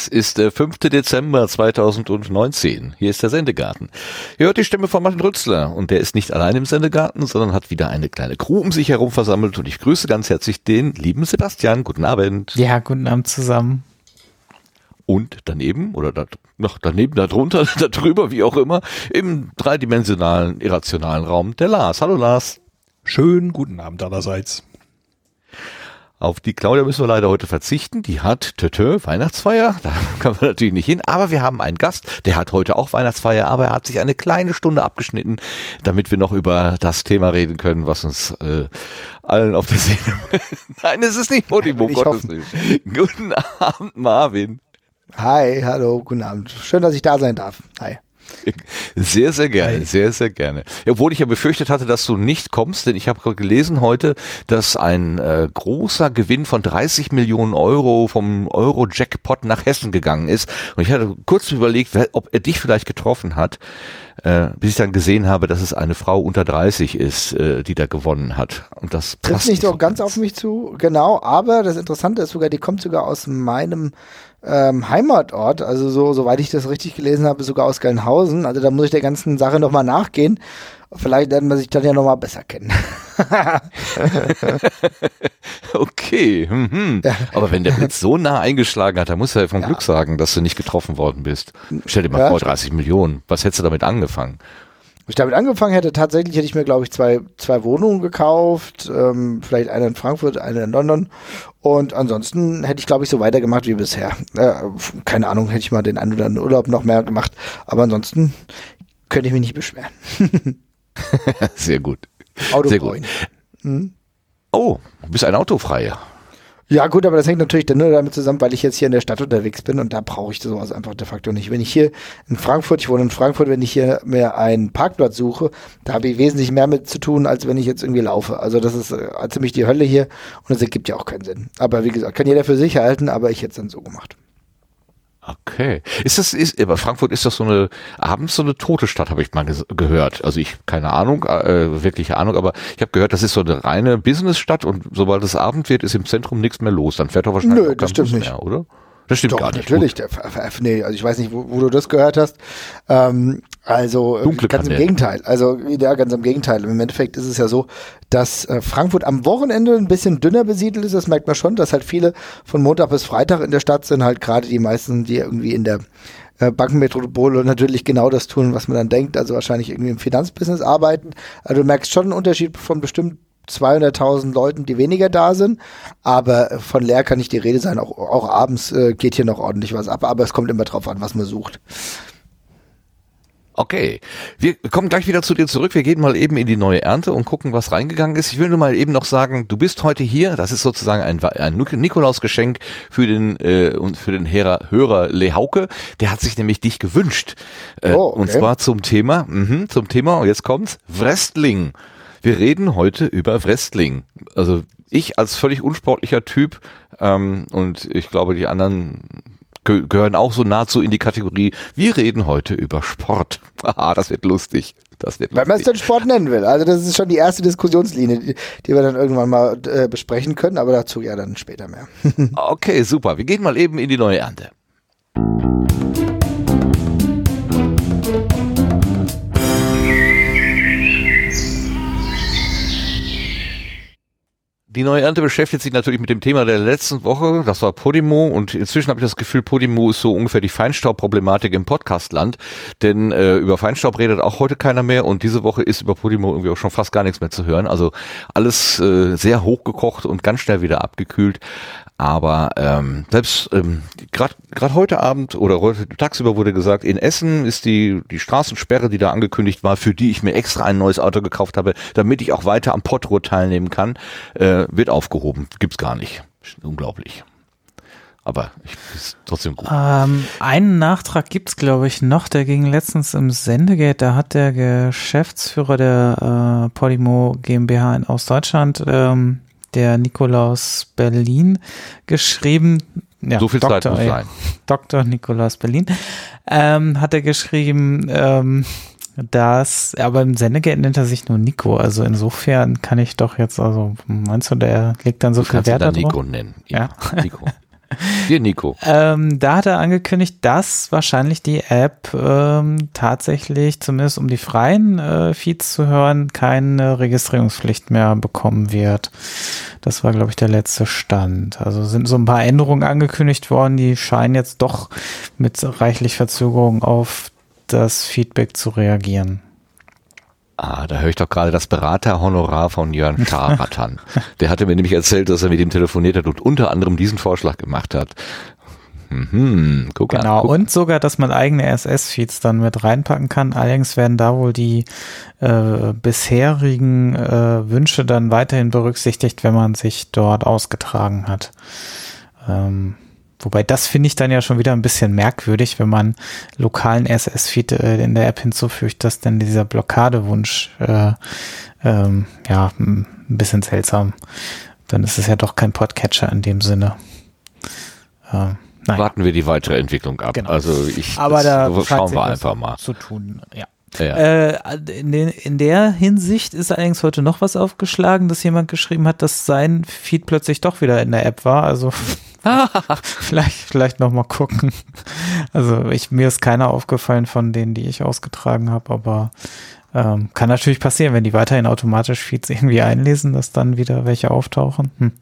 Es ist der 5. Dezember 2019. Hier ist der Sendegarten. Ihr hört die Stimme von Martin Rützler und der ist nicht allein im Sendegarten, sondern hat wieder eine kleine Crew um sich herum versammelt und ich grüße ganz herzlich den lieben Sebastian. Guten Abend. Ja, guten Abend zusammen. Und daneben oder da, noch daneben, darunter, darüber, wie auch immer, im dreidimensionalen, irrationalen Raum der Lars. Hallo Lars. Schönen guten Abend allerseits. Auf die Claudia müssen wir leider heute verzichten. Die hat Tötö, Weihnachtsfeier. Da können wir natürlich nicht hin. Aber wir haben einen Gast, der hat heute auch Weihnachtsfeier, aber er hat sich eine kleine Stunde abgeschnitten, damit wir noch über das Thema reden können, was uns äh, allen auf der Seele. Nein, es ist nicht Podimo, Gottes Willen. Guten Abend, Marvin. Hi, hallo, guten Abend. Schön, dass ich da sein darf. Hi. Sehr, sehr gerne, sehr, sehr gerne. Obwohl ich ja befürchtet hatte, dass du nicht kommst, denn ich habe gelesen heute, dass ein äh, großer Gewinn von 30 Millionen Euro vom Euro-Jackpot nach Hessen gegangen ist. Und ich hatte kurz überlegt, ob er dich vielleicht getroffen hat, äh, bis ich dann gesehen habe, dass es eine Frau unter 30 ist, äh, die da gewonnen hat. Und das passt nicht so ganz auf mich zu, genau. Aber das Interessante ist sogar, die kommt sogar aus meinem ähm, Heimatort, also so, soweit ich das richtig gelesen habe, sogar aus Gelnhausen. Also da muss ich der ganzen Sache nochmal nachgehen. Vielleicht lernen wir sich dann ja nochmal besser kennen. okay. Mhm. Ja. Aber wenn der Blitz so nah eingeschlagen hat, dann muss er ja von ja. Glück sagen, dass du nicht getroffen worden bist. Stell dir mal vor, 30 Millionen. Was hättest du damit angefangen? Ich damit angefangen hätte, tatsächlich hätte ich mir, glaube ich, zwei, zwei Wohnungen gekauft, ähm, vielleicht eine in Frankfurt, eine in London. Und ansonsten hätte ich, glaube ich, so weitergemacht wie bisher. Äh, keine Ahnung, hätte ich mal den einen oder anderen Urlaub noch mehr gemacht. Aber ansonsten könnte ich mich nicht beschweren. Sehr gut. Auto Sehr gut. Hm? Oh, du bist ein Autofreier. Ja, gut, aber das hängt natürlich dann nur damit zusammen, weil ich jetzt hier in der Stadt unterwegs bin und da brauche ich sowas einfach de facto nicht. Wenn ich hier in Frankfurt, ich wohne in Frankfurt, wenn ich hier mir einen Parkplatz suche, da habe ich wesentlich mehr mit zu tun, als wenn ich jetzt irgendwie laufe. Also das ist äh, ziemlich die Hölle hier und das ergibt ja auch keinen Sinn. Aber wie gesagt, kann jeder für sich halten, aber ich hätte es dann so gemacht. Okay. Ist das, ist, aber Frankfurt ist doch so eine, abends so eine tote Stadt, habe ich mal gehört. Also ich, keine Ahnung, äh, wirkliche Ahnung, aber ich habe gehört, das ist so eine reine Businessstadt und sobald es Abend wird, ist im Zentrum nichts mehr los. Dann fährt doch wahrscheinlich Nö, das stimmt Bus nicht. mehr, oder? Das stimmt Doch, gar nicht. Natürlich, der nee, also ich weiß nicht, wo, wo du das gehört hast. Ähm, also äh, Dunkle ganz Kanäle. im Gegenteil. Also ja, ganz im Gegenteil. Im Endeffekt ist es ja so, dass äh, Frankfurt am Wochenende ein bisschen dünner besiedelt ist. Das merkt man schon, dass halt viele von Montag bis Freitag in der Stadt sind. Halt gerade die meisten, die irgendwie in der äh, Bankenmetropole natürlich genau das tun, was man dann denkt. Also wahrscheinlich irgendwie im Finanzbusiness arbeiten. Also du merkst schon einen Unterschied von bestimmt 200.000 Leuten, die weniger da sind. Aber von leer kann nicht die Rede sein. Auch, auch abends äh, geht hier noch ordentlich was ab. Aber es kommt immer drauf an, was man sucht. Okay, wir kommen gleich wieder zu dir zurück. Wir gehen mal eben in die neue Ernte und gucken, was reingegangen ist. Ich will nur mal eben noch sagen, du bist heute hier. Das ist sozusagen ein, ein Nikolausgeschenk für den äh, und für den Hörer, Hörer Lehauke. Der hat sich nämlich dich gewünscht. Äh, oh, okay. Und zwar zum Thema, mh, zum Thema, und jetzt kommt's, Wrestling. Wir reden heute über Wrestling. Also ich als völlig unsportlicher Typ ähm, und ich glaube die anderen ge gehören auch so nahezu in die Kategorie, wir reden heute über Sport. Haha, das wird lustig. Das wird Weil man es dann Sport nennen will. Also das ist schon die erste Diskussionslinie, die, die wir dann irgendwann mal äh, besprechen können, aber dazu ja dann später mehr. okay, super. Wir gehen mal eben in die neue Ernte. Die neue Ernte beschäftigt sich natürlich mit dem Thema der letzten Woche. Das war Podimo und inzwischen habe ich das Gefühl, Podimo ist so ungefähr die Feinstaubproblematik im Podcastland. Denn äh, über Feinstaub redet auch heute keiner mehr und diese Woche ist über Podimo irgendwie auch schon fast gar nichts mehr zu hören. Also alles äh, sehr hochgekocht und ganz schnell wieder abgekühlt. Aber ähm, selbst ähm, gerade heute Abend oder heute tagsüber wurde gesagt, in Essen ist die die Straßensperre, die da angekündigt war, für die ich mir extra ein neues Auto gekauft habe, damit ich auch weiter am Potro teilnehmen kann, äh, wird aufgehoben. Gibt's gar nicht. Unglaublich. Aber ich, ist trotzdem gut. Ähm, einen Nachtrag gibt's glaube ich noch, der ging letztens im Sendegate, da hat der Geschäftsführer der äh, Podimo GmbH in, aus Deutschland ähm, der Nikolaus Berlin geschrieben. Ja, so viel Dr. Zeit muss sein. Dr. Nikolaus Berlin ähm, hat er geschrieben, ähm, dass, aber im Sendegeld nennt er sich nur Nico. Also insofern kann ich doch jetzt, also meinst du, der legt dann so du viel Wert darauf? Nico nennen. Ja. Nico. Dir, Nico. Ähm, da hat er angekündigt, dass wahrscheinlich die App ähm, tatsächlich, zumindest um die freien äh, Feeds zu hören, keine Registrierungspflicht mehr bekommen wird. Das war, glaube ich, der letzte Stand. Also sind so ein paar Änderungen angekündigt worden, die scheinen jetzt doch mit reichlich Verzögerung auf das Feedback zu reagieren. Ah, da höre ich doch gerade das Beraterhonorar von Jörn Scharatan. Der hatte mir nämlich erzählt, dass er mit ihm telefoniert hat und unter anderem diesen Vorschlag gemacht hat. Mhm, guck genau, an, guck. und sogar, dass man eigene RSS-Feeds dann mit reinpacken kann. Allerdings werden da wohl die äh, bisherigen äh, Wünsche dann weiterhin berücksichtigt, wenn man sich dort ausgetragen hat. Ähm, Wobei das finde ich dann ja schon wieder ein bisschen merkwürdig, wenn man lokalen RSS-Feed äh, in der App hinzufügt, dass dann dieser Blockadewunsch äh, ähm, ja ein bisschen seltsam. Dann ist es ja doch kein Podcatcher in dem Sinne. Äh. Warten wir die weitere Entwicklung ab. Genau. Also ich Aber da schauen wir einfach mal. Zu tun, ja. Ja. Äh, in, den, in, der Hinsicht ist allerdings heute noch was aufgeschlagen, dass jemand geschrieben hat, dass sein Feed plötzlich doch wieder in der App war. Also vielleicht, vielleicht noch mal gucken. Also ich, mir ist keiner aufgefallen von denen, die ich ausgetragen habe, aber ähm, kann natürlich passieren, wenn die weiterhin automatisch Feeds irgendwie einlesen, dass dann wieder welche auftauchen. Hm.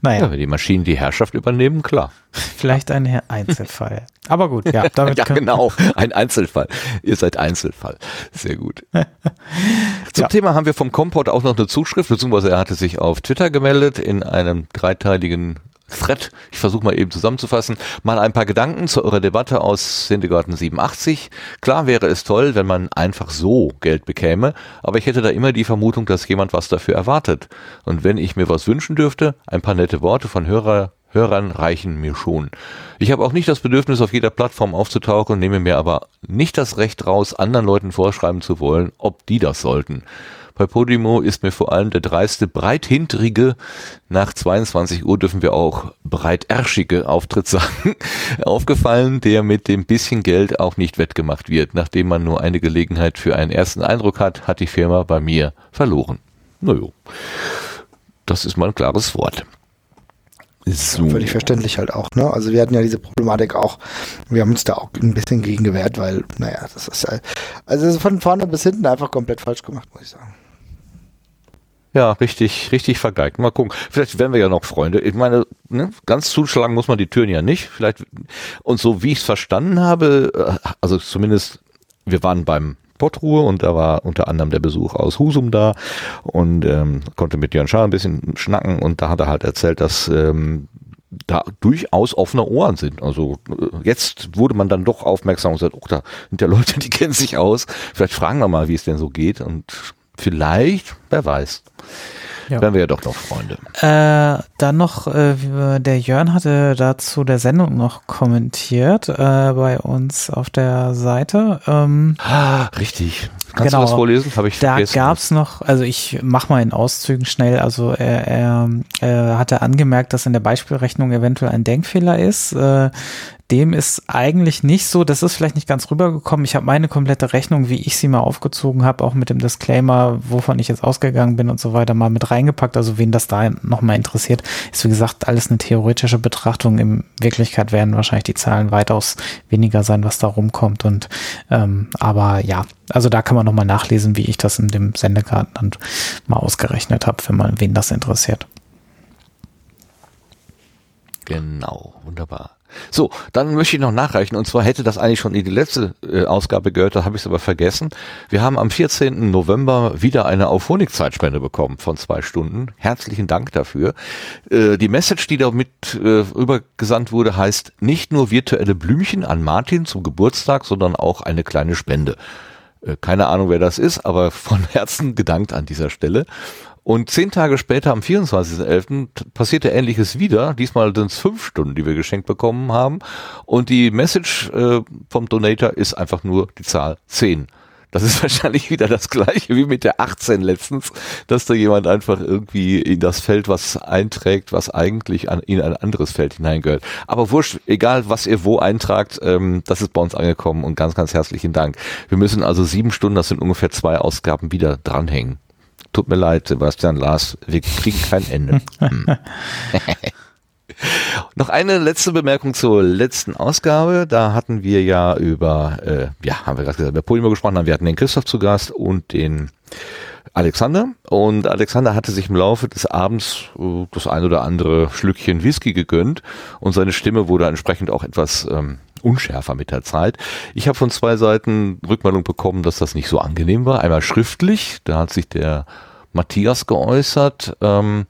Naja. Ja, wenn die Maschinen die Herrschaft übernehmen, klar. Vielleicht ein Einzelfall. Aber gut, ja, damit ja, genau, ein Einzelfall. Ihr seid Einzelfall. Sehr gut. Zum ja. Thema haben wir vom Kompott auch noch eine Zuschrift, beziehungsweise er hatte sich auf Twitter gemeldet in einem dreiteiligen Thread, ich versuche mal eben zusammenzufassen, mal ein paar Gedanken zu eurer Debatte aus Syndigarten 87. Klar wäre es toll, wenn man einfach so Geld bekäme, aber ich hätte da immer die Vermutung, dass jemand was dafür erwartet. Und wenn ich mir was wünschen dürfte, ein paar nette Worte von Hörer, Hörern reichen mir schon. Ich habe auch nicht das Bedürfnis, auf jeder Plattform aufzutauchen, nehme mir aber nicht das Recht raus, anderen Leuten vorschreiben zu wollen, ob die das sollten. Bei Podimo ist mir vor allem der dreiste breithinterige, nach 22 Uhr dürfen wir auch breitärschige Auftritt sagen, aufgefallen, der mit dem bisschen Geld auch nicht wettgemacht wird. Nachdem man nur eine Gelegenheit für einen ersten Eindruck hat, hat die Firma bei mir verloren. Naja, das ist mal ein klares Wort. So. Völlig verständlich halt auch, ne? Also wir hatten ja diese Problematik auch. Wir haben uns da auch ein bisschen gegen gewehrt, weil, naja, das ist ja, also von vorne bis hinten einfach komplett falsch gemacht, muss ich sagen. Ja, richtig, richtig vergeigt. Mal gucken. Vielleicht werden wir ja noch Freunde. Ich meine, ne, ganz zuschlagen muss man die Türen ja nicht. Vielleicht, und so wie ich es verstanden habe, äh, also zumindest, wir waren beim Pottruhe und da war unter anderem der Besuch aus Husum da und ähm, konnte mit Jörn Schaar ein bisschen schnacken und da hat er halt erzählt, dass ähm, da durchaus offene Ohren sind. Also äh, jetzt wurde man dann doch aufmerksam und sagt, oh, da sind ja Leute, die kennen sich aus. Vielleicht fragen wir mal, wie es denn so geht und vielleicht, wer weiß. Ja. Wären wir ja doch noch Freunde. Äh, dann noch, äh, der Jörn hatte dazu der Sendung noch kommentiert äh, bei uns auf der Seite. Ähm, ah, richtig. Kannst genau, du das vorlesen? Habe ich da vergessen. Da gab es noch, also ich mach mal in Auszügen schnell, also er, er, er hatte angemerkt, dass in der Beispielrechnung eventuell ein Denkfehler ist. Äh, dem ist eigentlich nicht so, das ist vielleicht nicht ganz rübergekommen. Ich habe meine komplette Rechnung, wie ich sie mal aufgezogen habe, auch mit dem Disclaimer, wovon ich jetzt ausgegangen bin und so weiter, mal mit reingepackt. Also wen das da nochmal interessiert, ist wie gesagt alles eine theoretische Betrachtung. In Wirklichkeit werden wahrscheinlich die Zahlen weitaus weniger sein, was da rumkommt. Und ähm, aber ja, also da kann man nochmal nachlesen, wie ich das in dem Sendekarten dann mal ausgerechnet habe, wenn man wen das interessiert. Genau, wunderbar. So, dann möchte ich noch nachreichen. Und zwar hätte das eigentlich schon in die letzte äh, Ausgabe gehört, da habe ich es aber vergessen. Wir haben am 14. November wieder eine Auphonic-Zeitspende bekommen von zwei Stunden. Herzlichen Dank dafür. Äh, die Message, die damit äh, rübergesandt wurde, heißt nicht nur virtuelle Blümchen an Martin zum Geburtstag, sondern auch eine kleine Spende. Äh, keine Ahnung, wer das ist, aber von Herzen gedankt an dieser Stelle. Und zehn Tage später, am 24.11., passierte Ähnliches wieder. Diesmal sind es fünf Stunden, die wir geschenkt bekommen haben. Und die Message äh, vom Donator ist einfach nur die Zahl 10. Das ist wahrscheinlich wieder das gleiche wie mit der 18 letztens, dass da jemand einfach irgendwie in das Feld was einträgt, was eigentlich an, in ein anderes Feld hineingehört. Aber wurscht, egal was ihr wo eintragt, ähm, das ist bei uns angekommen und ganz, ganz herzlichen Dank. Wir müssen also sieben Stunden, das sind ungefähr zwei Ausgaben, wieder dranhängen. Tut mir leid, Sebastian Lars, wir kriegen kein Ende. Hm. Noch eine letzte Bemerkung zur letzten Ausgabe. Da hatten wir ja über, äh, ja, haben wir gerade gesagt, über Polymer gesprochen, wir hatten den Christoph zu Gast und den Alexander. Und Alexander hatte sich im Laufe des Abends äh, das ein oder andere Schlückchen Whisky gegönnt und seine Stimme wurde entsprechend auch etwas ähm, unschärfer mit der Zeit. Ich habe von zwei Seiten Rückmeldung bekommen, dass das nicht so angenehm war. Einmal schriftlich, da hat sich der Matthias geäußert. Ähm,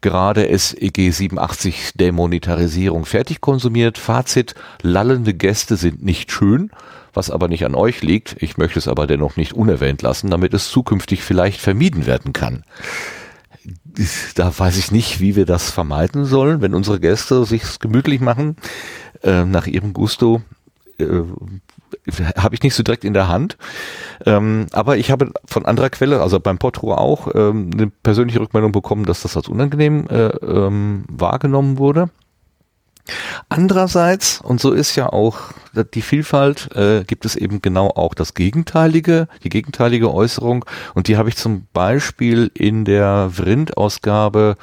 gerade SEG 87 Demonetarisierung fertig konsumiert. Fazit, lallende Gäste sind nicht schön, was aber nicht an euch liegt. Ich möchte es aber dennoch nicht unerwähnt lassen, damit es zukünftig vielleicht vermieden werden kann. Da weiß ich nicht, wie wir das vermeiden sollen, wenn unsere Gäste sich gemütlich machen, äh, nach ihrem Gusto. Äh, habe ich nicht so direkt in der Hand. Ähm, aber ich habe von anderer Quelle, also beim Potro auch, ähm, eine persönliche Rückmeldung bekommen, dass das als unangenehm äh, ähm, wahrgenommen wurde. Andererseits, und so ist ja auch die Vielfalt, äh, gibt es eben genau auch das Gegenteilige, die gegenteilige Äußerung. Und die habe ich zum Beispiel in der Vrind-Ausgabe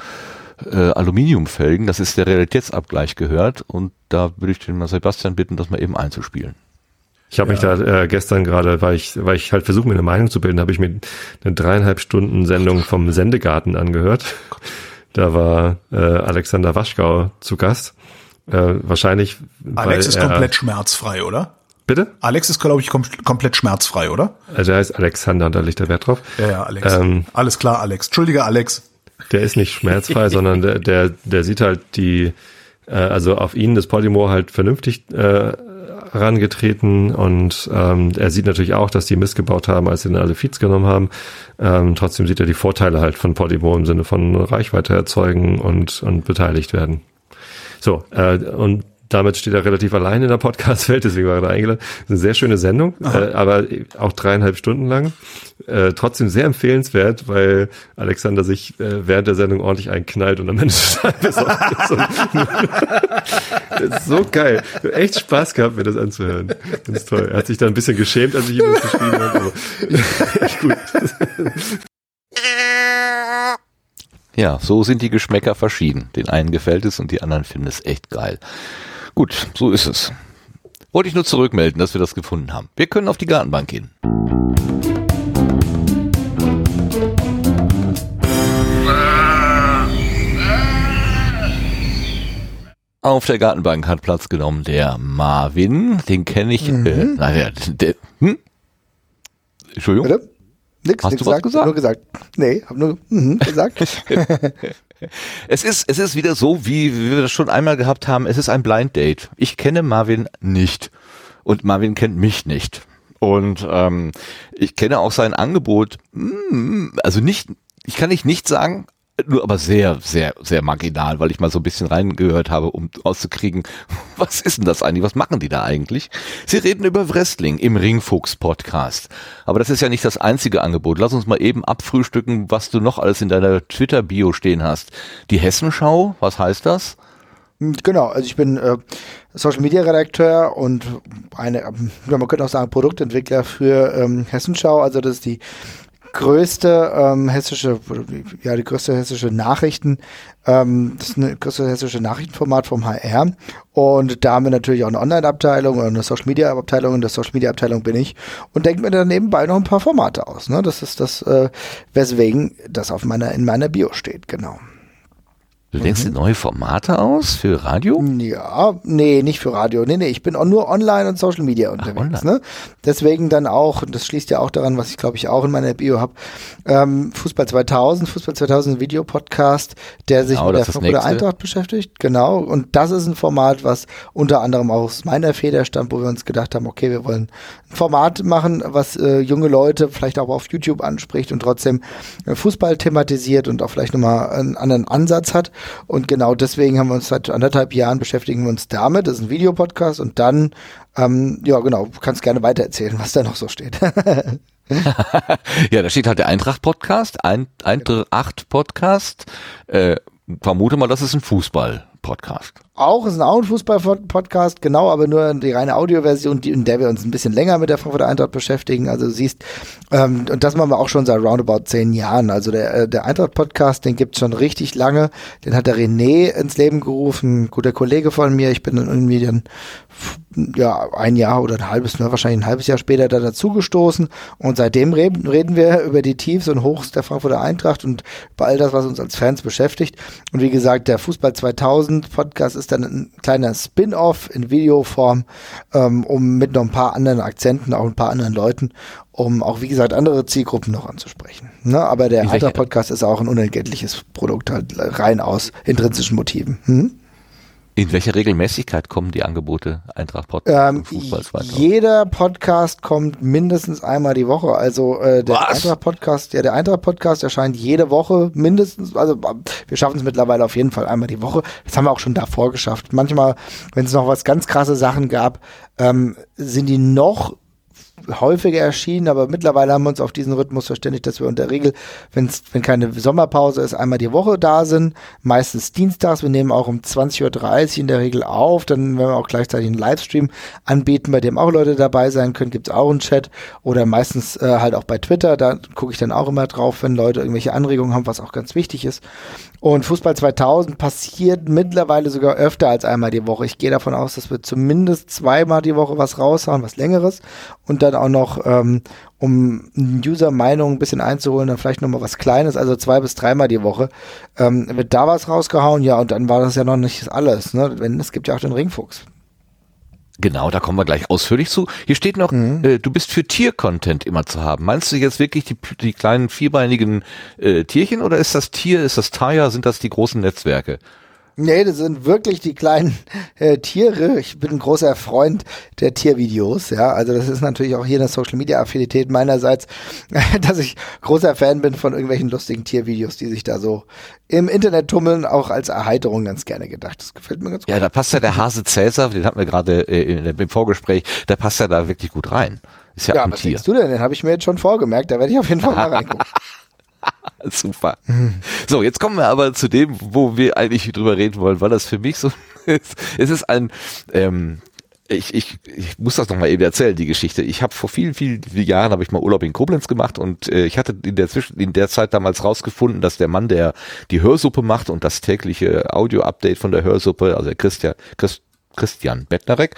äh, Aluminiumfelgen, das ist der Realitätsabgleich gehört. Und da würde ich den Sebastian bitten, das mal eben einzuspielen. Ich habe ja. mich da äh, gestern gerade, weil ich, weil ich halt versuche, mir eine Meinung zu bilden, habe ich mir eine dreieinhalb Stunden Sendung vom Sendegarten angehört. Da war äh, Alexander Waschgau zu Gast. Äh, wahrscheinlich. Alex ist komplett schmerzfrei, oder? Bitte? Alex ist, glaube ich, kom komplett schmerzfrei, oder? Also er heißt Alexander, da liegt der Wert drauf. Ja, ja, Alex. Ähm, Alles klar, Alex. Entschuldige, Alex. Der ist nicht schmerzfrei, sondern der, der, der sieht halt die, äh, also auf ihn das Polymor halt vernünftig äh, herangetreten und ähm, er sieht natürlich auch, dass die missgebaut haben, als sie dann alle Feeds genommen haben. Ähm, trotzdem sieht er die Vorteile halt von Podimo im Sinne von Reichweite erzeugen und, und beteiligt werden. So, äh, und damit steht er relativ allein in der Podcast-Welt, deswegen war er da eingeladen. Das ist eine sehr schöne Sendung, äh, aber auch dreieinhalb Stunden lang. Äh, trotzdem sehr empfehlenswert, weil Alexander sich äh, während der Sendung ordentlich einknallt und am Ende ist so, das ist so geil. Echt Spaß gehabt, mir das anzuhören. Ganz toll. Er hat sich da ein bisschen geschämt, als ich ihm das geschrieben habe, aber echt gut. Ja, so sind die Geschmäcker verschieden. Den einen gefällt es und die anderen finden es echt geil. Gut, so ist es. Wollte ich nur zurückmelden, dass wir das gefunden haben. Wir können auf die Gartenbank gehen. Auf der Gartenbank hat Platz genommen der Marvin. Den kenne ich. Äh, mhm. Äh, naja, der, hm? Entschuldigung. Bitte? Nix, Hast nix du gesagt, gesagt? Nur gesagt. Nee, hab nur mhm, gesagt. es ist, es ist wieder so, wie, wie wir das schon einmal gehabt haben. Es ist ein Blind Date. Ich kenne Marvin nicht. Und Marvin kennt mich nicht. Und ähm, ich kenne auch sein Angebot. Mm, also nicht, ich kann nicht nicht sagen, nur aber sehr, sehr, sehr marginal, weil ich mal so ein bisschen reingehört habe, um auszukriegen, was ist denn das eigentlich? Was machen die da eigentlich? Sie reden über Wrestling im Ringfuchs Podcast. Aber das ist ja nicht das einzige Angebot. Lass uns mal eben abfrühstücken, was du noch alles in deiner Twitter-Bio stehen hast. Die Hessenschau, was heißt das? Hm, genau, also ich bin äh, Social Media Redakteur und eine, man könnte auch sagen, Produktentwickler für ähm, Hessenschau. Also das ist die größte ähm, hessische, ja, die größte hessische Nachrichten, ähm, das ist eine größte hessische Nachrichtenformat vom HR. Und da haben wir natürlich auch eine Online-Abteilung und eine Social-Media-Abteilung. Und der Social-Media-Abteilung bin ich. Und denke mir dann nebenbei noch ein paar Formate aus. Ne? Das ist das, äh, weswegen das auf meiner, in meiner Bio steht, genau. Du denkst mhm. dir neue Formate aus für Radio? Ja, nee, nicht für Radio. Nee, nee, ich bin auch nur online und Social Media unterwegs. Ach, ne? Deswegen dann auch, und das schließt ja auch daran, was ich glaube ich auch in meiner Bio habe, ähm, Fußball 2000, Fußball 2000 Videopodcast, der sich genau, mit der Frankfurter Eintracht beschäftigt. Genau, und das ist ein Format, was unter anderem auch aus meiner Feder stammt, wo wir uns gedacht haben, okay, wir wollen ein Format machen, was äh, junge Leute vielleicht auch auf YouTube anspricht und trotzdem äh, Fußball thematisiert und auch vielleicht nochmal einen anderen Ansatz hat. Und genau deswegen haben wir uns seit anderthalb Jahren beschäftigen wir uns damit. Das ist ein Videopodcast und dann, ähm, ja genau, kannst gerne weitererzählen, was da noch so steht. ja, da steht halt der Eintracht-Podcast, ein, Eintracht-Podcast. Äh, vermute mal, das ist ein Fußball. Auch ist ein auch ein Fußball-Podcast, genau, aber nur die reine Audioversion, die, in der wir uns ein bisschen länger mit der Frankfurter Eintracht beschäftigen. Also du siehst, ähm, und das machen wir auch schon seit roundabout zehn Jahren. Also der, äh, der Eintracht-Podcast, den gibt's schon richtig lange. Den hat der René ins Leben gerufen, ein guter Kollege von mir. Ich bin dann irgendwie dann ja, ein Jahr oder ein halbes, wahrscheinlich ein halbes Jahr später da dazugestoßen. Und seitdem reden, reden wir über die Tiefs und Hochs der Frankfurter Eintracht und über all das, was uns als Fans beschäftigt. Und wie gesagt, der Fußball 2000 Podcast ist dann ein kleiner Spin-off in Videoform, ähm, um mit noch ein paar anderen Akzenten, auch ein paar anderen Leuten, um auch, wie gesagt, andere Zielgruppen noch anzusprechen. Ne? Aber der Eintracht-Podcast ist auch ein unentgeltliches Produkt, halt rein aus intrinsischen Motiven. Hm? In welcher Regelmäßigkeit kommen die Angebote Eintracht Podcast ähm, Fußball 2000? Jeder Podcast kommt mindestens einmal die Woche. Also äh, der Was? Eintracht Podcast, ja, der Eintracht Podcast erscheint jede Woche mindestens. Also wir schaffen es mittlerweile auf jeden Fall einmal die Woche. Das haben wir auch schon davor geschafft. Manchmal, wenn es noch was ganz krasse Sachen gab, ähm, sind die noch häufiger erschienen, aber mittlerweile haben wir uns auf diesen Rhythmus verständigt, dass wir unter Regel, wenn's, wenn keine Sommerpause ist, einmal die Woche da sind. Meistens dienstags. Wir nehmen auch um 20.30 Uhr in der Regel auf. Dann werden wir auch gleichzeitig einen Livestream anbieten, bei dem auch Leute dabei sein können. Gibt es auch einen Chat oder meistens äh, halt auch bei Twitter. Da gucke ich dann auch immer drauf, wenn Leute irgendwelche Anregungen haben, was auch ganz wichtig ist. Und Fußball 2000 passiert mittlerweile sogar öfter als einmal die Woche. Ich gehe davon aus, dass wir zumindest zweimal die Woche was raushauen, was längeres. Und dann auch noch, ähm, um User-Meinung ein bisschen einzuholen, dann vielleicht nochmal was Kleines, also zwei bis dreimal die Woche. Ähm, wird da was rausgehauen? Ja, und dann war das ja noch nicht alles. Ne? Wenn, es gibt ja auch den Ringfuchs. Genau, da kommen wir gleich ausführlich zu. Hier steht noch, mhm. äh, du bist für Tier-Content immer zu haben. Meinst du jetzt wirklich die, die kleinen vierbeinigen äh, Tierchen oder ist das Tier, ist das Tire, sind das die großen Netzwerke? Nee, das sind wirklich die kleinen äh, Tiere. Ich bin ein großer Freund der Tiervideos, ja. Also das ist natürlich auch hier eine Social Media Affinität meinerseits, dass ich großer Fan bin von irgendwelchen lustigen Tiervideos, die sich da so im Internet tummeln, auch als Erheiterung ganz gerne gedacht. Das gefällt mir ganz gut. Ja, da passt ja der Hase Cäsar, den hatten wir gerade äh, im Vorgespräch, der passt ja da wirklich gut rein. Ist ja, ja ein was Tier. du denn? Den habe ich mir jetzt schon vorgemerkt, da werde ich auf jeden Fall mal reingucken. Super. So, jetzt kommen wir aber zu dem, wo wir eigentlich drüber reden wollen, weil das für mich so ist. Es ist ein, ähm, ich, ich, ich muss das nochmal eben erzählen, die Geschichte. Ich habe vor vielen, vielen, Jahren habe ich mal Urlaub in Koblenz gemacht und äh, ich hatte in der Zwischen in der Zeit damals rausgefunden, dass der Mann, der die Hörsuppe macht und das tägliche Audio-Update von der Hörsuppe, also der Christian, Christ, Christian Bettnarek,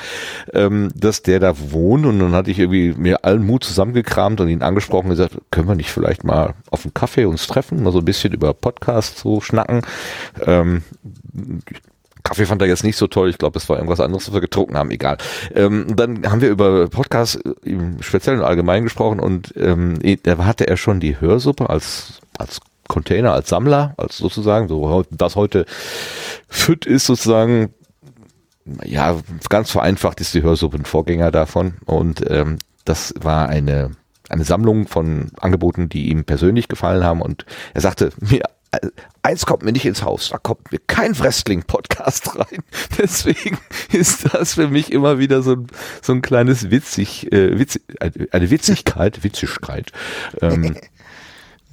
ähm, dass der da wohnt und dann hatte ich irgendwie mir allen Mut zusammengekramt und ihn angesprochen und gesagt, können wir nicht vielleicht mal auf einen Kaffee uns treffen, mal so ein bisschen über Podcast so schnacken. Ähm, Kaffee fand er jetzt nicht so toll. Ich glaube, es war irgendwas anderes, was wir getrunken haben. Egal. Ähm, dann haben wir über Podcast im Speziellen und Allgemeinen gesprochen und ähm, da hatte er schon die Hörsuppe als als Container, als Sammler, als sozusagen, so das heute fit ist sozusagen ja, ganz vereinfacht ist die Hörsuppe ein Vorgänger davon. Und ähm, das war eine, eine Sammlung von Angeboten, die ihm persönlich gefallen haben. Und er sagte, mir, äh, eins kommt mir nicht ins Haus, da kommt mir kein Wrestling-Podcast rein. Deswegen ist das für mich immer wieder so ein, so ein kleines witzig, äh, witzig eine Witzigkeit, Witzigkeit. Ähm,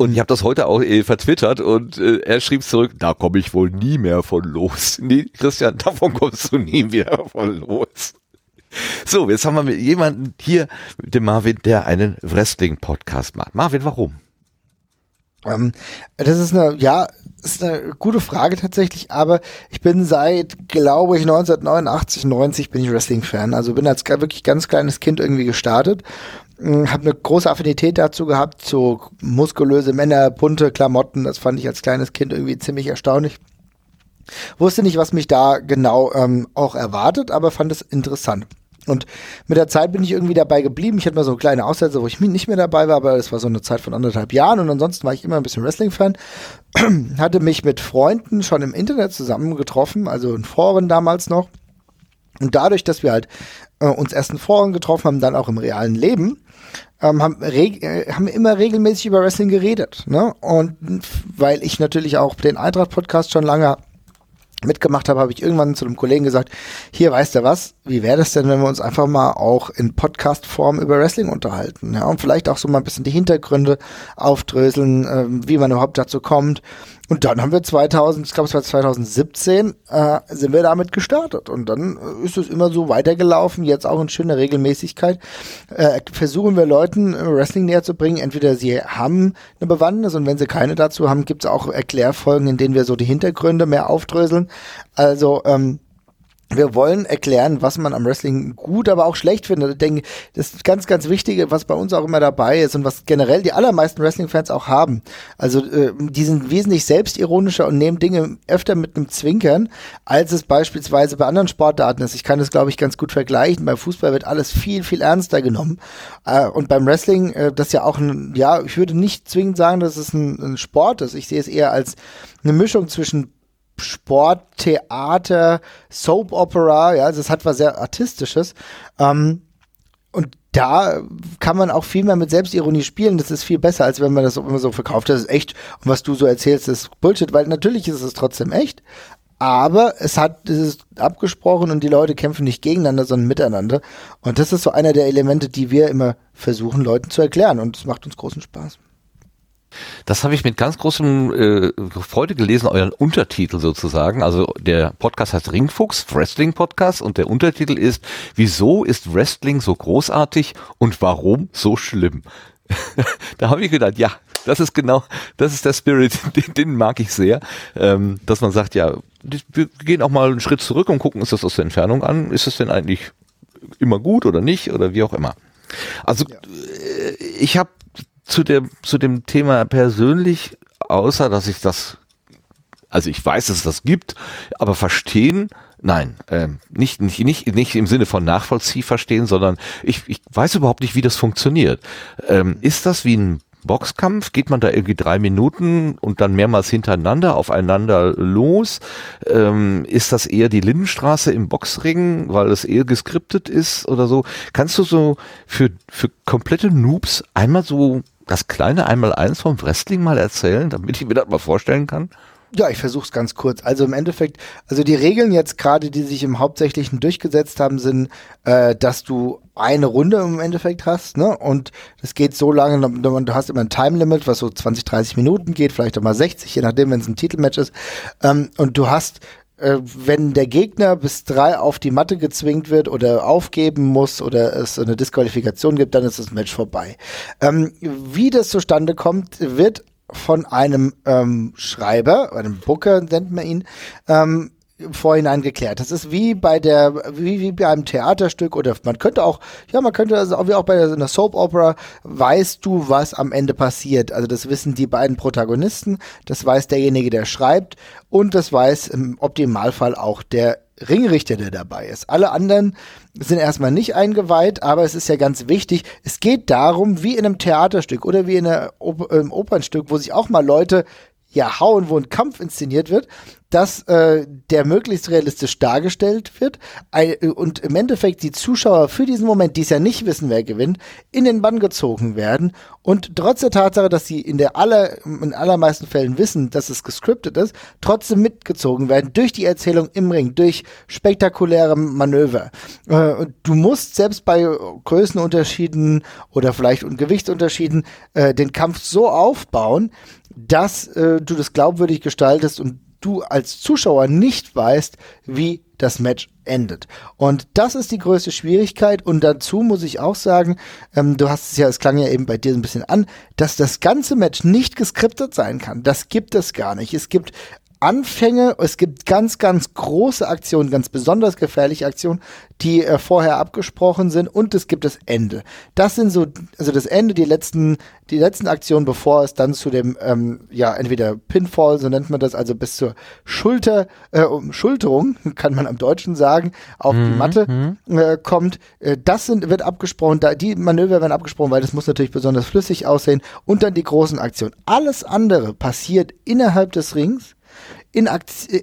Und ich habe das heute auch äh, vertwittert und äh, er schrieb zurück, da komme ich wohl nie mehr von los. Nee, Christian, davon kommst du nie mehr von los. So, jetzt haben wir mit jemanden hier, mit dem Marvin, der einen Wrestling-Podcast macht. Marvin, warum? Ähm, das ist eine, ja, ist eine gute Frage tatsächlich, aber ich bin seit, glaube ich, 1989, 90 bin ich Wrestling-Fan. Also bin als wirklich ganz kleines Kind irgendwie gestartet habe eine große Affinität dazu gehabt, so muskulöse Männer, bunte Klamotten. Das fand ich als kleines Kind irgendwie ziemlich erstaunlich. Wusste nicht, was mich da genau ähm, auch erwartet, aber fand es interessant. Und mit der Zeit bin ich irgendwie dabei geblieben. Ich hatte mal so kleine Aussätze, wo ich nicht mehr dabei war, aber das war so eine Zeit von anderthalb Jahren. Und ansonsten war ich immer ein bisschen Wrestling-Fan. hatte mich mit Freunden schon im Internet zusammengetroffen, also in Foren damals noch. Und dadurch, dass wir halt äh, uns erst in Foren getroffen haben, dann auch im realen Leben, ähm, haben, äh, haben immer regelmäßig über Wrestling geredet. Ne? Und weil ich natürlich auch den Eintracht-Podcast schon lange mitgemacht habe, habe ich irgendwann zu einem Kollegen gesagt, hier weißt du was, wie wäre das denn, wenn wir uns einfach mal auch in Podcast-Form über Wrestling unterhalten, ja, und vielleicht auch so mal ein bisschen die Hintergründe aufdröseln, äh, wie man überhaupt dazu kommt, Und dann haben wir 2000, ich glaube es war 2017, äh, sind wir damit gestartet. Und dann äh, ist es immer so weitergelaufen, jetzt auch in schöner Regelmäßigkeit. Äh, versuchen wir Leuten äh, Wrestling näher zu bringen. Entweder sie haben eine Bewandtnis und wenn sie keine dazu haben, gibt es auch Erklärfolgen, in denen wir so die Hintergründe mehr aufdröseln. Also ähm, wir wollen erklären, was man am Wrestling gut, aber auch schlecht findet. Ich denke, das ist ganz, ganz Wichtige, was bei uns auch immer dabei ist und was generell die allermeisten Wrestling-Fans auch haben. Also äh, die sind wesentlich selbstironischer und nehmen Dinge öfter mit einem Zwinkern, als es beispielsweise bei anderen Sportarten ist. Ich kann das, glaube ich, ganz gut vergleichen. Beim Fußball wird alles viel, viel ernster genommen. Äh, und beim Wrestling, äh, das ja auch ein, ja, ich würde nicht zwingend sagen, dass es ein, ein Sport ist. Ich sehe es eher als eine Mischung zwischen Sport, Theater, Soap Opera, ja, also es hat was sehr Artistisches. Ähm, und da kann man auch viel mehr mit Selbstironie spielen. Das ist viel besser, als wenn man das immer so verkauft. Das ist echt. Und was du so erzählst, ist Bullshit, weil natürlich ist es trotzdem echt. Aber es hat, es ist abgesprochen und die Leute kämpfen nicht gegeneinander, sondern miteinander. Und das ist so einer der Elemente, die wir immer versuchen, Leuten zu erklären. Und es macht uns großen Spaß. Das habe ich mit ganz großem äh, Freude gelesen, euren Untertitel sozusagen. Also der Podcast heißt Ringfuchs, Wrestling Podcast und der Untertitel ist Wieso ist Wrestling so großartig und warum so schlimm? da habe ich gedacht, ja, das ist genau, das ist der Spirit, den, den mag ich sehr, ähm, dass man sagt, ja, wir gehen auch mal einen Schritt zurück und gucken uns das aus der Entfernung an. Ist es denn eigentlich immer gut oder nicht oder wie auch immer? Also ja. Äh, ich habe zu dem, zu dem Thema persönlich, außer dass ich das, also ich weiß, dass es das gibt, aber verstehen, nein, äh, nicht, nicht, nicht, nicht im Sinne von Nachvollzieh verstehen, sondern ich, ich weiß überhaupt nicht, wie das funktioniert. Ähm, ist das wie ein Boxkampf? Geht man da irgendwie drei Minuten und dann mehrmals hintereinander aufeinander los? Ähm, ist das eher die Lindenstraße im Boxring, weil es eher geskriptet ist oder so? Kannst du so für, für komplette Noobs einmal so das kleine Einmaleins vom Wrestling mal erzählen, damit ich mir das mal vorstellen kann? Ja, ich versuche es ganz kurz. Also im Endeffekt, also die Regeln jetzt gerade, die sich im Hauptsächlichen durchgesetzt haben, sind, äh, dass du eine Runde im Endeffekt hast, ne? Und das geht so lange, du hast immer ein Time Limit, was so 20, 30 Minuten geht, vielleicht auch mal 60, je nachdem, wenn es ein Titelmatch ist. Ähm, und du hast wenn der Gegner bis drei auf die Matte gezwingt wird oder aufgeben muss oder es eine Disqualifikation gibt, dann ist das Match vorbei. Ähm, wie das zustande kommt, wird von einem ähm, Schreiber, einem Booker nennt man ihn, ähm, Vorhinein geklärt. Das ist wie bei der, wie, wie bei einem Theaterstück oder man könnte auch, ja, man könnte also auch wie auch bei einer Soap Opera, weißt du, was am Ende passiert. Also das wissen die beiden Protagonisten, das weiß derjenige, der schreibt und das weiß im Optimalfall auch der Ringrichter, der dabei ist. Alle anderen sind erstmal nicht eingeweiht, aber es ist ja ganz wichtig. Es geht darum, wie in einem Theaterstück oder wie in einem Opernstück, wo sich auch mal Leute ja hauen, wo ein Kampf inszeniert wird, dass äh, der möglichst realistisch dargestellt wird und im Endeffekt die Zuschauer für diesen Moment, die es ja nicht wissen, wer gewinnt, in den Bann gezogen werden und trotz der Tatsache, dass sie in der aller in allermeisten Fällen wissen, dass es gescriptet ist, trotzdem mitgezogen werden durch die Erzählung im Ring, durch spektakuläre Manöver. Äh, du musst selbst bei Größenunterschieden oder vielleicht und Gewichtsunterschieden äh, den Kampf so aufbauen, dass äh, du das glaubwürdig gestaltest und du als Zuschauer nicht weißt, wie das Match endet. Und das ist die größte Schwierigkeit. Und dazu muss ich auch sagen, ähm, du hast es ja, es klang ja eben bei dir ein bisschen an, dass das ganze Match nicht geskriptet sein kann. Das gibt es gar nicht. Es gibt Anfänge, es gibt ganz, ganz große Aktionen, ganz besonders gefährliche Aktionen, die äh, vorher abgesprochen sind und es gibt das Ende. Das sind so, also das Ende, die letzten, die letzten Aktionen, bevor es dann zu dem, ähm, ja, entweder Pinfall, so nennt man das, also bis zur Schulter, äh, Schulterung, kann man am Deutschen sagen, auf mhm, die Matte mhm. äh, kommt. Äh, das sind, wird abgesprochen, da, die Manöver werden abgesprochen, weil das muss natürlich besonders flüssig aussehen und dann die großen Aktionen. Alles andere passiert innerhalb des Rings in,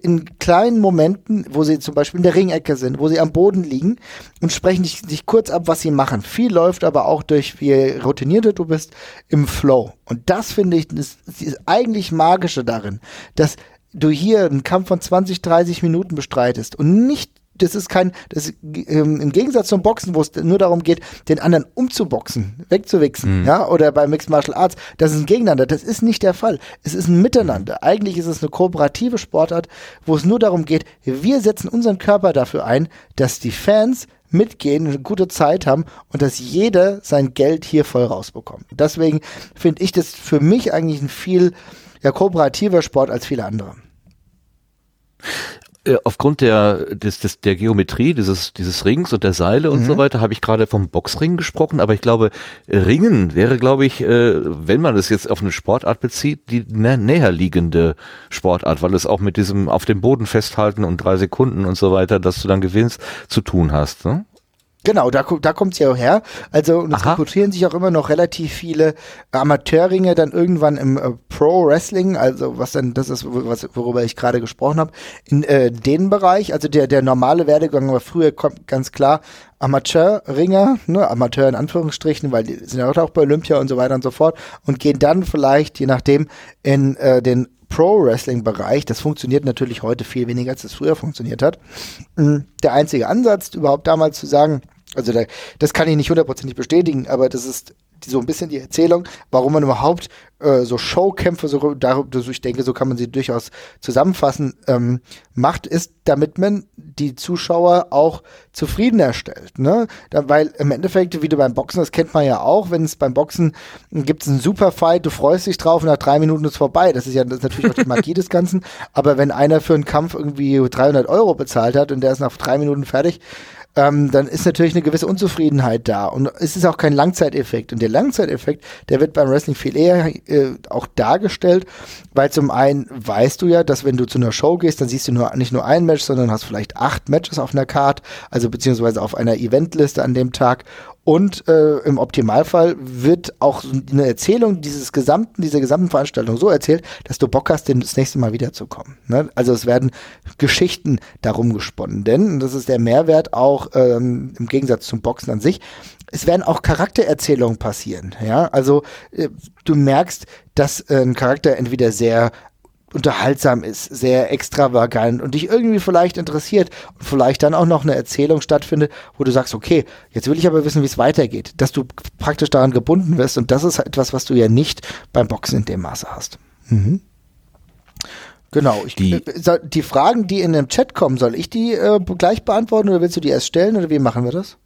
in kleinen Momenten, wo sie zum Beispiel in der Ringecke sind, wo sie am Boden liegen und sprechen dich, dich kurz ab, was sie machen. Viel läuft aber auch durch, wie routinierter du bist, im Flow. Und das finde ich, das, ist eigentlich Magische darin, dass du hier einen Kampf von 20, 30 Minuten bestreitest und nicht das ist kein, das ähm, im Gegensatz zum Boxen, wo es nur darum geht, den anderen umzuboxen, wegzuwichsen, mhm. ja, oder bei Mixed Martial Arts, das ist ein Gegeneinander. Das ist nicht der Fall. Es ist ein Miteinander. Eigentlich ist es eine kooperative Sportart, wo es nur darum geht, wir setzen unseren Körper dafür ein, dass die Fans mitgehen, eine gute Zeit haben und dass jeder sein Geld hier voll rausbekommt. Deswegen finde ich das für mich eigentlich ein viel ja, kooperativer Sport als viele andere. Äh, aufgrund der, des, des, der Geometrie dieses, dieses Rings und der Seile und mhm. so weiter habe ich gerade vom Boxring gesprochen, aber ich glaube, Ringen wäre, glaube ich, äh, wenn man es jetzt auf eine Sportart bezieht, die nä näher liegende Sportart, weil es auch mit diesem auf dem Boden festhalten und drei Sekunden und so weiter, dass du dann gewinnst, zu tun hast. Ne? Genau, da, da kommt es ja auch her. Also und es rekrutieren sich auch immer noch relativ viele Amateurringe dann irgendwann im äh, Pro-Wrestling, also was dann, das ist, was, worüber ich gerade gesprochen habe, in äh, den Bereich. Also der, der normale Werdegang war früher kommt ganz klar Amateurringer, ne, Amateur in Anführungsstrichen, weil die sind ja auch bei Olympia und so weiter und so fort und gehen dann vielleicht, je nachdem, in äh, den Pro-Wrestling-Bereich. Das funktioniert natürlich heute viel weniger, als es früher funktioniert hat. Mm, der einzige Ansatz, überhaupt damals zu sagen, also da, das kann ich nicht hundertprozentig bestätigen, aber das ist so ein bisschen die Erzählung, warum man überhaupt äh, so Showkämpfe, so, darüber, ich denke, so kann man sie durchaus zusammenfassen, ähm, macht, ist, damit man die Zuschauer auch zufriedener stellt. Ne? Da, weil im Endeffekt, wie du beim Boxen, das kennt man ja auch, wenn es beim Boxen gibt es einen Superfight, du freust dich drauf und nach drei Minuten ist es vorbei. Das ist ja das ist natürlich auch die Magie des Ganzen. Aber wenn einer für einen Kampf irgendwie 300 Euro bezahlt hat und der ist nach drei Minuten fertig, ähm, dann ist natürlich eine gewisse Unzufriedenheit da. Und es ist auch kein Langzeiteffekt. Und der Langzeiteffekt, der wird beim Wrestling viel eher äh, auch dargestellt, weil zum einen weißt du ja, dass wenn du zu einer Show gehst, dann siehst du nur nicht nur ein Match, sondern hast vielleicht acht Matches auf einer Card, also beziehungsweise auf einer Eventliste an dem Tag. Und äh, im Optimalfall wird auch eine Erzählung dieses gesamten, dieser gesamten Veranstaltung so erzählt, dass du Bock hast, das nächste Mal wiederzukommen. Ne? Also es werden Geschichten darum gesponnen. Denn, und das ist der Mehrwert auch ähm, im Gegensatz zum Boxen an sich, es werden auch Charaktererzählungen passieren. Ja, also äh, du merkst, dass äh, ein Charakter entweder sehr unterhaltsam ist, sehr extravagant und dich irgendwie vielleicht interessiert und vielleicht dann auch noch eine Erzählung stattfindet, wo du sagst, okay, jetzt will ich aber wissen, wie es weitergeht, dass du praktisch daran gebunden wirst und das ist etwas, was du ja nicht beim Boxen in dem Maße hast. Mhm. Genau. Ich, die, äh, die Fragen, die in dem Chat kommen, soll ich die äh, gleich beantworten oder willst du die erst stellen oder wie machen wir das?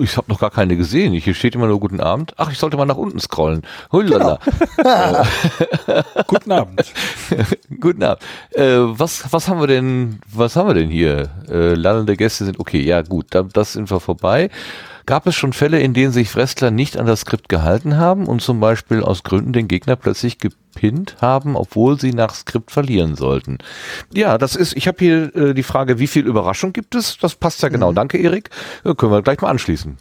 Ich habe noch gar keine gesehen. Hier steht immer nur Guten Abend. Ach, ich sollte mal nach unten scrollen. Hulala. Genau. guten Abend. guten Abend. Äh, was, was haben wir denn, was haben wir denn hier? Äh, lallende Gäste sind okay. Ja, gut, da, das sind wir vorbei. Gab es schon Fälle, in denen sich Wrestler nicht an das Skript gehalten haben und zum Beispiel aus Gründen den Gegner plötzlich gepinnt haben, obwohl sie nach Skript verlieren sollten? Ja, das ist, ich habe hier äh, die Frage, wie viel Überraschung gibt es? Das passt ja genau. Mhm. Danke, Erik. Ja, können wir gleich mal anschließen.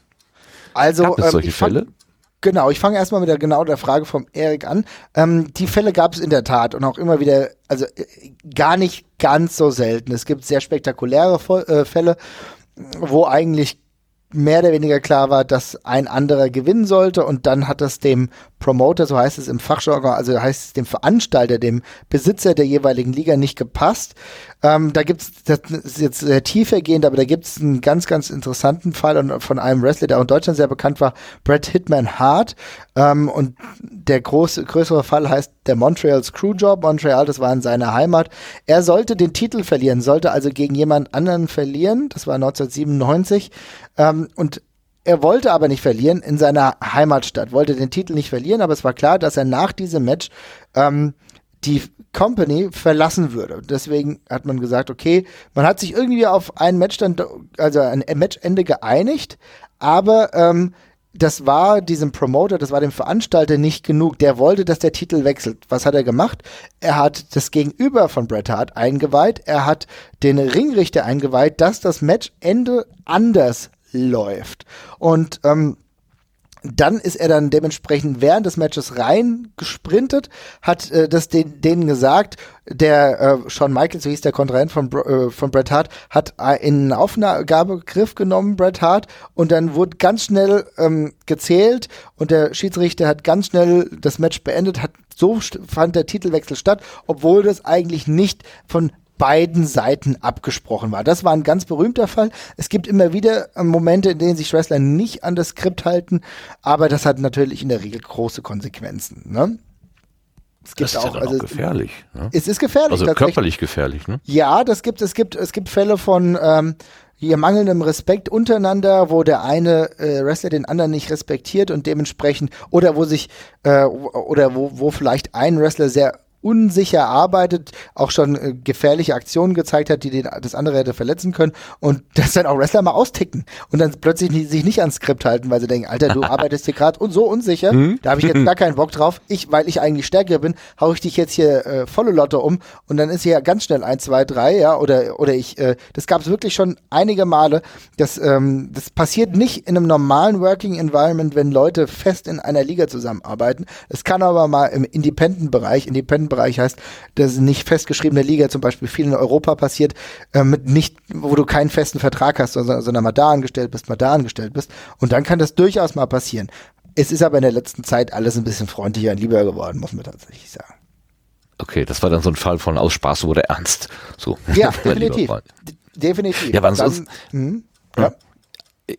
Also, Gab es solche ähm, Fälle? Genau, ich fange erstmal mit der genau der Frage vom Erik an. Ähm, die Fälle gab es in der Tat und auch immer wieder, also äh, gar nicht ganz so selten. Es gibt sehr spektakuläre äh, Fälle, wo eigentlich mehr oder weniger klar war, dass ein anderer gewinnen sollte und dann hat das dem Promoter, so heißt es im Fachjargon, also heißt es dem Veranstalter, dem Besitzer der jeweiligen Liga nicht gepasst. Ähm, da gibt's, das ist jetzt sehr tiefergehend, aber da gibt's einen ganz, ganz interessanten Fall von einem Wrestler, der auch in Deutschland sehr bekannt war, Brett Hitman Hart. Ähm, und der große, größere Fall heißt der Montreal Screwjob. Montreal, das war in seiner Heimat. Er sollte den Titel verlieren, sollte also gegen jemand anderen verlieren. Das war 1997. Ähm, und er wollte aber nicht verlieren in seiner Heimatstadt, wollte den Titel nicht verlieren, aber es war klar, dass er nach diesem Match ähm, die Company verlassen würde. Deswegen hat man gesagt, okay, man hat sich irgendwie auf ein Match dann, also ein Matchende geeinigt, aber ähm, das war diesem Promoter, das war dem Veranstalter nicht genug. Der wollte, dass der Titel wechselt. Was hat er gemacht? Er hat das Gegenüber von Bret Hart eingeweiht. Er hat den Ringrichter eingeweiht, dass das Matchende anders läuft. Und ähm, dann ist er dann dementsprechend während des Matches reingesprintet, hat äh, das den, denen gesagt, der äh, Shawn Michaels, so hieß der Kontrahent von, äh, von Bret Hart, hat äh, in Aufgabegriff genommen, Bret Hart, und dann wurde ganz schnell ähm, gezählt und der Schiedsrichter hat ganz schnell das Match beendet, hat so fand der Titelwechsel statt, obwohl das eigentlich nicht von beiden Seiten abgesprochen war. Das war ein ganz berühmter Fall. Es gibt immer wieder Momente, in denen sich Wrestler nicht an das Skript halten, aber das hat natürlich in der Regel große Konsequenzen. Ne? Es gibt das ist auch, ja also, gefährlich. Ne? Es ist gefährlich. Also körperlich gefährlich, ne? Ja, das gibt es gibt es gibt Fälle von ähm, hier mangelndem Respekt untereinander, wo der eine äh, Wrestler den anderen nicht respektiert und dementsprechend oder wo sich äh, oder wo, wo vielleicht ein Wrestler sehr unsicher arbeitet, auch schon äh, gefährliche Aktionen gezeigt hat, die den, das andere hätte verletzen können und dass dann auch Wrestler mal austicken und dann plötzlich nie, sich nicht ans Skript halten, weil sie denken, Alter, du arbeitest hier gerade und so unsicher, hm? da habe ich jetzt gar keinen Bock drauf. Ich, weil ich eigentlich stärker bin, hau ich dich jetzt hier äh, volle Lotte um und dann ist hier ganz schnell eins, zwei, drei, ja, oder oder ich, äh, das gab es wirklich schon einige Male. Das, ähm, das passiert nicht in einem normalen Working Environment, wenn Leute fest in einer Liga zusammenarbeiten. Es kann aber mal im Independent-Bereich, Independent Bereich heißt, dass nicht festgeschriebene Liga zum Beispiel viel in Europa passiert, äh, mit nicht, wo du keinen festen Vertrag hast, sondern, sondern mal da angestellt bist, mal da angestellt bist. Und dann kann das durchaus mal passieren. Es ist aber in der letzten Zeit alles ein bisschen freundlicher und lieber geworden, muss man tatsächlich sagen. Okay, das war dann so ein Fall von aus Spaß wurde ernst. So. Ja, definitiv. definitiv. Ja, wann sonst? Hm, ja. Ja,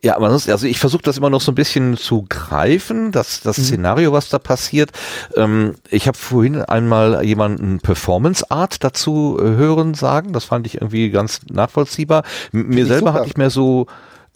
aber sonst, also ich versuche das immer noch so ein bisschen zu greifen, das, das mhm. Szenario, was da passiert. Ähm, ich habe vorhin einmal jemanden Performance Art dazu äh, hören sagen, das fand ich irgendwie ganz nachvollziehbar. M mir selber hatte ich mehr so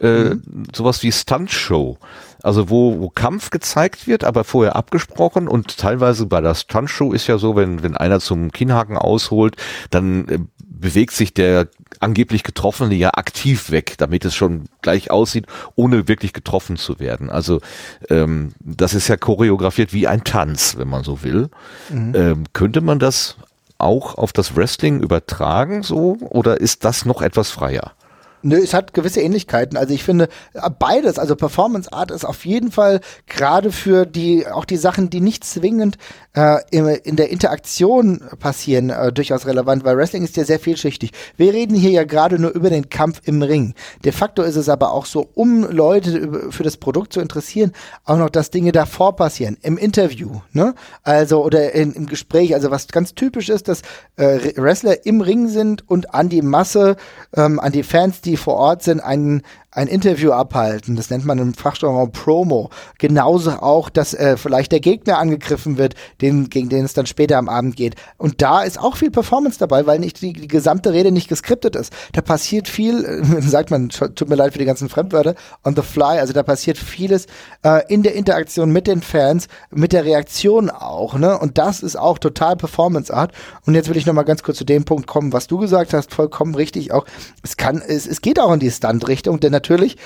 äh, mhm. sowas wie Stunt Show. Also wo, wo Kampf gezeigt wird, aber vorher abgesprochen und teilweise bei der Stuntshow ist ja so, wenn, wenn einer zum Kinnhaken ausholt, dann äh, bewegt sich der angeblich Getroffene ja aktiv weg, damit es schon gleich aussieht, ohne wirklich getroffen zu werden. Also ähm, das ist ja choreografiert wie ein Tanz, wenn man so will. Mhm. Ähm, könnte man das auch auf das Wrestling übertragen so oder ist das noch etwas freier? Nö, es hat gewisse Ähnlichkeiten. Also ich finde beides, also Performance Art ist auf jeden Fall gerade für die, auch die Sachen, die nicht zwingend äh, in, in der Interaktion passieren, äh, durchaus relevant, weil Wrestling ist ja sehr vielschichtig. Wir reden hier ja gerade nur über den Kampf im Ring. De facto ist es aber auch so, um Leute für das Produkt zu interessieren, auch noch, dass Dinge davor passieren, im Interview, ne? Also, oder in, im Gespräch, also was ganz typisch ist, dass äh, Wrestler im Ring sind und an die Masse, ähm, an die Fans, vor Ort sind, einen ein Interview abhalten. Das nennt man im Fachjargon Promo. Genauso auch, dass äh, vielleicht der Gegner angegriffen wird, den, gegen den es dann später am Abend geht. Und da ist auch viel Performance dabei, weil nicht die, die gesamte Rede nicht geskriptet ist. Da passiert viel, äh, sagt man, tut mir leid für die ganzen Fremdwörter, on the fly. Also da passiert vieles äh, in der Interaktion mit den Fans, mit der Reaktion auch. Ne? Und das ist auch total Performance Art. Und jetzt will ich noch mal ganz kurz zu dem Punkt kommen, was du gesagt hast, vollkommen richtig auch. Es kann, es, es geht auch in die Stunt-Richtung, denn natürlich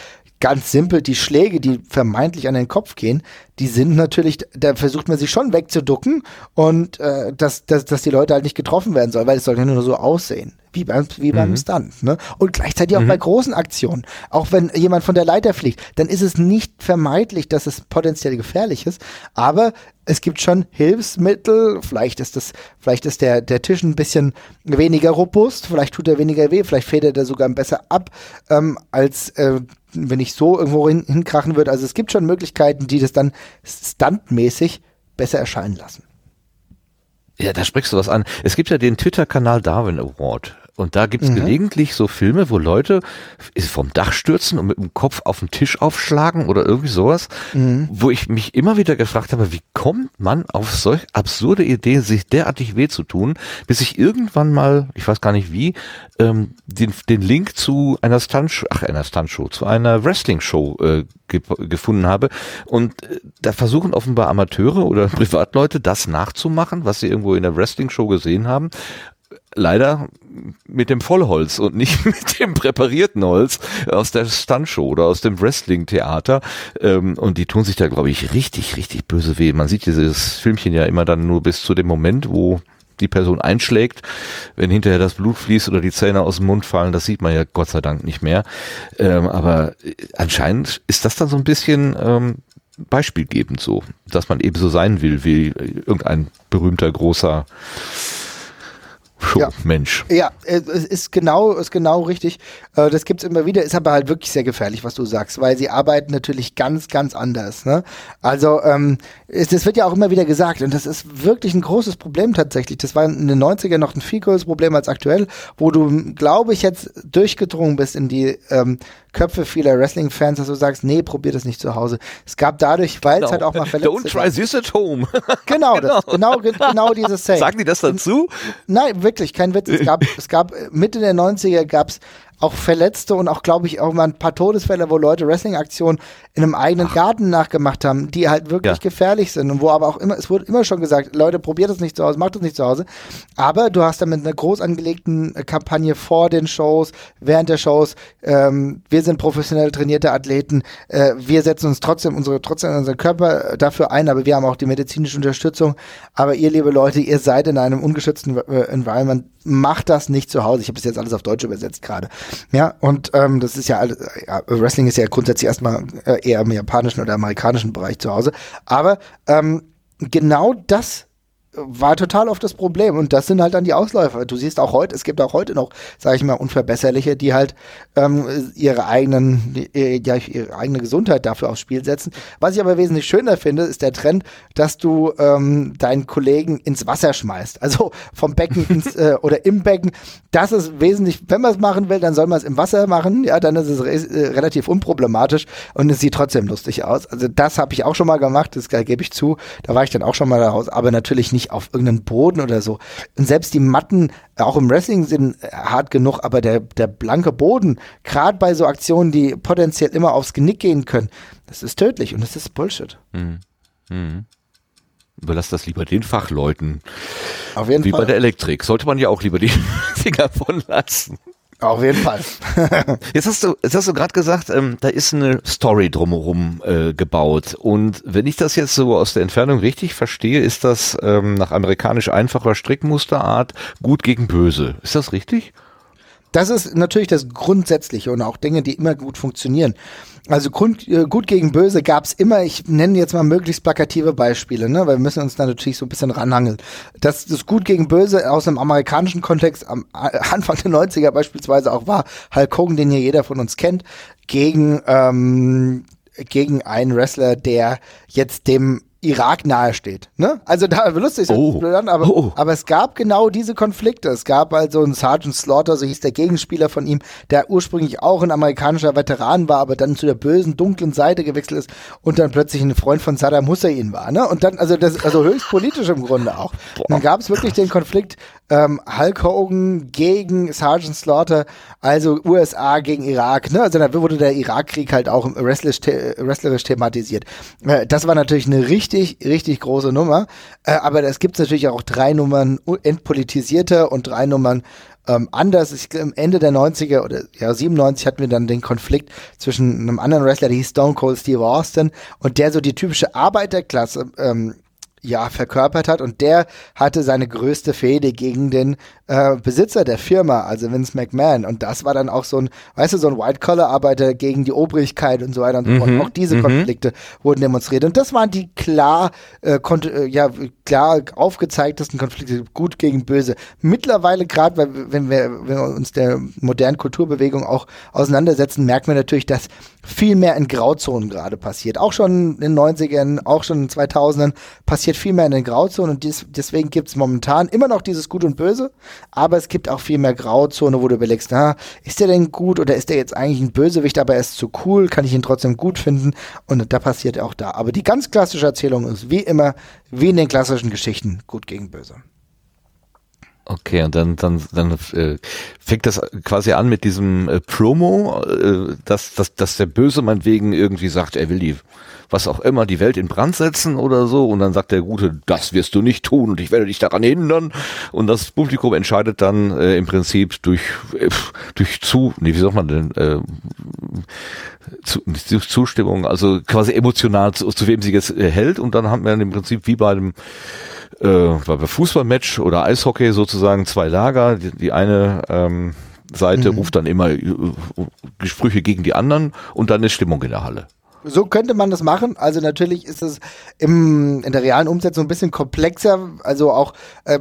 ganz simpel, die Schläge, die vermeintlich an den Kopf gehen, die sind natürlich, da versucht man sich schon wegzuducken und äh, dass, dass, dass die Leute halt nicht getroffen werden sollen, weil es soll ja nur so aussehen. Wie beim, wie beim mhm. Stunt. Ne? Und gleichzeitig auch mhm. bei großen Aktionen. Auch wenn jemand von der Leiter fliegt, dann ist es nicht vermeidlich, dass es potenziell gefährlich ist. Aber es gibt schon Hilfsmittel. Vielleicht ist das, vielleicht ist der, der Tisch ein bisschen weniger robust, vielleicht tut er weniger weh, vielleicht federt er sogar besser ab, ähm, als äh, wenn ich so irgendwo hin, hinkrachen würde. Also es gibt schon Möglichkeiten, die das dann stuntmäßig besser erscheinen lassen. Ja, da sprichst du was an. Es gibt ja den Twitter-Kanal Darwin Award. Und da gibt's mhm. gelegentlich so Filme, wo Leute vom Dach stürzen und mit dem Kopf auf den Tisch aufschlagen oder irgendwie sowas, mhm. wo ich mich immer wieder gefragt habe, wie kommt man auf solch absurde Ideen, sich derartig weh zu tun, bis ich irgendwann mal, ich weiß gar nicht wie, ähm, den, den Link zu einer Stuntshow, ach einer Stuntshow, zu einer Wrestling-Show äh, ge gefunden habe. Und äh, da versuchen offenbar Amateure oder Privatleute das nachzumachen, was sie irgendwo in der Wrestling-Show gesehen haben leider mit dem Vollholz und nicht mit dem präparierten Holz aus der Stuntshow oder aus dem Wrestling-Theater. Ähm, und die tun sich da, glaube ich, richtig, richtig böse weh. Man sieht dieses Filmchen ja immer dann nur bis zu dem Moment, wo die Person einschlägt, wenn hinterher das Blut fließt oder die Zähne aus dem Mund fallen, das sieht man ja Gott sei Dank nicht mehr. Ähm, aber anscheinend ist das dann so ein bisschen ähm, beispielgebend so, dass man eben so sein will wie irgendein berühmter großer Show, Ja. Mensch. Ja, es ist genau, ist genau richtig. Äh, Das gibt's immer wieder, ist aber halt wirklich sehr gefährlich, was du sagst, weil sie arbeiten natürlich ganz, ganz anders. Ne? Also ähm, es, das wird ja auch immer wieder gesagt und das ist wirklich ein großes Problem tatsächlich. Das war in den 90er noch ein viel größeres Problem als aktuell, wo du, glaube ich, jetzt durchgedrungen bist in die ähm, Köpfe vieler Wrestling-Fans, dass du sagst, nee, probier das nicht zu Hause. Es gab dadurch, weil es halt auch mal Verletzte Don't try this at home. Genau, das, genau, genau dieses Saying. Sagen die das dazu? Nein, wirklich, kein Witz. Es gab, es gab äh, Mitte der 90er gab's auch Verletzte und auch, glaube ich, auch mal ein paar Todesfälle, wo Leute Wrestling-Aktionen in einem eigenen Garten nachgemacht haben, die halt wirklich Ja. gefährlich sind und wo aber auch immer, es wurde immer schon gesagt, Leute, probiert das nicht zu Hause, macht das nicht zu Hause. Aber du hast dann mit einer groß angelegten äh, Kampagne vor den Shows, während der Shows, ähm, wir sind professionell trainierte Athleten, äh, wir setzen uns trotzdem unsere, trotzdem unseren Körper dafür ein, aber wir haben auch die medizinische Unterstützung. Aber ihr, liebe Leute, ihr seid in einem ungeschützten äh, Environment, macht das nicht zu Hause. Ich habe das jetzt alles auf Deutsch übersetzt gerade. Ja, und ähm, das ist ja, alles, ja, Wrestling ist ja grundsätzlich erstmal äh, eher im japanischen oder amerikanischen Bereich zu Hause. Aber ähm, genau das war total oft das Problem und das sind halt dann die Ausläufer. Du siehst auch heute, es gibt auch heute noch, sage ich mal, Unverbesserliche, die halt ähm, ihre eigenen, die, ja, ihre eigene Gesundheit dafür aufs Spiel setzen. Was ich aber wesentlich schöner finde, ist der Trend, dass du ähm, deinen Kollegen ins Wasser schmeißt. Also vom Becken ins äh, oder im Becken. Das ist wesentlich, wenn man es machen will, dann soll man es im Wasser machen. Ja, dann ist es re äh, relativ unproblematisch und es sieht trotzdem lustig aus. Also das habe ich auch schon mal gemacht, das gebe ich zu. Da war ich dann auch schon mal raus, aber natürlich nicht auf irgendeinen Boden oder so. Und selbst die Matten, auch im Wrestling, sind äh, hart genug, aber der, der blanke Boden, gerade bei so Aktionen, die potenziell immer aufs Genick gehen können, das ist tödlich und das ist Bullshit. Überlass das lieber den Fachleuten. Auf jeden Wie bei Fall. der Elektrik. Sollte man ja auch lieber die Finger von lassen. Auf jeden Fall. Jetzt hast du, jetzt hast du gerade gesagt, ähm, da ist eine Story drumherum äh, gebaut. Und wenn ich das jetzt so aus der Entfernung richtig verstehe, ist das ähm, nach amerikanisch einfacher Strickmusterart gut gegen böse. Ist das richtig? Das ist natürlich das Grundsätzliche und auch Dinge, die immer gut funktionieren. Also Grund, äh, gut gegen böse gab's immer, ich nenne jetzt mal möglichst plakative Beispiele, ne? weil wir müssen uns da natürlich so ein bisschen ranhangeln. Das, das gut gegen böse aus einem amerikanischen Kontext am A- Anfang der 90er beispielsweise auch war Hulk Hogan, den hier jeder von uns kennt, gegen, ähm, gegen einen Wrestler, der jetzt dem Irak nahesteht. Ne? Also da lustig, Oh. blöd aber, Oh. aber es gab genau diese Konflikte. Es gab also einen Sergeant Slaughter, so hieß der Gegenspieler von ihm, der ursprünglich auch ein amerikanischer Veteran war, aber dann zu der bösen, dunklen Seite gewechselt ist und dann plötzlich ein Freund von Saddam Hussein war. Ne? Und dann, also das, also höchst politisch im Grunde auch. Und dann gab es wirklich den Konflikt ähm, Hulk Hogan gegen Sergeant Slaughter, also USA gegen Irak. Ne? Also da wurde der Irakkrieg halt auch wrestlerisch, the wrestlerisch thematisiert. Äh, das war natürlich eine richtig, richtig große Nummer. Äh, aber es gibt natürlich auch drei Nummern entpolitisierter und drei Nummern ähm, anders. Ich, am Ende der 90er oder ja 97 hatten wir dann den Konflikt zwischen einem anderen Wrestler, der hieß Stone Cold Steve Austin und der so die typische Arbeiterklasse ähm, ja, verkörpert hat. Und der hatte seine größte Fehde gegen den äh, Besitzer der Firma, also Vince McMahon und das war dann auch so ein, weißt du, so ein White-Collar-Arbeiter gegen die Obrigkeit und so weiter und so fort. Auch diese Konflikte wurden demonstriert und das waren die klar, äh, konnte, äh, ja, klar aufgezeigtesten Konflikte, gut gegen böse. Mittlerweile gerade, wenn wir, wenn wir uns der modernen Kulturbewegung auch auseinandersetzen, merken wir natürlich, dass viel mehr in Grauzonen gerade passiert. Auch schon in den 90ern, auch schon in den 2000ern passiert viel mehr in den Grauzonen und dies, deswegen gibt es momentan immer noch dieses Gut und Böse, aber es gibt auch viel mehr Grauzone, wo du überlegst, na, ist der denn gut oder ist der jetzt eigentlich ein Bösewicht, aber er ist zu cool, kann ich ihn trotzdem gut finden und da passiert auch da. Aber die ganz klassische Erzählung ist wie immer, wie in den klassischen Geschichten, gut gegen böse. Okay, und dann, dann, dann äh, fängt das quasi an mit diesem äh, Promo, äh, dass, dass, dass der Böse meinetwegen irgendwie sagt, er will die, was auch immer, die Welt in Brand setzen oder so, und dann sagt der Gute, das wirst du nicht tun und ich werde dich daran hindern. Und das Publikum entscheidet dann äh, im Prinzip durch, äh, durch zu, nee, wie sagt man denn, äh, zu, durch Zustimmung, also quasi emotional zu, zu wem sie jetzt äh, hält, und dann haben wir dann im Prinzip wie bei einem äh, bei Fußballmatch oder Eishockey sozusagen zwei Lager. Die, die eine ähm, Seite ruft dann immer äh, Sprüche gegen die anderen und dann ist Stimmung in der Halle. So könnte man das machen. Also natürlich ist es im, in der realen Umsetzung ein bisschen komplexer. Also auch, äh,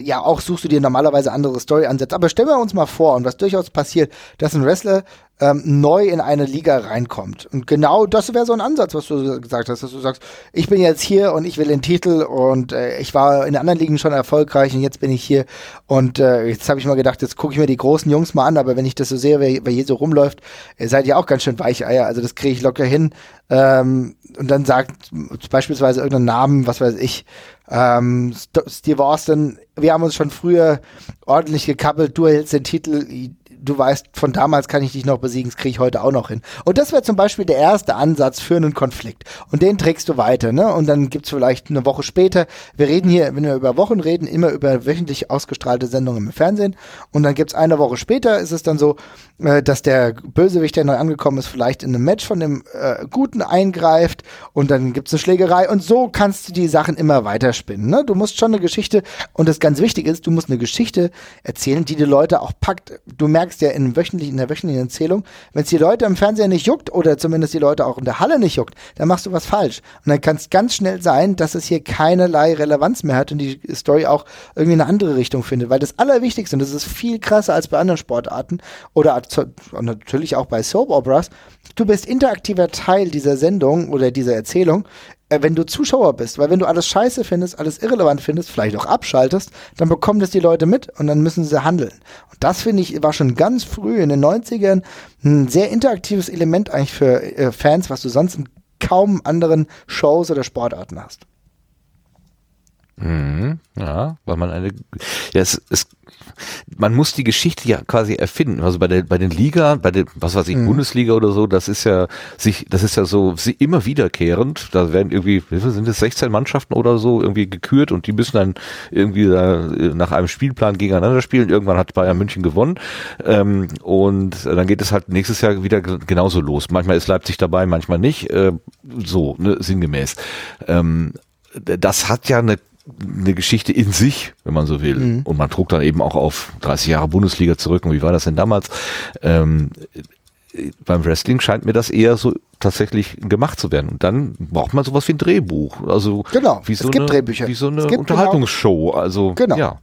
ja, auch suchst du dir normalerweise andere Story-Ansätze. Aber stellen wir uns mal vor, und was durchaus passiert, dass ein Wrestler ähm, neu in eine Liga reinkommt. Und genau das wäre so ein Ansatz, was du gesagt hast, dass du sagst, ich bin jetzt hier und ich will den Titel und äh, ich war in anderen Ligen schon erfolgreich und jetzt bin ich hier und äh, jetzt habe ich mal gedacht, jetzt gucke ich mir die großen Jungs mal an, aber wenn ich das so sehe, wer, wer hier so rumläuft, ihr seid ja auch ganz schön Weicheier, also das kriege ich locker hin. Ähm, und dann sagt beispielsweise irgendeinen Namen, was weiß ich, ähm, Steve Austin, wir haben uns schon früher ordentlich gekappelt, du hältst den Titel, du weißt, von damals kann ich dich noch besiegen, das kriege ich heute auch noch hin. Und das wäre zum Beispiel der erste Ansatz für einen Konflikt. Und den trägst du weiter, ne? Und dann gibt's vielleicht eine Woche später, wir reden hier, wenn wir über Wochen reden, immer über wöchentlich ausgestrahlte Sendungen im Fernsehen. Und dann gibt's eine Woche später, ist es dann so, äh, dass der Bösewicht, der neu angekommen ist, vielleicht in einem Match von dem äh, Guten eingreift und dann gibt's eine Schlägerei. Und so kannst du die Sachen immer weiterspinnen. Ne? Du musst schon eine Geschichte, und das ganz wichtig ist, du musst eine Geschichte erzählen, die die Leute auch packt. Du merkst, merkst ja in, wöchentlich, in der wöchentlichen Erzählung, wenn es die Leute im Fernseher nicht juckt oder zumindest die Leute auch in der Halle nicht juckt, dann machst du was falsch. Und dann kann es ganz schnell sein, dass es hier keinerlei Relevanz mehr hat und die Story auch irgendwie eine andere Richtung findet. Weil das Allerwichtigste, und das ist viel krasser als bei anderen Sportarten oder natürlich auch bei Soap Operas, du bist interaktiver Teil dieser Sendung oder dieser Erzählung äh, wenn du Zuschauer bist, weil wenn du alles scheiße findest, alles irrelevant findest, vielleicht auch abschaltest, dann bekommen das die Leute mit und dann müssen sie handeln. Und das finde ich war schon ganz früh in den 90ern ein sehr interaktives Element eigentlich für äh, Fans, was du sonst in kaum anderen Shows oder Sportarten hast. Mhm, ja, weil man eine, ja, es, es man muss die Geschichte ja quasi erfinden. Also bei der, bei den Liga, bei der, was weiß ich, mhm. Bundesliga oder so, das ist ja sich, das ist ja so immer wiederkehrend. Da werden irgendwie, wie sind es 16 Mannschaften oder so irgendwie gekürt und die müssen dann irgendwie da nach einem Spielplan gegeneinander spielen. Irgendwann hat Bayern München gewonnen. Ähm, und dann geht es halt nächstes Jahr wieder genauso los. Manchmal ist Leipzig dabei, manchmal nicht. Äh, so, ne, sinngemäß. Ähm, das hat ja eine eine Geschichte in sich, wenn man so will. Mhm. Und man trug dann eben auch auf 30 Jahre Bundesliga zurück. Und wie war das denn damals? Ähm, beim Wrestling scheint mir das eher so tatsächlich gemacht zu werden. Und dann braucht man sowas wie ein Drehbuch. Also genau. wie so es gibt eine, Drehbücher. Wie so eine Unterhaltungsshow. Also genau. ja.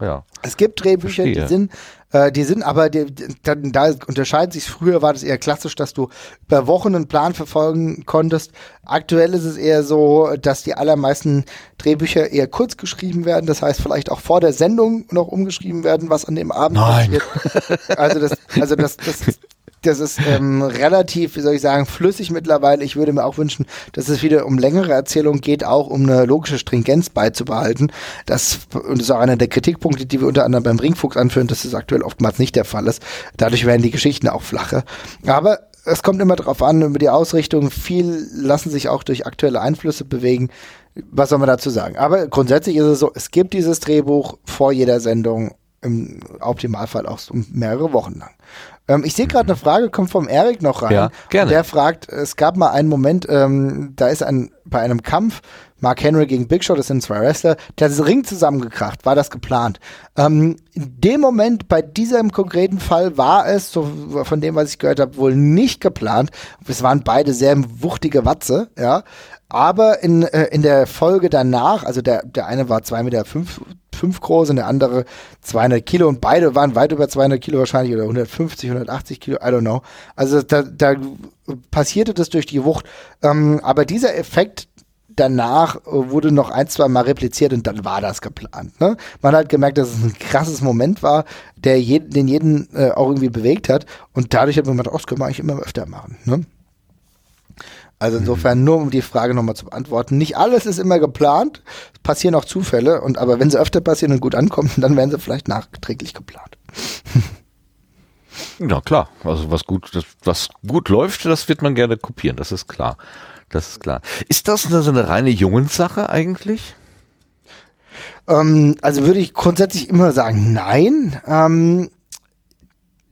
Ja. Es gibt Drehbücher, Verstehe. die sind, äh, die sind aber, die, da, da unterscheiden sich. Früher war das eher klassisch, dass du über Wochen einen Plan verfolgen konntest. Aktuell ist es eher so, dass die allermeisten Drehbücher eher kurz geschrieben werden. Das heißt, vielleicht auch vor der Sendung noch umgeschrieben werden, was an dem Abend Nein. passiert. Also das, also das, das, das ist ähm, relativ, wie soll ich sagen, flüssig mittlerweile. Ich würde mir auch wünschen, dass es wieder um längere Erzählungen geht, auch um eine logische Stringenz beizubehalten. Das, und das ist auch einer der Kritikpunkte, die wir unter anderem beim Ringfuchs anführen, dass es aktuell oftmals nicht der Fall ist. Dadurch werden die Geschichten auch flacher. Aber es kommt immer darauf an, über die Ausrichtung. Viel lassen sich auch durch aktuelle Einflüsse bewegen. Was soll man dazu sagen? Aber grundsätzlich ist es so, es gibt dieses Drehbuch vor jeder Sendung im Optimalfall auch so mehrere Wochen lang. Ähm, ich sehe gerade eine Frage, kommt vom Erik noch rein. Ja, gerne. Der fragt, es gab mal einen Moment, ähm, da ist ein, bei einem Kampf, Mark Henry gegen Big Show, das sind zwei Wrestler, der hat das Ring zusammengekracht. War das geplant? Ähm, in dem Moment, bei diesem konkreten Fall, war es, so von dem, was ich gehört habe, wohl nicht geplant. Es waren beide sehr wuchtige Watze, ja. Aber in, äh, in der Folge danach, also der, der eine war zwei Meter fünf, fünf groß und der andere 200 Kilo und beide waren weit über 200 Kilo wahrscheinlich oder 150, 180 Kilo, I don't know. Also da, da passierte das durch die Wucht. Ähm, aber dieser Effekt danach wurde noch ein, zwei Mal repliziert und dann war das geplant. Ne? Man hat gemerkt, dass es ein krasses Moment war, der jeden, den jeden äh, auch irgendwie bewegt hat und dadurch hat man gedacht, oh, das können wir eigentlich immer öfter machen. Ne? Also insofern nur um die Frage nochmal zu beantworten. Nicht alles ist immer geplant. Es passieren auch Zufälle. Und aber wenn sie öfter passieren und gut ankommen, dann werden sie vielleicht nachträglich geplant. Ja klar. Also was gut, das, was gut läuft, das wird man gerne kopieren. Das ist klar. Das ist klar. Ist das so eine reine Jungenssache eigentlich? Ähm, also würde ich grundsätzlich immer sagen, nein. Ähm,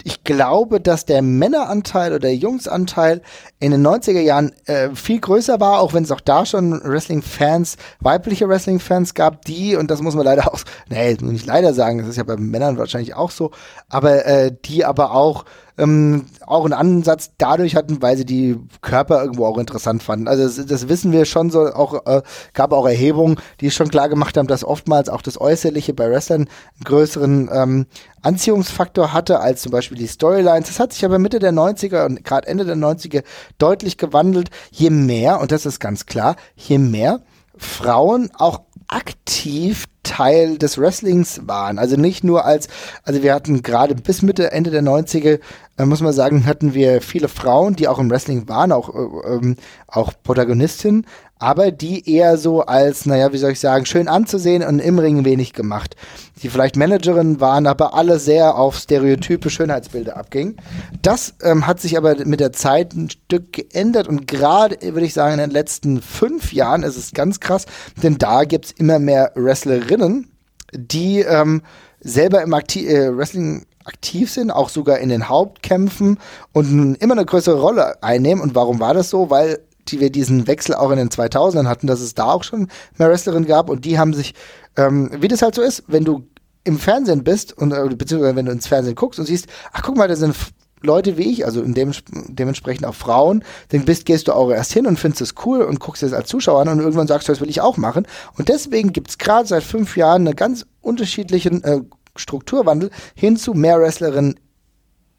ich glaube, dass der Männeranteil oder der Jungsanteil in den 90er Jahren äh, viel größer war, auch wenn es auch da schon Wrestling-Fans, weibliche Wrestling-Fans gab, die, und das muss man leider auch, nee, nicht leider sagen, das ist ja bei Männern wahrscheinlich auch so, aber äh, die aber auch ähm, auch einen Ansatz dadurch hatten, weil sie die Körper irgendwo auch interessant fanden. Also das, das wissen wir schon so, auch äh, gab auch Erhebungen, die schon klar gemacht haben, dass oftmals auch das Äußerliche bei Wrestlern einen größeren ähm, Anziehungsfaktor hatte als zum Beispiel die Storylines. Das hat sich aber Mitte der 90er und gerade Ende der 90er deutlich gewandelt. Je mehr, und das ist ganz klar, je mehr Frauen auch aktiv Teil des Wrestlings waren. Also nicht nur als, also wir hatten gerade bis Mitte, Ende der 90er, äh, muss man sagen, hatten wir viele Frauen, die auch im Wrestling waren, auch, äh, ähm, auch Protagonistinnen, aber die eher so als, naja, wie soll ich sagen, schön anzusehen und im Ring wenig gemacht. Die vielleicht Managerinnen waren, aber alle sehr auf stereotype Schönheitsbilder abgingen. Das ähm, hat sich aber mit der Zeit ein Stück geändert und gerade, würde ich sagen, in den letzten fünf Jahren ist es ganz krass, denn da gibt's immer mehr Wrestlerinnen, die ähm, selber im Akti äh, Wrestling aktiv sind, auch sogar in den Hauptkämpfen und immer eine größere Rolle einnehmen. Und warum war das so? Weil die wir diesen Wechsel auch in den 2000ern hatten, dass es da auch schon mehr Wrestlerinnen gab und die haben sich, ähm, wie das halt so ist, wenn du im Fernsehen bist und äh, beziehungsweise wenn du ins Fernsehen guckst und siehst, ach guck mal, da sind Leute wie ich, also dem, dementsprechend auch Frauen, dann bist, gehst du auch erst hin und findest es cool und guckst es als Zuschauer an und irgendwann sagst du, das will ich auch machen. Und deswegen gibt es gerade seit fünf Jahren einen ganz unterschiedlichen äh, Strukturwandel hin zu mehr Wrestlerinnen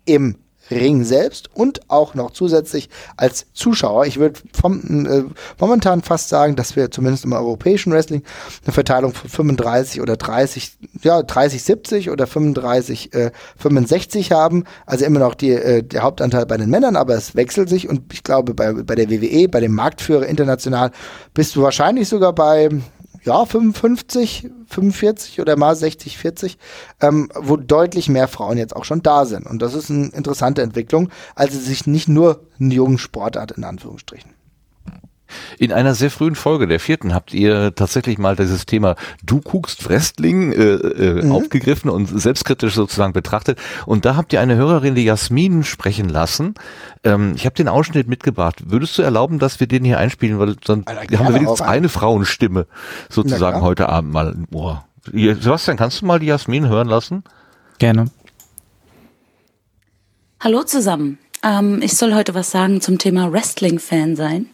im Ring selbst und auch noch zusätzlich als Zuschauer. Ich würde äh, momentan fast sagen, dass wir zumindest im europäischen Wrestling eine Verteilung von 35 oder 30, ja 30, 70 oder 35, äh, 65 haben. Also immer noch die, äh, der Hauptanteil bei den Männern, aber es wechselt sich und ich glaube bei, bei der WWE, bei dem Marktführer international, bist du wahrscheinlich sogar bei ja, 55, 45 oder mal 60, 40, ähm, wo deutlich mehr Frauen jetzt auch schon da sind. Und das ist eine interessante Entwicklung, also sich nicht nur eine jungen Sportart in Anführungsstrichen. In einer sehr frühen Folge, der vierten, habt ihr tatsächlich mal dieses Thema Du guckst Wrestling äh, äh, mhm. aufgegriffen und selbstkritisch sozusagen betrachtet. Und da habt ihr eine Hörerin, die Jasmin, sprechen lassen. Ähm, ich habe den Ausschnitt mitgebracht. Würdest du erlauben, dass wir den hier einspielen? Weil dann haben wir wenigstens eine Frauenstimme sozusagen heute Abend mal. Boah. Sebastian, kannst du mal die Jasmin hören lassen? Gerne. Hallo zusammen. Ähm, ich soll heute was sagen zum Thema Wrestling-Fan sein.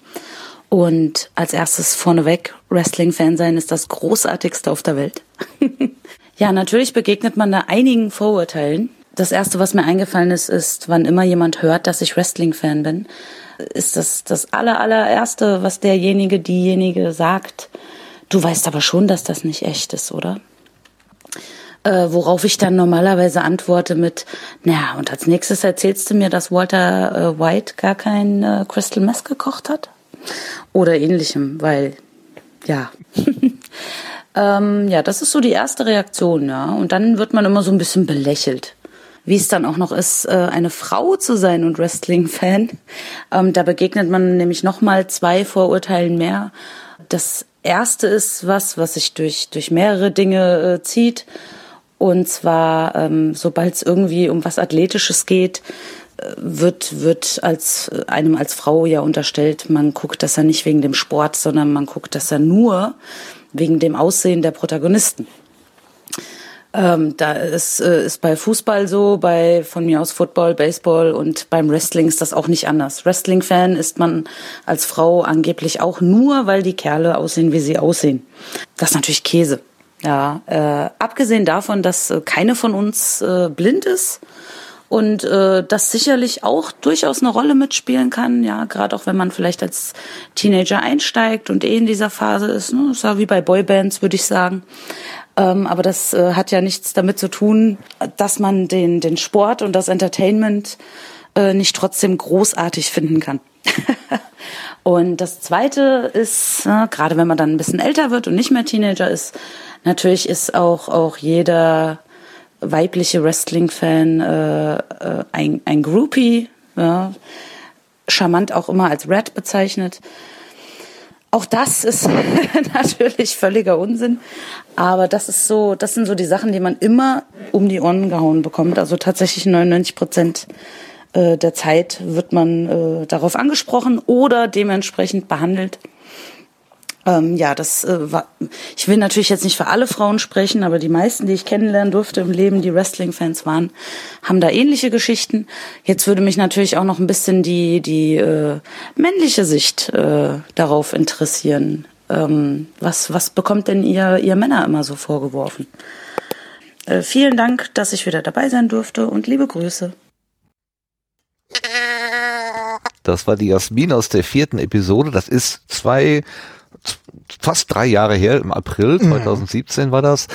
Und als erstes vorneweg, Wrestling-Fan sein ist das Großartigste auf der Welt. ja, natürlich begegnet man da einigen Vorurteilen. Das erste, was mir eingefallen ist, ist, wann immer jemand hört, dass ich Wrestling-Fan bin, ist das das aller, allererste, was derjenige, diejenige sagt. Du weißt aber schon, dass das nicht echt ist, oder? Äh, worauf ich dann normalerweise antworte mit, naja, und als nächstes erzählst du mir, dass Walter äh, White gar kein äh, Crystal Mess gekocht hat? Oder ähnlichem, weil ja. ähm, ja, das ist so die erste Reaktion, ja. Und dann wird man immer so ein bisschen belächelt. Wie es dann auch noch ist, äh, eine Frau zu sein und Wrestling-Fan. Ähm, da begegnet man nämlich nochmal zwei Vorurteilen mehr. Das erste ist was, was sich durch, durch mehrere Dinge äh, zieht. Und zwar, ähm, sobald es irgendwie um was Athletisches geht, wird, wird als, einem als Frau ja unterstellt, man guckt das ja nicht wegen dem Sport, sondern man guckt das ja nur wegen dem Aussehen der Protagonisten. Ähm, da ist, äh, ist bei Fußball so, bei von mir aus Football, Baseball und beim Wrestling ist das auch nicht anders. Wrestling-Fan ist man als Frau angeblich auch nur, weil die Kerle aussehen, wie sie aussehen. Das ist natürlich Käse. Ja, äh, abgesehen davon, dass äh, keine von uns äh, blind ist, und äh, das sicherlich auch durchaus eine Rolle mitspielen kann, ja, gerade auch wenn man vielleicht als Teenager einsteigt und eh in dieser Phase ist, ne, ist wie bei Boybands, würde ich sagen. Ähm, aber das äh, hat ja nichts damit zu tun, dass man den, den Sport und das Entertainment äh, nicht trotzdem großartig finden kann. und das Zweite ist, äh, gerade wenn man dann ein bisschen älter wird und nicht mehr Teenager ist, natürlich ist auch, auch jeder weibliche Wrestling-Fan äh, äh, ein, ein Groupie, ja, charmant auch immer als Red bezeichnet. Auch das ist natürlich völliger Unsinn, aber das ist so, das sind so die Sachen, die man immer um die Ohren gehauen bekommt. Also tatsächlich 99 Prozent äh, der Zeit wird man äh, darauf angesprochen oder dementsprechend behandelt. Ähm, ja, das äh, war. Ich will natürlich jetzt nicht für alle Frauen sprechen, aber die meisten, die ich kennenlernen durfte im Leben, die Wrestling-Fans waren, haben da ähnliche Geschichten. Jetzt würde mich natürlich auch noch ein bisschen die die äh, männliche Sicht äh, darauf interessieren. Ähm, was was bekommt denn ihr ihr Männer immer so vorgeworfen? Äh, vielen Dank, dass ich wieder dabei sein durfte und liebe Grüße. Das war die Jasmin aus der vierten Episode. Das ist zwei fast drei Jahre her, im April 2017 mhm. war das.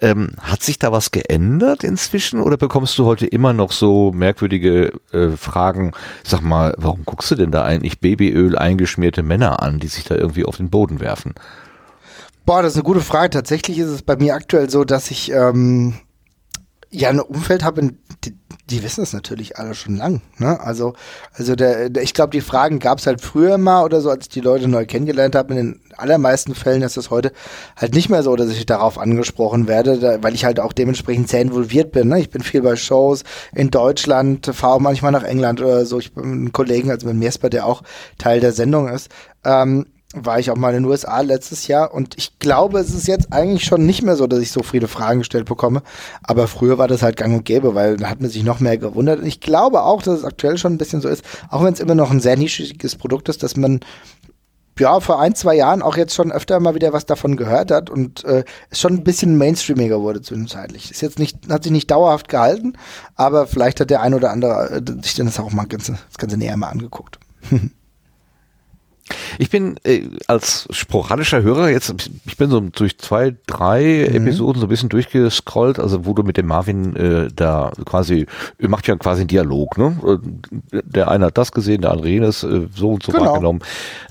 Ähm, hat sich da was geändert inzwischen oder bekommst du heute immer noch so merkwürdige äh, Fragen? Sag mal, warum guckst du denn da eigentlich Babyöl eingeschmierte Männer an, die sich da irgendwie auf den Boden werfen? Boah, das ist eine gute Frage. Tatsächlich ist es bei mir aktuell so, dass ich ähm, ja ein Umfeld habe, die, die wissen es natürlich alle schon lang. Ne? Also, also der, der ich glaube, die Fragen gab es halt früher mal oder so, als ich die Leute neu kennengelernt habe. In den allermeisten Fällen ist es heute halt nicht mehr so, dass ich darauf angesprochen werde, da, weil ich halt auch dementsprechend sehr involviert bin. Ne? Ich bin viel bei Shows in Deutschland, fahre auch manchmal nach England oder so. Ich bin mit einem Kollegen, also mit Miesper, der auch Teil der Sendung ist. Ähm, war ich auch mal in den USA letztes Jahr und ich glaube, es ist jetzt eigentlich schon nicht mehr so, dass ich so viele Fragen gestellt bekomme. Aber früher war das halt gang und gäbe, weil da hat man sich noch mehr gewundert. Und ich glaube auch, dass es aktuell schon ein bisschen so ist, auch wenn es immer noch ein sehr nischiges Produkt ist, dass man ja, vor ein, zwei Jahren auch jetzt schon öfter mal wieder was davon gehört hat und äh, es schon ein bisschen mainstreamiger wurde zwischenzeitlich. Ist jetzt nicht, hat sich nicht dauerhaft gehalten, aber vielleicht hat der ein oder andere äh, sich das auch mal ganz, das Ganze näher mal angeguckt. Ich bin äh, als sporadischer Hörer jetzt, ich bin so durch zwei, drei mhm. Episoden so ein bisschen durchgescrollt, also wo du mit dem Marvin äh, da quasi, ihr macht ja quasi einen Dialog, ne? Der eine hat das gesehen, der andere jenes, äh, so und so genau. wahrgenommen.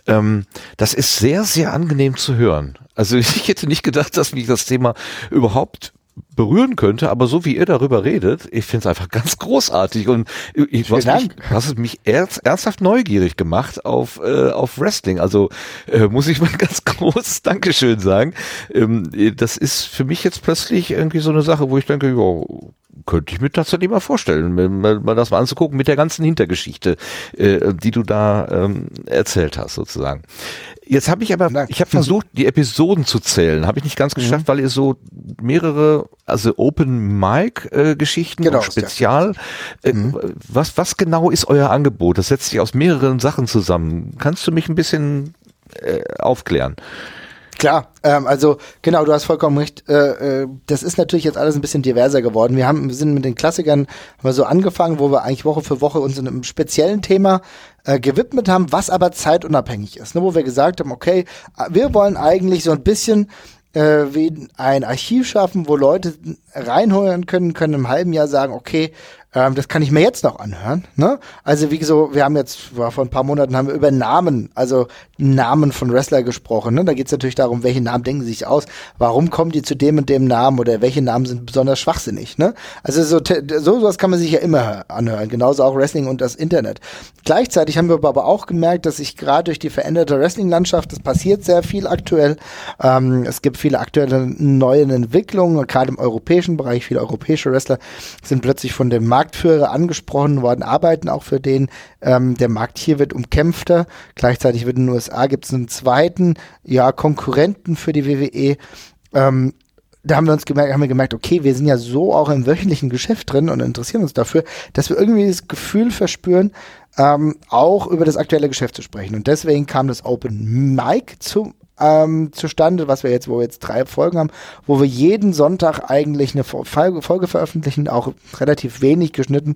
Ähm, das ist sehr, sehr angenehm zu hören. Also ich hätte nicht gedacht, dass mich das Thema überhaupt berühren könnte, aber so wie ihr darüber redet, ich finde es einfach ganz großartig und ich, was mich, hast mich ernst, ernsthaft neugierig gemacht auf, äh, auf Wrestling. Also äh, muss ich mal ganz großes Dankeschön sagen. Ähm, das ist für mich jetzt plötzlich irgendwie so eine Sache, wo ich denke, ja, könnte ich mir tatsächlich mal vorstellen, mal, mal das mal anzugucken mit der ganzen Hintergeschichte, äh, die du da ähm, erzählt hast, sozusagen. Jetzt habe ich aber, Nein. ich habe versucht, die Episoden zu zählen, habe ich nicht ganz mhm. geschafft, mhm. weil ihr so mehrere, also Open Mic äh, Geschichten genau, Spezial. Äh, mhm. Was was genau ist euer Angebot? Das setzt sich aus mehreren Sachen zusammen. Kannst du mich ein bisschen äh, aufklären? Klar, ähm, also genau, du hast vollkommen recht. Äh, äh, das ist natürlich jetzt alles ein bisschen diverser geworden. Wir haben wir sind mit den Klassikern haben so angefangen, wo wir eigentlich Woche für Woche uns in einem speziellen Thema äh, gewidmet haben, was aber zeitunabhängig ist. Ne? Wo wir gesagt haben, okay, wir wollen eigentlich so ein bisschen äh, wie ein Archiv schaffen, wo Leute reinholen können, können im halben Jahr sagen, okay, ähm, das kann ich mir jetzt noch anhören. Ne? Also wie so, wir haben jetzt vor ein paar Monaten haben wir über Namen, also Namen von Wrestler gesprochen. Ne? Da geht es natürlich darum, welche Namen denken sie sich aus, warum kommen die zu dem und dem Namen oder welche Namen sind besonders schwachsinnig. Ne? Also so, so sowas kann man sich ja immer anhören, genauso auch Wrestling und das Internet. Gleichzeitig haben wir aber auch gemerkt, dass sich gerade durch die veränderte Wrestling-Landschaft, es passiert sehr viel aktuell. Ähm, es gibt viele aktuelle neue Entwicklungen, gerade im europäischen Bereich. Viele europäische Wrestler sind plötzlich von dem Markt Marktführer angesprochen worden, arbeiten auch für den. Ähm, der Markt hier wird umkämpfter. Gleichzeitig wird in den USA gibt es einen zweiten, ja, Konkurrenten für die WWE. Ähm, da haben wir uns gemerkt, haben wir gemerkt, okay, wir sind ja so auch im wöchentlichen Geschäft drin und interessieren uns dafür, dass wir irgendwie das Gefühl verspüren, ähm, auch über das aktuelle Geschäft zu sprechen. Und deswegen kam das Open Mic zum ähm, zustande, was wir jetzt, wo wir jetzt drei Folgen haben, wo wir jeden Sonntag eigentlich eine Folge, Folge veröffentlichen, auch relativ wenig geschnitten,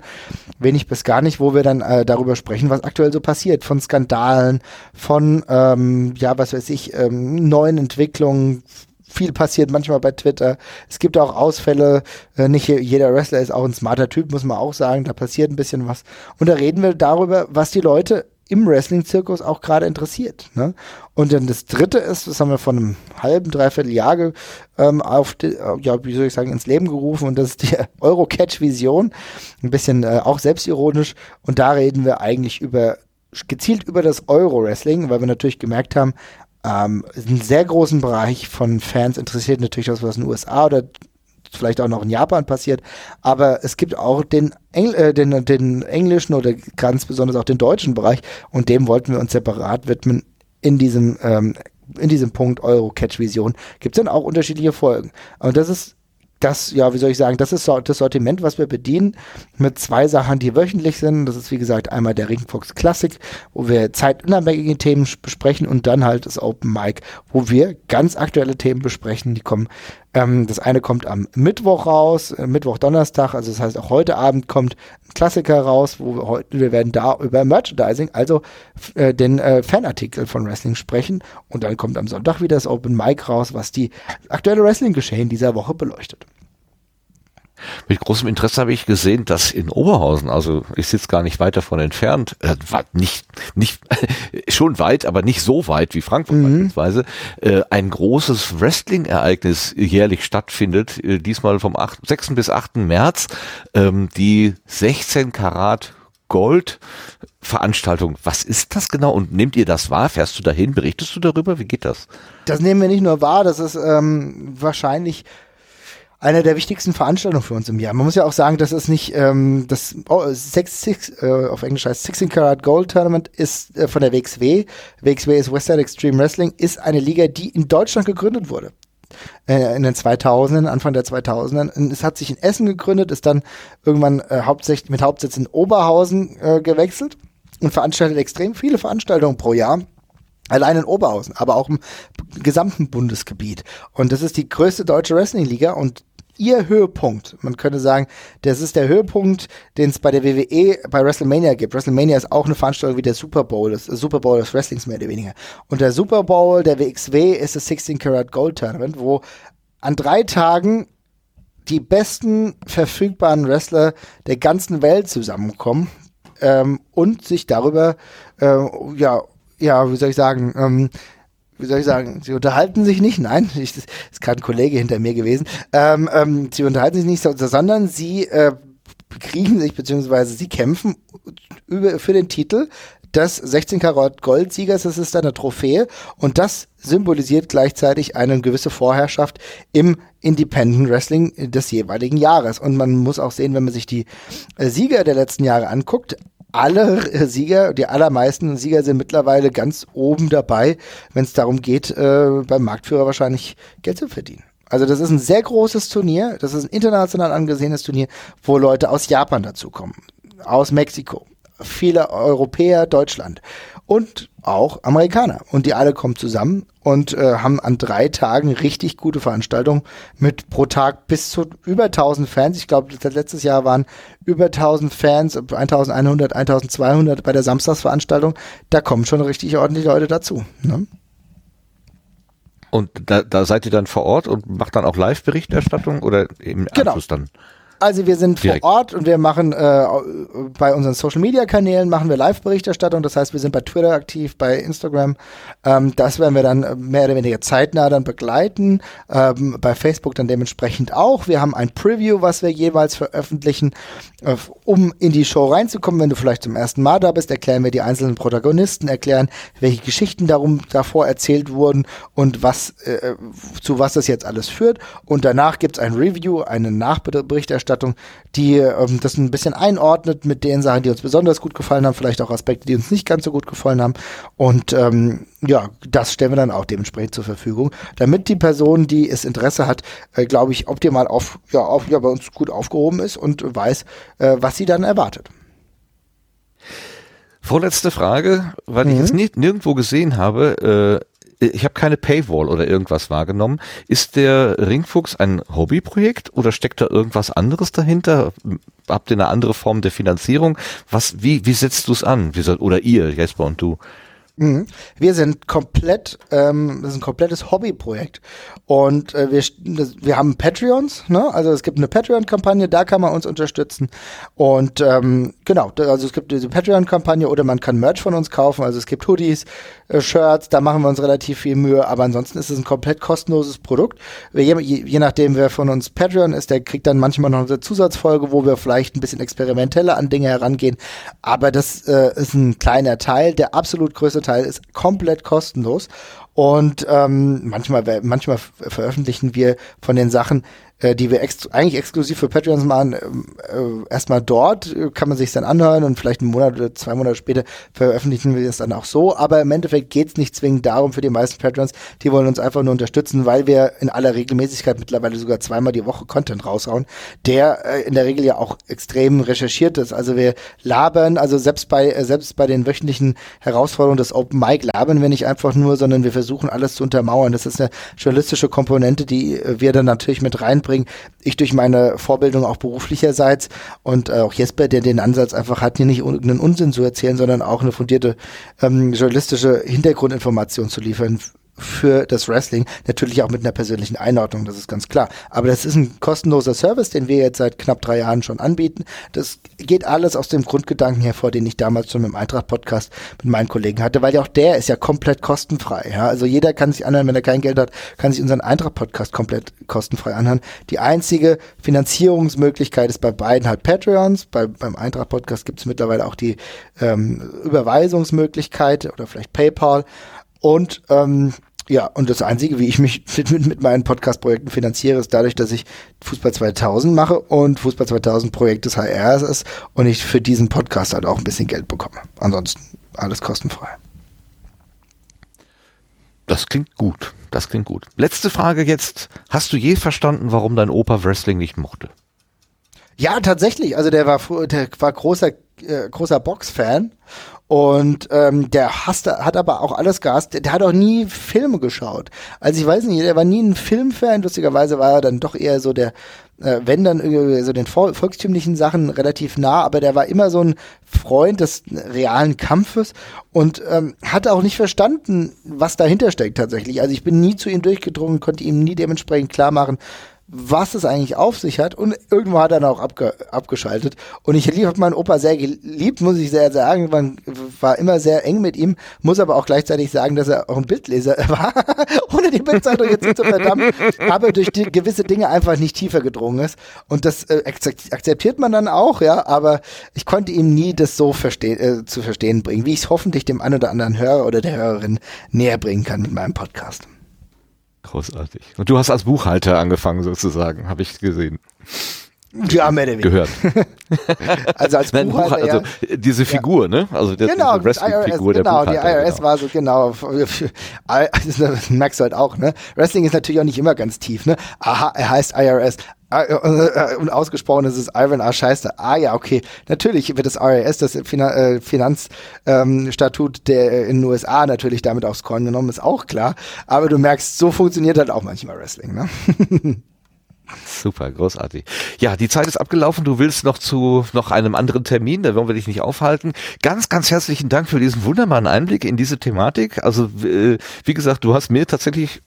wenig bis gar nicht, wo wir dann äh, darüber sprechen, was aktuell so passiert, von Skandalen, von, ähm, ja, was weiß ich, ähm, neuen Entwicklungen, viel passiert manchmal bei Twitter. Es gibt auch Ausfälle. Äh, nicht jeder Wrestler ist auch ein smarter Typ, muss man auch sagen. Da passiert ein bisschen was. Und da reden wir darüber, was die Leute im Wrestling-Zirkus auch gerade interessiert. Ne? Und dann das dritte ist, das haben wir vor einem halben, dreiviertel Jahr ähm, auf, die, äh, ja, wie soll ich sagen, ins Leben gerufen und das ist die Eurocatch-Vision. Ein bisschen äh, auch selbstironisch. Und da reden wir eigentlich über, gezielt über das Euro-Wrestling, weil wir natürlich gemerkt haben, ähm, einen sehr großen Bereich von Fans interessiert natürlich das, was in den USA oder vielleicht auch noch in Japan passiert, aber es gibt auch den, Engl äh, den, den englischen oder ganz besonders auch den deutschen Bereich und dem wollten wir uns separat widmen in diesem ähm, in diesem Punkt Euro-Catch-Vision gibt es dann auch unterschiedliche Folgen. Und das ist das, ja, wie soll ich sagen, das ist das Sortiment, was wir bedienen, mit zwei Sachen, die wöchentlich sind. Das ist, wie gesagt, einmal der Ringfox Classic, wo wir zeitunabhängige Themen besprechen und dann halt das Open Mic, wo wir ganz aktuelle Themen besprechen. Die kommen ähm, das eine kommt am Mittwoch raus, äh, Mittwoch, Donnerstag, also das heißt auch heute Abend kommt ein Klassiker raus, wo wir heute, wir werden da über Merchandising, also äh, den äh, Fanartikel von Wrestling sprechen und dann kommt am Sonntag wieder das Open Mic raus, was die aktuelle Wrestling-Geschehen dieser Woche beleuchtet. Mit großem Interesse habe ich gesehen, dass in Oberhausen, also ich sitze gar nicht weit davon entfernt, äh, nicht, nicht, schon weit, aber nicht so weit wie Frankfurt mhm. beispielsweise, äh, ein großes Wrestling-Ereignis jährlich stattfindet, äh, diesmal vom 8, 6. bis 8. März, ähm, die 16 Karat Gold Veranstaltung. Was ist das genau und nehmt ihr das wahr? Fährst du dahin? Berichtest du darüber? Wie geht das? Das nehmen wir nicht nur wahr, das ist ähm, wahrscheinlich eine der wichtigsten Veranstaltungen für uns im Jahr. Man muss ja auch sagen, dass es nicht ähm, das oh, six, six, äh, auf Englisch heißt 16 Karat Gold Tournament ist äh, von der WXW. WXW ist Westside Extreme Wrestling, ist eine Liga, die in Deutschland gegründet wurde äh, in den 2000ern, Anfang der 2000ern. Es hat sich in Essen gegründet, ist dann irgendwann äh, hauptsächlich mit Hauptsitz in Oberhausen äh, gewechselt und veranstaltet extrem viele Veranstaltungen pro Jahr. Allein in Oberhausen, aber auch im gesamten Bundesgebiet. Und das ist die größte deutsche Wrestling-Liga und ihr Höhepunkt. Man könnte sagen, das ist der Höhepunkt, den es bei der WWE bei WrestleMania gibt. WrestleMania ist auch eine Veranstaltung wie der Super Bowl, das Super Bowl des Wrestlings mehr oder weniger. Und der Super Bowl der WXW ist das 16 Karat Gold Tournament, wo an drei Tagen die besten verfügbaren Wrestler der ganzen Welt zusammenkommen ähm, und sich darüber, äh, ja, ja, wie soll ich sagen, ähm, wie soll ich sagen, sie unterhalten sich nicht, nein, ich, das ist gerade ein Kollege hinter mir gewesen, ähm, ähm, sie unterhalten sich nicht, sondern sie äh, kriegen sich, beziehungsweise sie kämpfen über, für den Titel des 16 Karat Goldsiegers, das ist eine Trophäe und das symbolisiert gleichzeitig eine gewisse Vorherrschaft im Independent Wrestling des jeweiligen Jahres. Und man muss auch sehen, wenn man sich die äh, Sieger der letzten Jahre anguckt, alle Sieger, die allermeisten Sieger sind mittlerweile ganz oben dabei, wenn es darum geht, äh, beim Marktführer wahrscheinlich Geld zu verdienen. Also das ist ein sehr großes Turnier, das ist ein international angesehenes Turnier, wo Leute aus Japan dazukommen, aus Mexiko, viele Europäer, Deutschland und auch Amerikaner. Und die alle kommen zusammen und äh, haben an drei Tagen richtig gute Veranstaltungen mit pro Tag bis zu über 1000 Fans. Ich glaube, letztes Jahr waren über 1000 Fans, 1100, 1200 bei der Samstagsveranstaltung. Da kommen schon richtig ordentlich Leute dazu. Ne? Und da, da seid ihr dann vor Ort und macht dann auch Live-Berichterstattung oder im genau. Anschluss dann? Also wir sind Direkt. vor Ort und wir machen äh, bei unseren Social Media Kanälen machen wir Live-Berichterstattung. Das heißt, wir sind bei Twitter aktiv, bei Instagram. Ähm, das werden wir dann mehr oder weniger zeitnah dann begleiten. Ähm, bei Facebook dann dementsprechend auch. Wir haben ein Preview, was wir jeweils veröffentlichen, äh, um in die Show reinzukommen. Wenn du vielleicht zum ersten Mal da bist, erklären wir die einzelnen Protagonisten, erklären, welche Geschichten darum davor erzählt wurden und was äh, zu was das jetzt alles führt. Und danach gibt's ein Review, eine Nachberichterstattung Berichterstattung, die ähm, das ein bisschen einordnet mit den Sachen, die uns besonders gut gefallen haben, vielleicht auch Aspekte, die uns nicht ganz so gut gefallen haben. Und ähm, ja, das stellen wir dann auch dementsprechend zur Verfügung, damit die Person, die es Interesse hat, äh, glaube ich, optimal auf, ja, auf, ja, bei uns gut aufgehoben ist und weiß, äh, was sie dann erwartet. Vorletzte Frage, weil mhm. ich es nicht nirgendwo gesehen habe. Äh, ich habe keine Paywall oder irgendwas wahrgenommen. Ist der Ringfuchs ein Hobbyprojekt oder steckt da irgendwas anderes dahinter? Habt ihr eine andere Form der Finanzierung? Was, wie, wie setzt du es an? Wie soll, oder ihr, Jesper und du? Mhm. Wir sind komplett, ähm, das ist ein komplettes Hobbyprojekt. Und äh, wir, wir haben Patreons, ne? Also es gibt eine Patreon-Kampagne, da kann man uns unterstützen. Und ähm, genau, also es gibt diese Patreon-Kampagne oder man kann Merch von uns kaufen. Also es gibt Hoodies, äh, Shirts, da machen wir uns relativ viel Mühe, aber ansonsten ist es ein komplett kostenloses Produkt. Je, je nachdem, wer von uns Patreon ist, der kriegt dann manchmal noch eine Zusatzfolge, wo wir vielleicht ein bisschen experimenteller an Dinge herangehen. Aber das äh, ist ein kleiner Teil. Der absolut größte Teil ist komplett kostenlos. Und ähm, manchmal, manchmal veröffentlichen wir von den Sachen äh, die wir ex eigentlich exklusiv für Patreons machen, ähm, äh, erstmal dort, äh, kann man sich dann anhören und vielleicht einen Monat oder zwei Monate später veröffentlichen wir es dann auch so. Aber im Endeffekt geht es nicht zwingend darum für die meisten Patreons, die wollen uns einfach nur unterstützen, weil wir in aller Regelmäßigkeit mittlerweile sogar zweimal die Woche Content raushauen, der äh, in der Regel ja auch extrem recherchiert ist. Also wir labern, also selbst bei, äh, selbst bei den wöchentlichen Herausforderungen des Open Mic labern wir nicht einfach nur, sondern wir versuchen alles zu untermauern. Das ist eine journalistische Komponente, die äh, wir dann natürlich mit reinbringen. Ich durch meine Vorbildung auch beruflicherseits und äh, auch Jesper, der den Ansatz einfach hat, hier nicht irgendeinen Unsinn zu erzählen, sondern auch eine fundierte ähm, journalistische Hintergrundinformation zu liefern für das Wrestling. Natürlich auch mit einer persönlichen Einordnung, das ist ganz klar. Aber das ist ein kostenloser Service, den wir jetzt seit knapp drei Jahren schon anbieten. Das geht alles aus dem Grundgedanken hervor, den ich damals schon dem Eintracht-Podcast mit meinen Kollegen hatte, weil ja auch der ist ja komplett kostenfrei. Ja? Also jeder kann sich anhören, wenn er kein Geld hat, kann sich unseren Eintracht-Podcast komplett kostenfrei anhören. Die einzige Finanzierungsmöglichkeit ist bei beiden halt Patreons. Bei, beim Eintracht-Podcast gibt es mittlerweile auch die ähm, Überweisungsmöglichkeit oder vielleicht PayPal. Und ähm, ja, und das Einzige, wie ich mich mit, mit meinen Podcast-Projekten finanziere, ist dadurch, dass ich Fußball 2000 mache und Fußball 2000 Projekt des HRs ist und ich für diesen Podcast halt auch ein bisschen Geld bekomme. Ansonsten alles kostenfrei. Das klingt gut. Das klingt gut. Letzte Frage jetzt. Hast du je verstanden, warum dein Opa Wrestling nicht mochte? Ja, tatsächlich. Also der war, der war großer, äh, großer Box-Fan und ähm, der hasste, hat aber auch alles gehasst. Der, der, hat auch nie Filme geschaut. Also ich weiß nicht, der war nie ein Filmfan. Lustigerweise war er dann doch eher so der, äh, wenn dann irgendwie so den volkstümlichen Sachen relativ nah, aber der war immer so ein Freund des realen Kampfes und ähm, hat auch nicht verstanden, was dahinter steckt tatsächlich. Also ich bin nie zu ihm durchgedrungen, konnte ihm nie dementsprechend klar machen, was es eigentlich auf sich hat. Und irgendwo hat er dann auch abge abgeschaltet. Und ich habe meinen Opa sehr geliebt, muss ich sehr sagen, man war immer sehr eng mit ihm, muss aber auch gleichzeitig sagen, dass er auch ein Bildleser war, ohne die Bildzeitung jetzt nicht zu verdammt, aber durch die gewisse Dinge einfach nicht tiefer gedrungen ist. Und das äh, akzeptiert man dann auch, ja, aber ich konnte ihm nie das so verstehen, äh, zu verstehen bringen, wie ich es hoffentlich dem einen oder anderen Hörer oder der Hörerin näher bringen kann mit meinem Podcast. Großartig. Und du hast als Buchhalter angefangen sozusagen, habe ich gesehen. Ja, mehr oder weniger. Gehört. also als Nein, Buchhalter, Buch, also ja. diese Figur, ne? Also der, genau, diese Wrestling-Figur der genau, die. IRS genau. war so, genau. Das merkst du halt auch, ne? Wrestling ist natürlich auch nicht immer ganz tief, ne? Aha, er heißt IRS. Ah, äh, Und ausgesprochen ist es Ivan A. Scheiße. Ah ja, okay. Natürlich wird das IRS, das Finan äh, Finanzstatut ähm, der in den USA natürlich damit aufs Korn genommen, ist auch klar. Aber du merkst, so funktioniert halt auch manchmal Wrestling, ne? Super, großartig. Ja, die Zeit ist abgelaufen. Du willst noch zu noch einem anderen Termin, da wollen wir dich nicht aufhalten. Ganz, ganz herzlichen Dank für diesen wunderbaren Einblick in diese Thematik. Also, äh, wie gesagt, du hast mir tatsächlich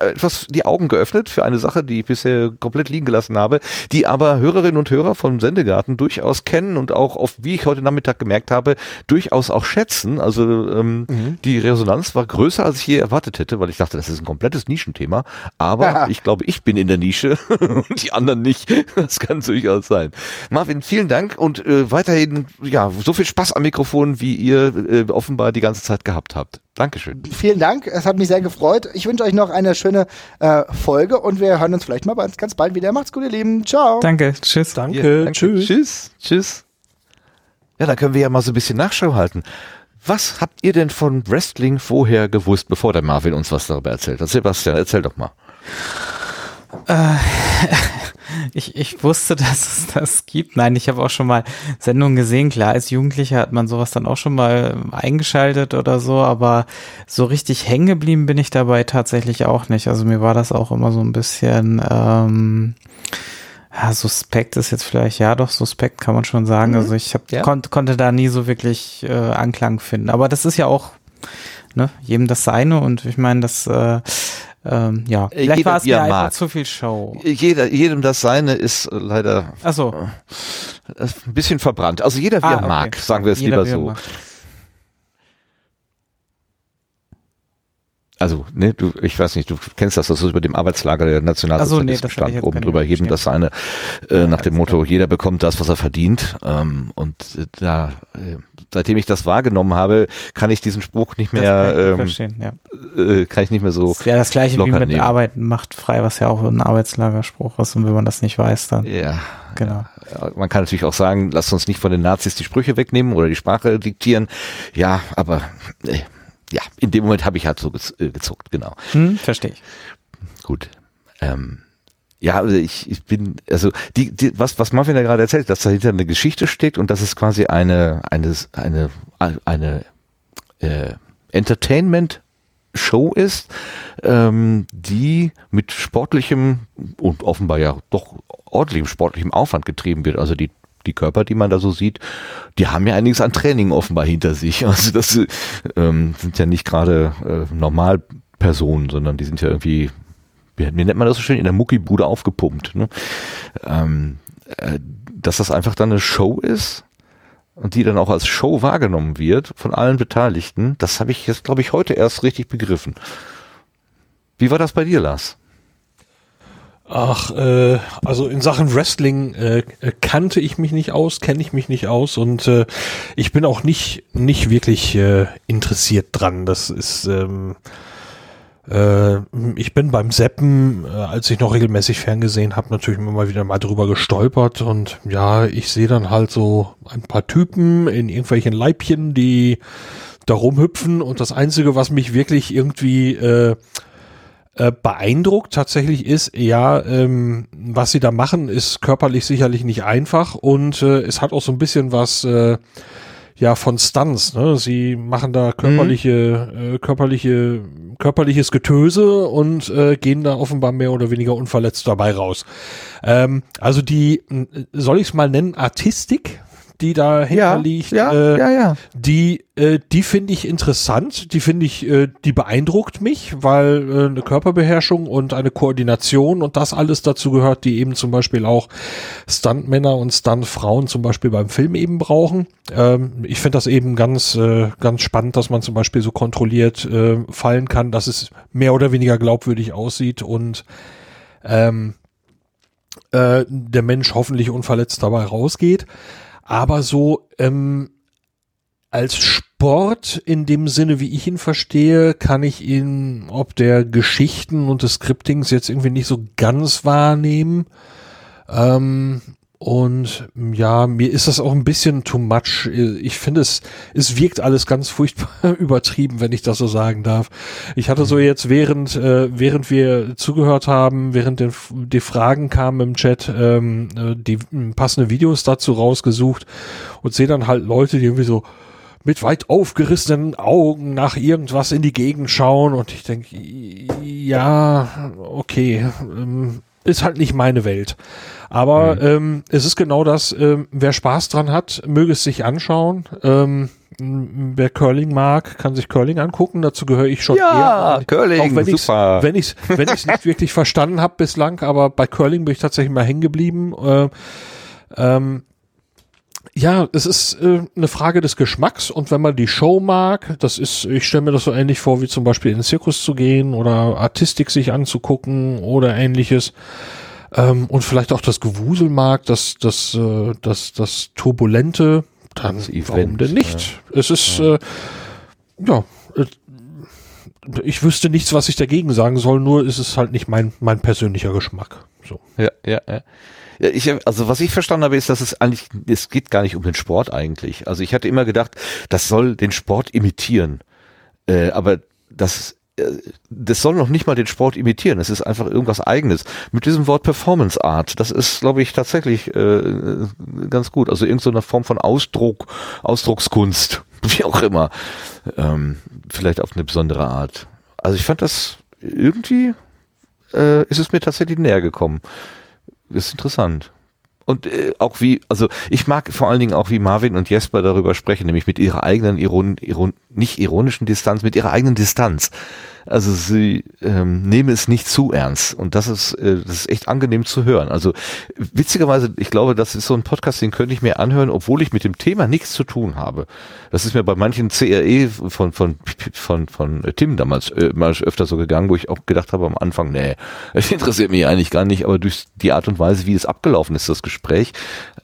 etwas die Augen geöffnet für eine Sache, die ich bisher komplett liegen gelassen habe, die aber Hörerinnen und Hörer vom Sendegarten durchaus kennen und auch auf, wie ich heute Nachmittag gemerkt habe, durchaus auch schätzen. Also ähm, Mhm. die Resonanz war größer, als ich je erwartet hätte, weil ich dachte, das ist ein komplettes Nischenthema. Aber Ja. ich glaube, ich bin in der Nische und die anderen nicht. Das kann durchaus sein. Marvin, vielen Dank und äh, weiterhin ja so viel Spaß am Mikrofon, wie ihr äh, offenbar die ganze Zeit gehabt habt. Dankeschön. Vielen Dank, es hat mich sehr gefreut. Ich wünsche euch noch eine schöne äh, Folge und wir hören uns vielleicht mal ganz, ganz bald wieder. Macht's gut, ihr Lieben. Ciao. Danke, tschüss. Danke, Ja, tschüss. Tschüss. Tschüss. Ja, dann können wir ja mal so ein bisschen Nachschau halten. Was habt ihr denn von Wrestling vorher gewusst, bevor der Marvin uns was darüber erzählt hat? Sebastian, erzähl doch mal. Ich, ich wusste, dass es das gibt. Nein, ich habe auch schon mal Sendungen gesehen. Klar, als Jugendlicher hat man sowas dann auch schon mal eingeschaltet oder so, aber so richtig hängen geblieben bin ich dabei tatsächlich auch nicht. Also mir war das auch immer so ein bisschen ähm, ja, suspekt ist jetzt vielleicht, ja doch, suspekt kann man schon sagen. Also ich hab, Ja. konnt, konnte da nie so wirklich äh, Anklang finden. Aber das ist ja auch ne, jedem das seine und ich meine, das äh, ähm, ja, Äh, vielleicht jeder, war es mir einfach mag. zu viel Show. Jeder, jedem das seine ist äh, leider Achso, äh, ein bisschen verbrannt. Also jeder wie Ah, er okay. mag, sagen wir es Jeder, lieber er so. mag. Also, ne, du, ich weiß nicht, du kennst das, das ist über dem Arbeitslager der Nationalsozialisten so, nee, stand, oben drüber, jedem verstehen. das seine, äh, nach dem Motto, jeder bekommt das, was er verdient. Ähm, und äh, da, äh, seitdem ich das wahrgenommen habe, kann ich diesen Spruch nicht mehr, kann ich ähm, verstehen, ja. äh, kann ich nicht mehr so. Das wäre das gleiche wie mit nehmen. Arbeiten macht frei, was ja auch ein Arbeitslagerspruch ist. Und wenn man das nicht weiß, dann Ja, genau. Ja, Man kann natürlich auch sagen, lasst uns nicht von den Nazis die Sprüche wegnehmen oder die Sprache diktieren. Ja, aber äh, ja, in dem Moment habe ich halt so gez äh, gezuckt, genau. Hm, verstehe ich. Gut. Ähm, ja, also ich, ich bin, also die, die, was, was Marvin da gerade erzählt, dass dahinter eine Geschichte steckt und dass es quasi eine, eine, eine, eine äh, Entertainment Show ist, ähm, die mit sportlichem und offenbar ja doch ordentlichem sportlichem Aufwand getrieben wird. Also die die Körper, die man da so sieht, die haben ja einiges an Training offenbar hinter sich. Also das ähm, sind ja nicht gerade äh, Normalpersonen, sondern die sind ja irgendwie, wie, wie nennt man das so schön, in der Muckibude aufgepumpt. Ne? Ähm, äh, dass das einfach dann eine Show ist und die dann auch als Show wahrgenommen wird von allen Beteiligten, das habe ich jetzt, glaube ich, heute erst richtig begriffen. Wie war das bei dir, Lars? Ach, äh, also in Sachen Wrestling äh, kannte ich mich nicht aus, kenne ich mich nicht aus und äh, ich bin auch nicht nicht wirklich äh, interessiert dran. Das ist ähm, äh, ich bin beim Seppen, äh, als ich noch regelmäßig ferngesehen habe, natürlich immer mal wieder mal drüber gestolpert und ja, ich sehe dann halt so ein paar Typen in irgendwelchen Leibchen, die da rumhüpfen und das Einzige, was mich wirklich irgendwie äh, äh, beeindruckt tatsächlich ist, ja, ähm, was sie da machen, ist körperlich sicherlich nicht einfach und äh, es hat auch so ein bisschen was äh, ja von Stunts. Ne? Sie machen da körperliche, äh, körperliche, körperliches Getöse und äh, gehen da offenbar mehr oder weniger unverletzt dabei raus. Ähm, also die, soll ich es mal nennen, Artistik, die dahinter liegt, äh, ja. die, äh, die finde ich interessant, die finde ich, äh, die beeindruckt mich, weil äh, eine Körperbeherrschung und eine Koordination und das alles dazu gehört, die eben zum Beispiel auch Stuntmänner und Stuntfrauen zum Beispiel beim Film eben brauchen. Ähm, ich finde das eben ganz, äh, ganz spannend, dass man zum Beispiel so kontrolliert äh, fallen kann, dass es mehr oder weniger glaubwürdig aussieht und ähm, äh, der Mensch hoffentlich unverletzt dabei rausgeht. Aber so ähm, als Sport in dem Sinne, wie ich ihn verstehe, kann ich ihn ob der Geschichten und des Scriptings jetzt irgendwie nicht so ganz wahrnehmen. Ähm, und ja, mir ist das auch ein bisschen too much. Ich finde es, es wirkt alles ganz furchtbar übertrieben, wenn ich das so sagen darf. Ich hatte so jetzt während, äh, während wir zugehört haben, während den, die Fragen kamen im Chat, ähm, äh, die m, passende Videos dazu rausgesucht und sehe dann halt Leute, die irgendwie so mit weit aufgerissenen Augen nach irgendwas in die Gegend schauen und ich denke, ja, okay, ähm, ist halt nicht meine Welt. Aber ähm, es ist genau das, ähm, wer Spaß dran hat, möge es sich anschauen. Ähm, wer Curling mag, kann sich Curling angucken. Dazu gehöre ich schon Ja, eher. Curling, auch wenn ich's, super. Wenn ich es wenn ich's nicht wirklich verstanden habe bislang, aber bei Curling bin ich tatsächlich mal hängen geblieben. Äh, ähm, ja, es ist äh, eine Frage des Geschmacks und wenn man die Show mag, das ist, ich stelle mir das so ähnlich vor, wie zum Beispiel in den Zirkus zu gehen oder Artistik sich anzugucken oder ähnliches ähm, und vielleicht auch das Gewusel mag, das, das, äh, das, das Turbulente, dann Das warum Event, denn nicht? Es ist, äh, ja, äh, ich wüsste nichts, was ich dagegen sagen soll, nur ist es halt nicht mein, mein persönlicher Geschmack. So. Ja, ja, ja. Ja, ich, also was ich verstanden habe, ist, dass es eigentlich, es geht gar nicht um den Sport eigentlich. Also ich hatte immer gedacht, das soll den Sport imitieren. Äh, aber das, äh, das soll noch nicht mal den Sport imitieren. Es ist einfach irgendwas eigenes. Mit diesem Wort Performance Art, das ist, glaube ich, tatsächlich äh, ganz gut. Also irgendeine Form von Ausdruck, Ausdruckskunst, wie auch immer. Ähm, vielleicht auf eine besondere Art. Also ich fand das irgendwie, äh, ist es mir tatsächlich näher gekommen. Ist interessant. Und äh, auch wie, also ich mag vor allen Dingen auch, wie Marvin und Jesper darüber sprechen, nämlich mit ihrer eigenen Iron, Iron, nicht ironischen Distanz, mit ihrer eigenen Distanz. Also sie ähm, nehmen es nicht zu ernst und das ist, äh, das ist echt angenehm zu hören. Also witzigerweise, ich glaube, das ist so ein Podcast, den könnte ich mir anhören, obwohl ich mit dem Thema nichts zu tun habe. Das ist mir bei manchen CRE von von von von Tim damals äh, mal öfter so gegangen, wo ich auch gedacht habe am Anfang, nee, das interessiert mich eigentlich gar nicht, aber durch die Art und Weise, wie es abgelaufen ist, das Gespräch,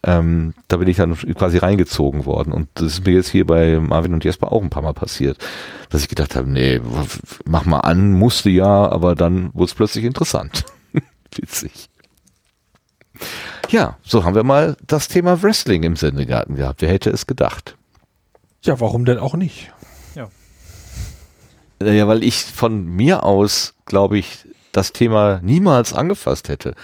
ähm, da bin ich dann quasi reingezogen worden und das ist mir jetzt hier bei Marvin und Jesper auch ein paar Mal passiert, dass ich gedacht habe, nee, mach mal an, musste ja, aber dann wurde es plötzlich interessant. Witzig. Ja, so haben wir mal das Thema Wrestling im Sendegarten gehabt. Wer hätte es gedacht? Ja, warum denn auch nicht? Ja. Ja, weil ich von mir aus, glaube ich, das Thema niemals angefasst hätte.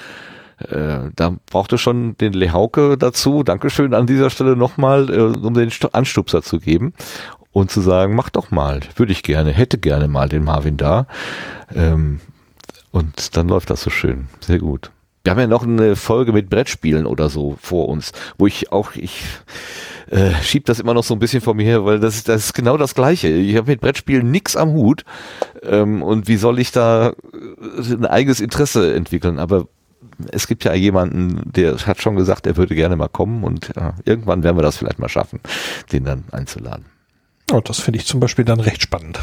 Äh, da brauchte schon den Lehauke dazu. Dankeschön an dieser Stelle nochmal, äh, um den Anstupser zu geben und zu sagen, mach doch mal, würde ich gerne, hätte gerne mal den Marvin da. Ähm, und dann läuft das so schön. Sehr gut. Wir haben ja noch eine Folge mit Brettspielen oder so vor uns, wo ich auch, ich äh, schieb das immer noch so ein bisschen vor mir her, weil das ist, das ist genau das Gleiche. Ich habe mit Brettspielen nix am Hut. Ähm, und wie soll ich da äh, ein eigenes Interesse entwickeln? Aber es gibt ja jemanden, der hat schon gesagt, er würde gerne mal kommen und ja, irgendwann werden wir das vielleicht mal schaffen, den dann einzuladen. Oh, das finde ich zum Beispiel dann recht spannend.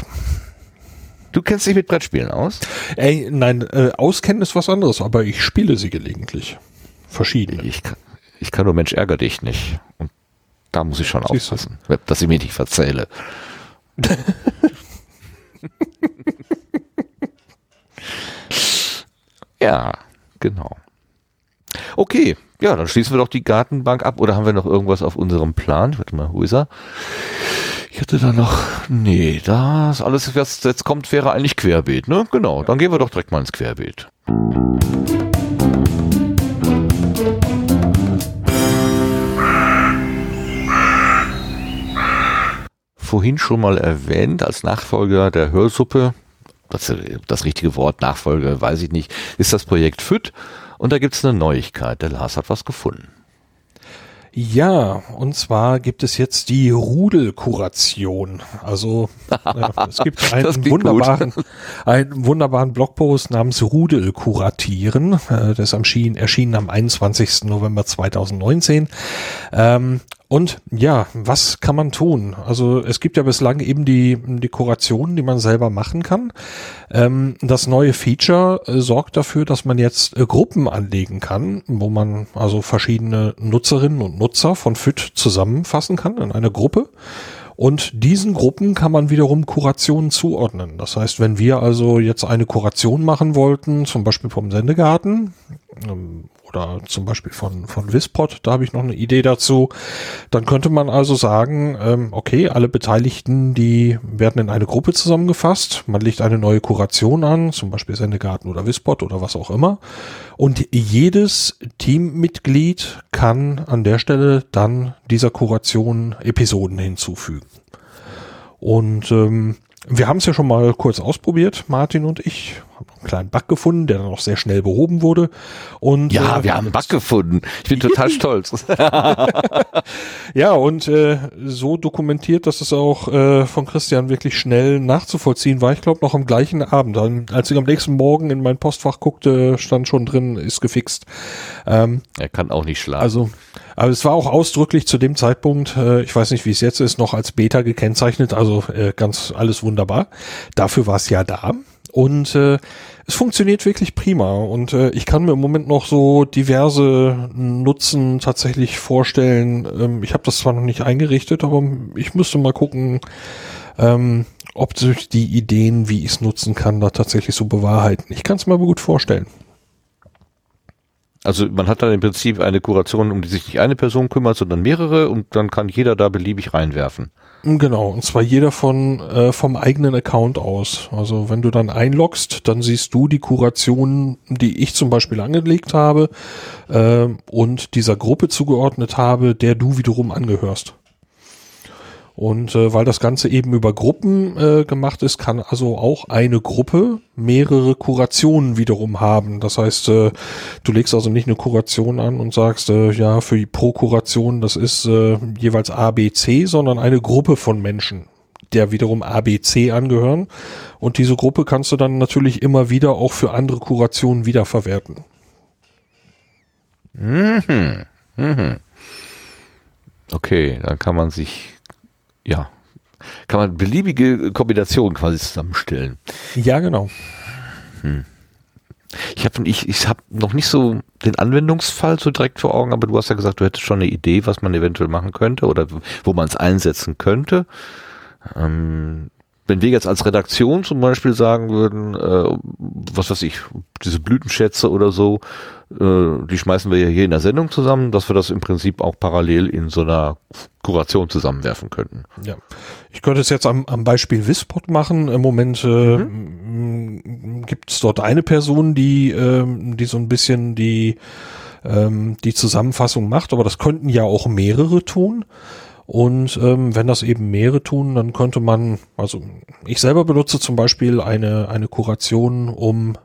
Du kennst dich mit Brettspielen aus? Ey, nein, äh, auskennen ist was anderes, aber ich spiele sie gelegentlich. Verschiedene. Ich kann, ich kann nur Mensch ärger dich nicht. Und da muss ich schon Siehst aufpassen, du? dass ich mir nicht verzähle. ja, genau. Okay, ja, dann schließen wir doch die Gartenbank ab. Oder haben wir noch irgendwas auf unserem Plan? Warte mal, wo ist er? Ich hatte da noch, nee, das alles, was jetzt kommt, wäre eigentlich Querbeet, ne? Genau, dann gehen wir doch direkt mal ins Querbeet. Vorhin schon mal erwähnt, als Nachfolger der Hörsuppe, das, das richtige Wort Nachfolger weiß ich nicht, ist das Projekt FÜD und da gibt es eine Neuigkeit. Der Lars hat was gefunden. Ja, und zwar gibt es jetzt die Rudelkuration. Also ja, es gibt einen wunderbaren, einen wunderbaren Blogpost namens Rudelkuratieren. Äh, das erschien, erschienen am 21. November 2019. Ähm, und ja, was kann man tun? Also es gibt ja bislang eben die, Kurationen, die man selber machen kann. Ähm, das neue Feature äh, sorgt dafür, dass man jetzt äh, Gruppen anlegen kann, wo man also verschiedene Nutzerinnen und Nutzer von FIT zusammenfassen kann in eine Gruppe. Und diesen Gruppen kann man wiederum Kurationen zuordnen. Das heißt, wenn wir also jetzt eine Kuration machen wollten, zum Beispiel vom Sendegarten, ähm, oder zum Beispiel von, von Wispod, da habe ich noch eine Idee dazu. Dann könnte man also sagen, ähm, okay, alle Beteiligten, die werden in eine Gruppe zusammengefasst. Man legt eine neue Kuration an, zum Beispiel Sendegarten oder Wispod oder was auch immer. Und jedes Teammitglied kann an der Stelle dann dieser Kuration Episoden hinzufügen. Und ähm, wir haben es ja schon mal kurz ausprobiert, Martin und ich. Haben einen kleinen Bug gefunden, der dann auch sehr schnell behoben wurde. Und ja, äh, wir haben einen Bug gefunden. Ich bin total stolz. ja, und äh, so dokumentiert, dass es auch äh, von Christian wirklich schnell nachzuvollziehen war. Ich glaube noch am gleichen Abend. Dann, als ich am nächsten Morgen in mein Postfach guckte, stand schon drin, ist gefixt. Ähm, er kann auch nicht schlafen. Also aber es war auch ausdrücklich zu dem Zeitpunkt, äh, ich weiß nicht, wie es jetzt ist, noch als Beta gekennzeichnet, also äh, ganz alles wunderbar. Dafür war es ja da. Und äh, es funktioniert wirklich prima. Und äh, ich kann mir im Moment noch so diverse Nutzen tatsächlich vorstellen. Ähm, ich habe das zwar noch nicht eingerichtet, aber ich müsste mal gucken, ähm, ob sich die Ideen, wie ich es nutzen kann, da tatsächlich so bewahrheiten. Ich kann es mir aber gut vorstellen. Also man hat dann im Prinzip eine Kuration, um die sich nicht eine Person kümmert, sondern mehrere und dann kann jeder da beliebig reinwerfen. Genau, und zwar jeder von äh, vom eigenen Account aus. Also wenn du dann einloggst, dann siehst du die Kuration, die ich zum Beispiel angelegt habe äh, und dieser Gruppe zugeordnet habe, der du wiederum angehörst. Und äh, weil das Ganze eben über Gruppen äh, gemacht ist, kann also auch eine Gruppe mehrere Kurationen wiederum haben. Das heißt, äh, du legst also nicht eine Kuration an und sagst, äh, ja, für die pro Kuration, das ist äh, jeweils A, B, C, sondern eine Gruppe von Menschen, der wiederum ABC angehören. Und diese Gruppe kannst du dann natürlich immer wieder auch für andere Kurationen wiederverwerten. Mhm. Mhm. Okay, dann kann man sich, ja, kann man beliebige Kombinationen quasi zusammenstellen. Ja, genau. Hm. Ich habe ich, ich hab noch nicht so den Anwendungsfall so direkt vor Augen, aber du hast ja gesagt, du hättest schon eine Idee, was man eventuell machen könnte oder wo man es einsetzen könnte. Ähm, wenn wir jetzt als Redaktion zum Beispiel sagen würden, äh, was weiß ich, diese Blütenschätze oder so, äh, die schmeißen wir ja hier in der Sendung zusammen, dass wir das im Prinzip auch parallel in so einer Kuration zusammenwerfen könnten. Ja, ich könnte es jetzt am, am Beispiel Wispot machen. Im Moment äh, mhm. gibt es dort eine Person, die, äh, die so ein bisschen die, ähm, die Zusammenfassung macht, aber das könnten ja auch mehrere tun. Und ähm, wenn das eben mehrere tun, dann könnte man, also ich selber benutze zum Beispiel eine, eine Kuration, um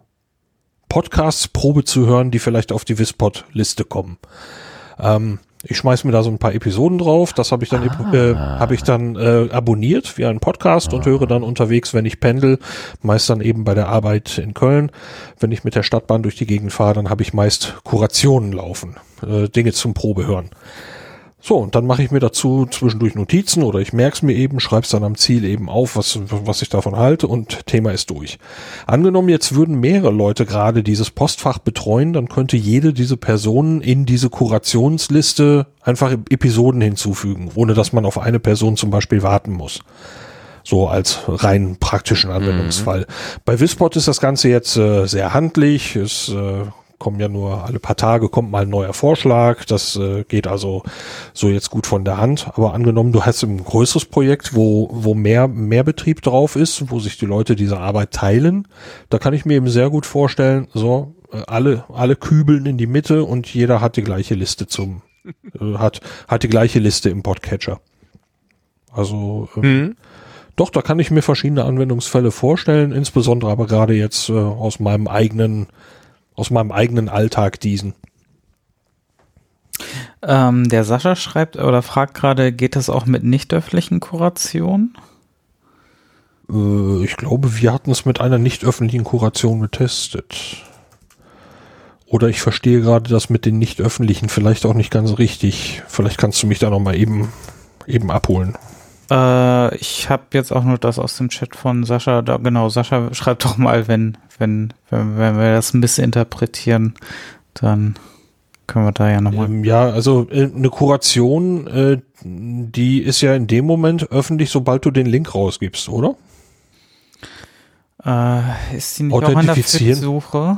Podcasts Probe zu hören, die vielleicht auf die Wispod-Liste kommen. Ähm, ich schmeiß mir da so ein paar Episoden drauf, das habe ich dann ah. äh, habe ich dann äh, abonniert wie ein Podcast ah. und höre dann unterwegs, wenn ich pendel, meist dann eben bei der Arbeit in Köln. Wenn ich mit der Stadtbahn durch die Gegend fahre, dann habe ich meist Kurationen laufen, äh, Dinge zum Probe hören. So, und dann mache ich mir dazu zwischendurch Notizen oder ich merke es mir eben, schreibe es dann am Ziel eben auf, was, was ich davon halte und Thema ist durch. Angenommen, jetzt würden mehrere Leute gerade dieses Postfach betreuen, dann könnte jede diese Personen in diese Kurationsliste einfach Episoden hinzufügen, ohne dass man auf eine Person zum Beispiel warten muss. So als rein praktischen Anwendungsfall. Mhm. Bei Wispot ist das Ganze jetzt äh, sehr handlich. Es äh, kommen ja nur alle paar Tage kommt mal ein neuer Vorschlag. Das äh, geht also so jetzt gut von der Hand. Aber angenommen, du hast ein größeres Projekt, wo, wo mehr, mehr Betrieb drauf ist, wo sich die Leute diese Arbeit teilen, da kann ich mir eben sehr gut vorstellen, so, äh, alle, alle kübeln in die Mitte und jeder hat die gleiche Liste zum, äh, hat, hat die gleiche Liste im Podcatcher. Also, äh, mhm. Doch, da kann ich mir verschiedene Anwendungsfälle vorstellen, insbesondere aber gerade jetzt äh, aus meinem eigenen aus meinem eigenen Alltag diesen. Ähm, der Sascha schreibt oder fragt gerade, geht das auch mit nicht öffentlichen Kurationen? Äh, ich glaube, wir hatten es mit einer nicht öffentlichen Kuration getestet. Oder ich verstehe gerade das mit den nicht öffentlichen vielleicht auch nicht ganz richtig. Vielleicht kannst du mich da nochmal eben, eben abholen. Äh, ich habe jetzt auch nur das aus dem Chat von Sascha. Da, genau, Sascha schreibt doch mal, wenn, wenn, wenn, wenn wir das ein bisschen interpretieren, dann können wir da ja nochmal. Ähm, ja, also äh, eine Kuration, äh, die ist ja in dem Moment öffentlich, sobald du den Link rausgibst, oder? Äh, ist die nicht auch in der Suche?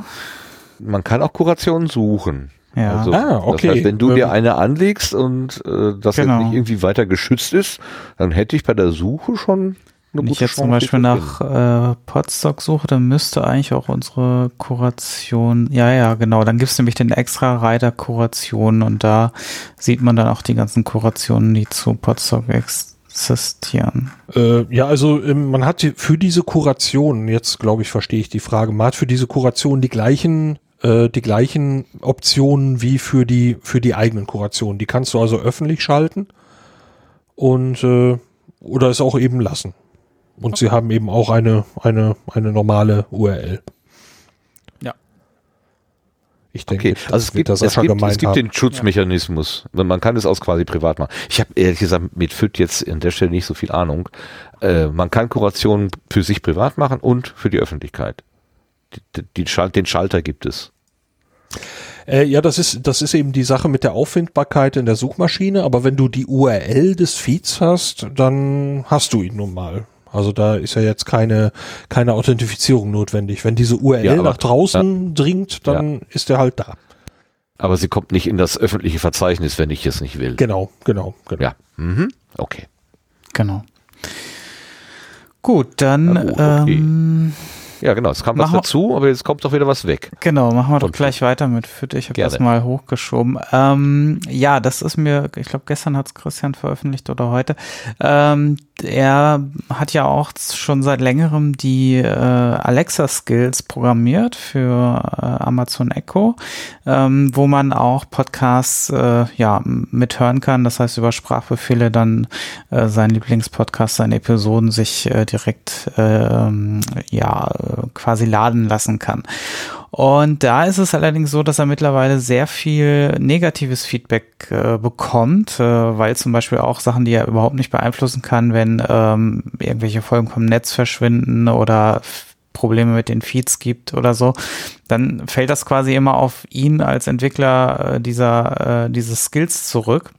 Man kann auch Kurationen suchen. Ja. Also, ah, okay. Das heißt, wenn du dir ähm, eine anlegst und äh, das genau. nicht irgendwie weiter geschützt ist, dann hätte ich bei der Suche schon eine Wenn ich jetzt Chance, zum Beispiel nach äh, Podstock suche, dann müsste eigentlich auch unsere Kuration, ja, ja, genau, dann gibt es nämlich den extra Reiter Kuration und da sieht man dann auch die ganzen Kurationen, die zu Podstock existieren. Äh, ja, also ähm, man hat für diese Kuration, jetzt glaube ich, verstehe ich die Frage, man hat für diese Kuration die gleichen äh, die gleichen Optionen wie für die, für die eigenen Kurationen. Die kannst du also öffentlich schalten und äh, oder es auch eben lassen. Und okay. sie haben eben auch eine, eine, eine normale URL. Ja. Ich denke, okay. also es gibt, es gibt, es gibt den Schutzmechanismus. Ja. Man kann es aus quasi privat machen. Ich habe ehrlich gesagt mit FIT jetzt an der Stelle nicht so viel Ahnung. Äh, man kann Kurationen für sich privat machen und für die Öffentlichkeit. Die, die Schalt, den Schalter gibt es. Äh, ja, das ist, das ist eben die Sache mit der Auffindbarkeit in der Suchmaschine, aber wenn du die URL des Feeds hast, dann hast du ihn nun mal. Also da ist ja jetzt keine, keine Authentifizierung notwendig. Wenn diese URL ja, nach draußen ja. dringt, dann ja. ist er halt da. Aber sie kommt nicht in das öffentliche Verzeichnis, wenn ich es nicht will. Genau, genau, genau. Ja, mhm. okay. Genau. Gut, dann okay. ähm, ja, genau. Es kam was dazu, aber jetzt kommt doch wieder was weg. Genau, machen wir doch gleich weiter mit Fit. Ich habe das mal hochgeschoben. Ähm, ja, das ist mir, ich glaube, gestern hat es Christian veröffentlicht oder heute. Ähm, er hat ja auch schon seit längerem die äh, Alexa-Skills programmiert für äh, Amazon Echo, ähm, wo man auch Podcasts äh, ja mithören kann. Das heißt, über Sprachbefehle dann äh, sein Lieblingspodcast, seine Episoden sich äh, direkt äh, ja quasi laden lassen kann. Und da ist es allerdings so, dass er mittlerweile sehr viel negatives Feedback äh, bekommt, äh, weil zum Beispiel auch Sachen, die er überhaupt nicht beeinflussen kann, wenn ähm, irgendwelche Folgen vom Netz verschwinden oder Probleme mit den Feeds gibt oder so, dann fällt das quasi immer auf ihn als Entwickler äh, dieser äh, dieses Skills zurück.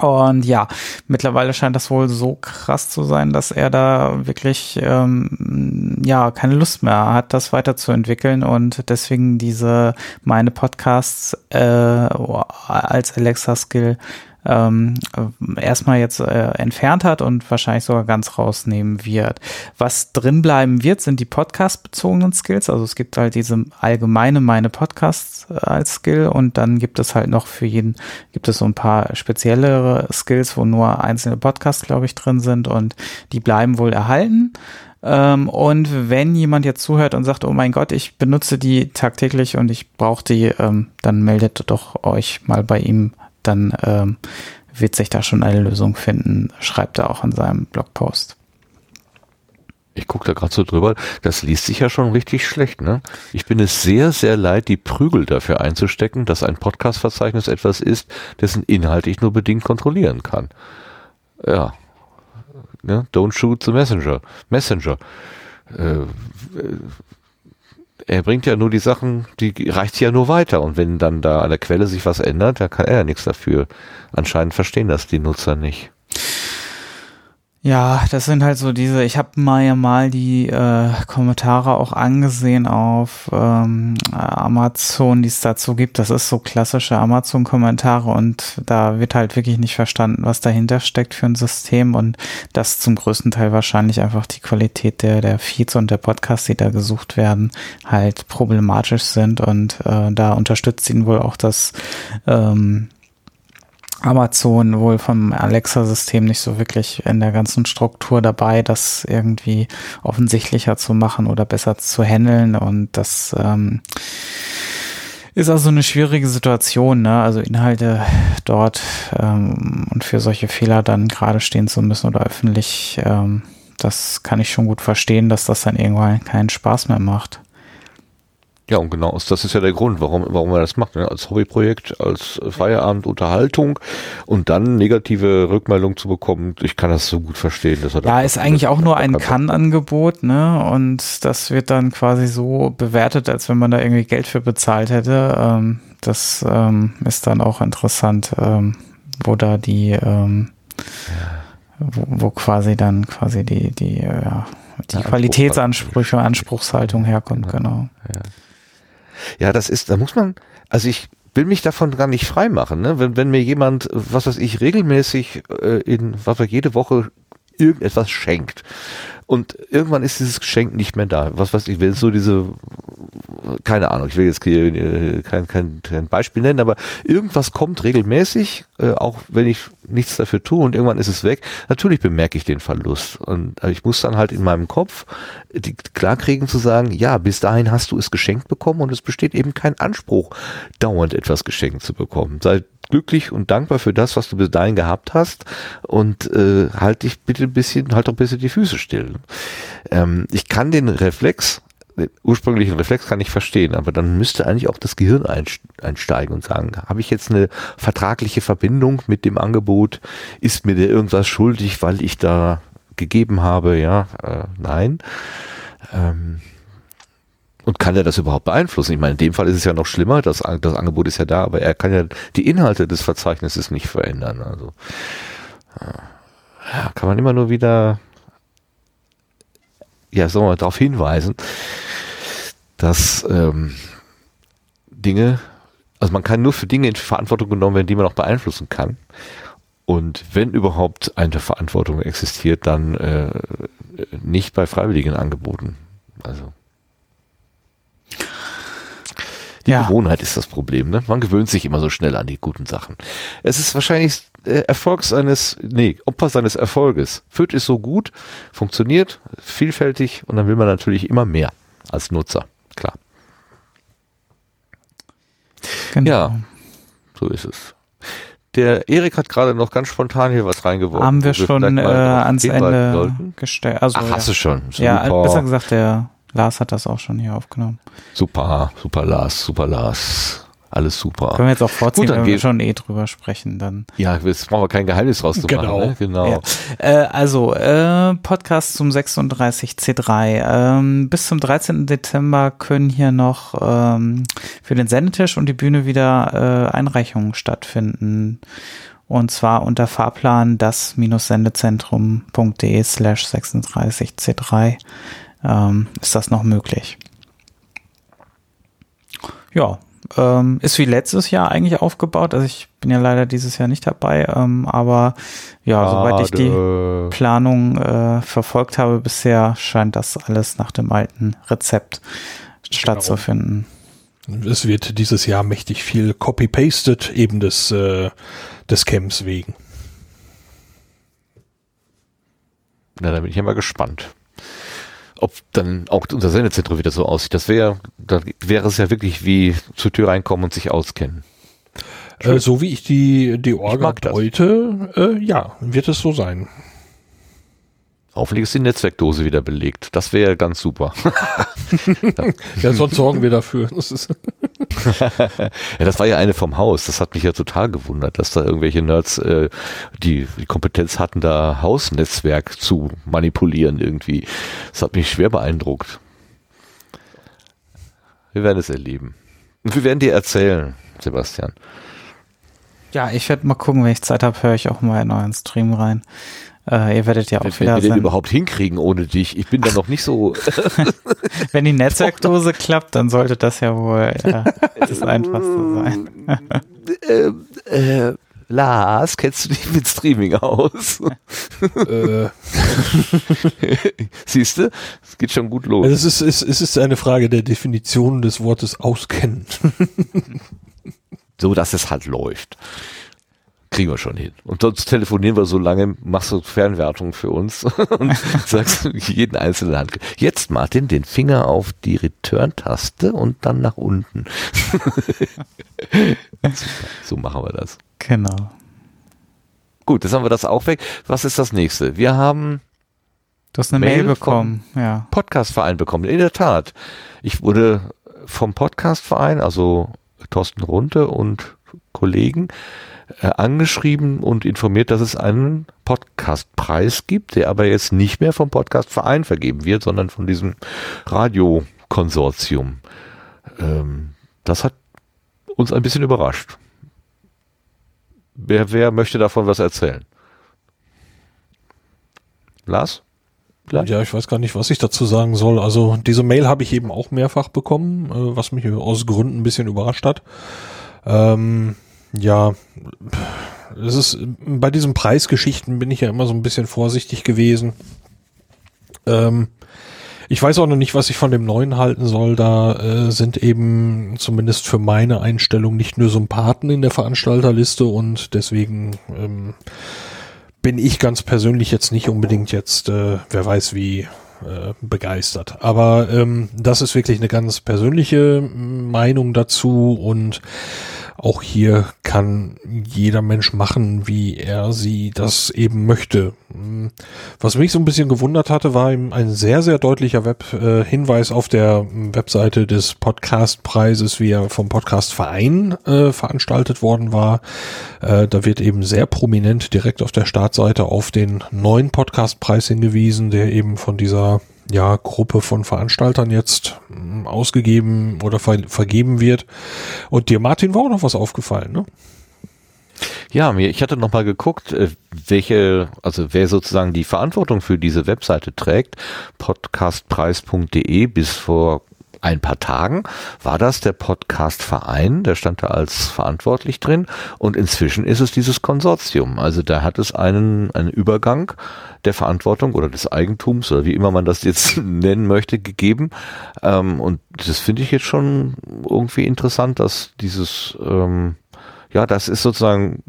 Und ja, mittlerweile scheint das wohl so krass zu sein, dass er da wirklich ähm, ja keine Lust mehr hat, das weiterzuentwickeln. Und deswegen diese meine Podcasts äh, als Alexa-Skill ähm, erstmal jetzt äh, entfernt hat und wahrscheinlich sogar ganz rausnehmen wird. Was drin bleiben wird, sind die Podcast-bezogenen Skills. Also es gibt halt diese allgemeine meine Podcasts äh, als Skill und dann gibt es halt noch für jeden, gibt es so ein paar speziellere Skills, wo nur einzelne Podcasts, glaube ich, drin sind und die bleiben wohl erhalten. Ähm, und wenn jemand jetzt zuhört und sagt, oh mein Gott, ich benutze die tagtäglich und ich brauche die, ähm, dann meldet doch euch mal bei ihm dann ähm, wird sich da schon eine Lösung finden, schreibt er auch in seinem Blogpost. Ich gucke da gerade so drüber, das liest sich ja schon richtig schlecht, ne? Ich bin es sehr, sehr leid, die Prügel dafür einzustecken, dass ein Podcast-Verzeichnis etwas ist, dessen Inhalt ich nur bedingt kontrollieren kann. Ja. Ne? Don't shoot the messenger. Messenger. Äh, er bringt ja nur die Sachen, die reicht ja nur weiter. Und wenn dann da an der Quelle sich was ändert, da kann er ja nichts dafür. Anscheinend verstehen das die Nutzer nicht. Ja, das sind halt so diese, ich habe mal ja mal die äh, Kommentare auch angesehen auf ähm, Amazon, die es dazu gibt. Das ist so klassische Amazon-Kommentare und da wird halt wirklich nicht verstanden, was dahinter steckt für ein System und das zum größten Teil wahrscheinlich einfach die Qualität der, der Feeds und der Podcasts, die da gesucht werden, halt problematisch sind und äh, da unterstützt ihn wohl auch das ähm, Amazon wohl vom Alexa-System nicht so wirklich in der ganzen Struktur dabei, das irgendwie offensichtlicher zu machen oder besser zu handeln. Und das ähm, ist also eine schwierige Situation, ne? Also Inhalte dort ähm, und für solche Fehler dann gerade stehen zu müssen oder öffentlich, ähm, das kann ich schon gut verstehen, dass das dann irgendwann keinen Spaß mehr macht. Ja, und genau, das ist ja der Grund, warum, warum er das macht. Ne? Als Hobbyprojekt, als Feierabend, Unterhaltung und dann negative Rückmeldung zu bekommen, ich kann das so gut verstehen. Dass er ja, ist eigentlich auch nur ein Kann-Angebot, ne? Und das wird dann quasi so bewertet, als wenn man da irgendwie Geld für bezahlt hätte. Ähm, das ähm, ist dann auch interessant, ähm, wo da die, ähm, wo, wo, quasi dann quasi die, die, äh, ja, die Qualitätsansprüche, Anspruchshaltung herkommt, genau. Ja. Ja, das ist, da muss man, also ich will mich davon gar nicht frei machen, ne? Wenn, wenn mir jemand, was weiß ich, regelmäßig äh, in, was weiß jede Woche irgendetwas schenkt und irgendwann ist dieses Geschenk nicht mehr da. Was weiß ich, will so diese, keine Ahnung, ich will jetzt kein, kein, kein Beispiel nennen, aber irgendwas kommt regelmäßig, äh, auch wenn ich nichts dafür tue und irgendwann ist es weg. Natürlich bemerke ich den Verlust und ich muss dann halt in meinem Kopf die, klarkriegen zu sagen, ja, bis dahin hast du es geschenkt bekommen und es besteht eben kein Anspruch, dauernd etwas geschenkt zu bekommen. Sei glücklich und dankbar für das, was du bis dahin gehabt hast und äh, halt dich bitte ein bisschen, halt doch ein bisschen die Füße still. Ähm, ich kann den Reflex, den ursprünglichen Reflex kann ich verstehen, aber dann müsste eigentlich auch das Gehirn einsteigen und sagen, habe ich jetzt eine vertragliche Verbindung mit dem Angebot? Ist mir der irgendwas schuldig, weil ich da gegeben habe? Ja, äh, nein. Ähm, und kann er das überhaupt beeinflussen? Ich meine, in dem Fall ist es ja noch schlimmer, das, das Angebot ist ja da, aber er kann ja die Inhalte des Verzeichnisses nicht verändern. Also ja, kann man immer nur wieder ja, sagen wir mal, darauf hinweisen, dass ähm, Dinge, also man kann nur für Dinge in Verantwortung genommen werden, die man auch beeinflussen kann. Und wenn überhaupt eine Verantwortung existiert, dann äh, nicht bei freiwilligen Angeboten. Also die ja. Gewohnheit ist das Problem. Ne? Man gewöhnt sich immer so schnell an die guten Sachen. Es ist wahrscheinlich äh, Erfolg seines, nee, Opfer seines Erfolges. Fürth ist so gut, funktioniert, vielfältig und dann will man natürlich immer mehr als Nutzer. Klar. Genau. Ja, so ist es. Der Erik hat gerade noch ganz spontan hier was reingeworfen. Haben wir wo schon äh, ans Ende gestellt. Also, Ach, ja. hast du schon. Super. Ja, besser gesagt, der Lars hat das auch schon hier aufgenommen. Super, super Lars, super Lars. Alles super. Können wir jetzt auch vorziehen, Gut, dann wenn wir schon eh drüber sprechen, dann. Ja, jetzt brauchen wir kein Geheimnis zu Genau. Ne? Genau. Ja. Äh, also, äh, Podcast zum 36C3. Ähm, bis zum 13. Dezember können hier noch ähm, für den Sendetisch und die Bühne wieder äh, Einreichungen stattfinden. Und zwar unter Fahrplan das-sendezentrum.de slash 36C3 ähm, ist das noch möglich. Ja, ähm, ist wie letztes Jahr eigentlich aufgebaut. Also ich bin ja leider dieses Jahr nicht dabei, ähm, aber ja, soweit ich die Schade. Planung äh, verfolgt habe bisher, scheint das alles nach dem alten Rezept stattzufinden. Es wird dieses Jahr mächtig viel copy-pasted, eben des, äh, des Camps wegen. Na, da bin ich ja mal gespannt. Ob dann auch unser Sendezentrum wieder so aussieht. Das wäre, da wäre es ja wirklich wie zur Tür reinkommen und sich auskennen. Äh, so wie ich die, die Orga deute, äh, ja, wird es so sein. Hoffentlich ist die Netzwerkdose wieder belegt. Das wäre ganz super. Ja, sonst sorgen wir dafür. Das ist, ja, das war ja eine vom Haus. Das hat mich ja total gewundert, dass da irgendwelche Nerds äh, die, die Kompetenz hatten, da Hausnetzwerk zu manipulieren irgendwie. Das hat mich schwer beeindruckt. Wir werden es erleben. Und wir werden dir erzählen, Sebastian. Ja, ich werde mal gucken, wenn ich Zeit habe, höre ich auch mal in euren Stream rein. Äh, ihr werdet ja auch Wenn wieder wir den überhaupt hinkriegen ohne dich. Ich bin da noch nicht so. Wenn die Netzwerkdose klappt, dann sollte das ja wohl äh, das Einfachste sein. äh, äh, Lars, kennst du dich mit Streaming aus? äh, Siehst du? Es geht schon gut los. Also es ist, es, es ist eine Frage der Definition des Wortes auskennen. so dass es halt läuft. Kriegen wir schon hin. Und sonst telefonieren wir so lange, machst du Fernwertung für uns und sagst jeden einzelnen Hand. Jetzt, Martin, den Finger auf die Return-Taste und dann nach unten. So machen wir das. Genau. Gut, jetzt haben wir das auch weg. Was ist das nächste? Wir haben Du hast eine Mail Mail, bekommen, ja. Podcastverein bekommen. In der Tat. Ich wurde vom Podcastverein, also Thorsten Runte und Kollegen, äh, angeschrieben und informiert, dass es einen Podcastpreis gibt, der aber jetzt nicht mehr vom Podcastverein vergeben wird, sondern von diesem Radiokonsortium. Ähm, das hat uns ein bisschen überrascht. Wer, wer möchte davon was erzählen? Lars? Vielleicht? Ja, ich weiß gar nicht, was ich dazu sagen soll. Also diese Mail habe ich eben auch mehrfach bekommen, äh, was mich aus Gründen ein bisschen überrascht hat. Ähm, ja, es ist bei diesen Preisgeschichten bin ich ja immer so ein bisschen vorsichtig gewesen. Ähm, ich weiß auch noch nicht, was ich von dem neuen halten soll. Da äh, sind eben zumindest für meine Einstellung nicht nur Sympathen in der Veranstalterliste und deswegen ähm, bin ich ganz persönlich jetzt nicht unbedingt jetzt, äh, wer weiß wie, äh, begeistert. Aber ähm, das ist wirklich eine ganz persönliche Meinung dazu und auch hier kann jeder Mensch machen, wie er sie das eben möchte. Hm. Was mich so ein bisschen gewundert hatte, war eben ein sehr, sehr deutlicher Web, äh, Hinweis auf der Webseite des Podcastpreises, wie er vom Podcastverein äh, veranstaltet worden war. Äh, da wird eben sehr prominent direkt auf der Startseite auf den neuen Podcastpreis hingewiesen, der eben von dieser ja, Gruppe von Veranstaltern jetzt mh, ausgegeben oder ver vergeben wird. Und dir, Martin, war auch noch was aufgefallen, ne? Ja, mir, ich hatte noch mal geguckt, äh, welche, also wer sozusagen die Verantwortung für diese Webseite trägt. Podcastpreis.de bis vor ein paar Tagen war das der Podcastverein, der stand da als verantwortlich drin und inzwischen ist es dieses Konsortium. Also da hat es einen, einen Übergang der Verantwortung oder des Eigentums oder wie immer man das jetzt nennen möchte, gegeben. Ähm, und das finde ich jetzt schon irgendwie interessant, dass dieses, ähm, ja, das ist sozusagen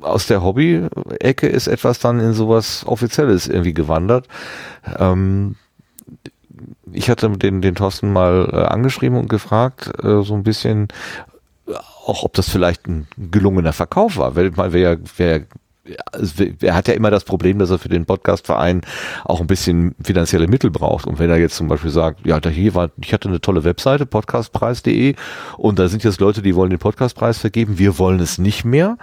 aus der Hobby-Ecke ist etwas dann in sowas Offizielles irgendwie gewandert. Ähm, ich hatte den, den Thorsten mal äh, angeschrieben und gefragt, äh, so ein bisschen, auch ob das vielleicht ein gelungener Verkauf war. Weil man wäre wär, er hat ja immer das Problem, dass er für den Podcastverein auch ein bisschen finanzielle Mittel braucht. Und wenn er jetzt zum Beispiel sagt, ja, hier war, ich hatte eine tolle Webseite, podcastpreis.de, und da sind jetzt Leute, die wollen den Podcastpreis vergeben, wir wollen es nicht mehr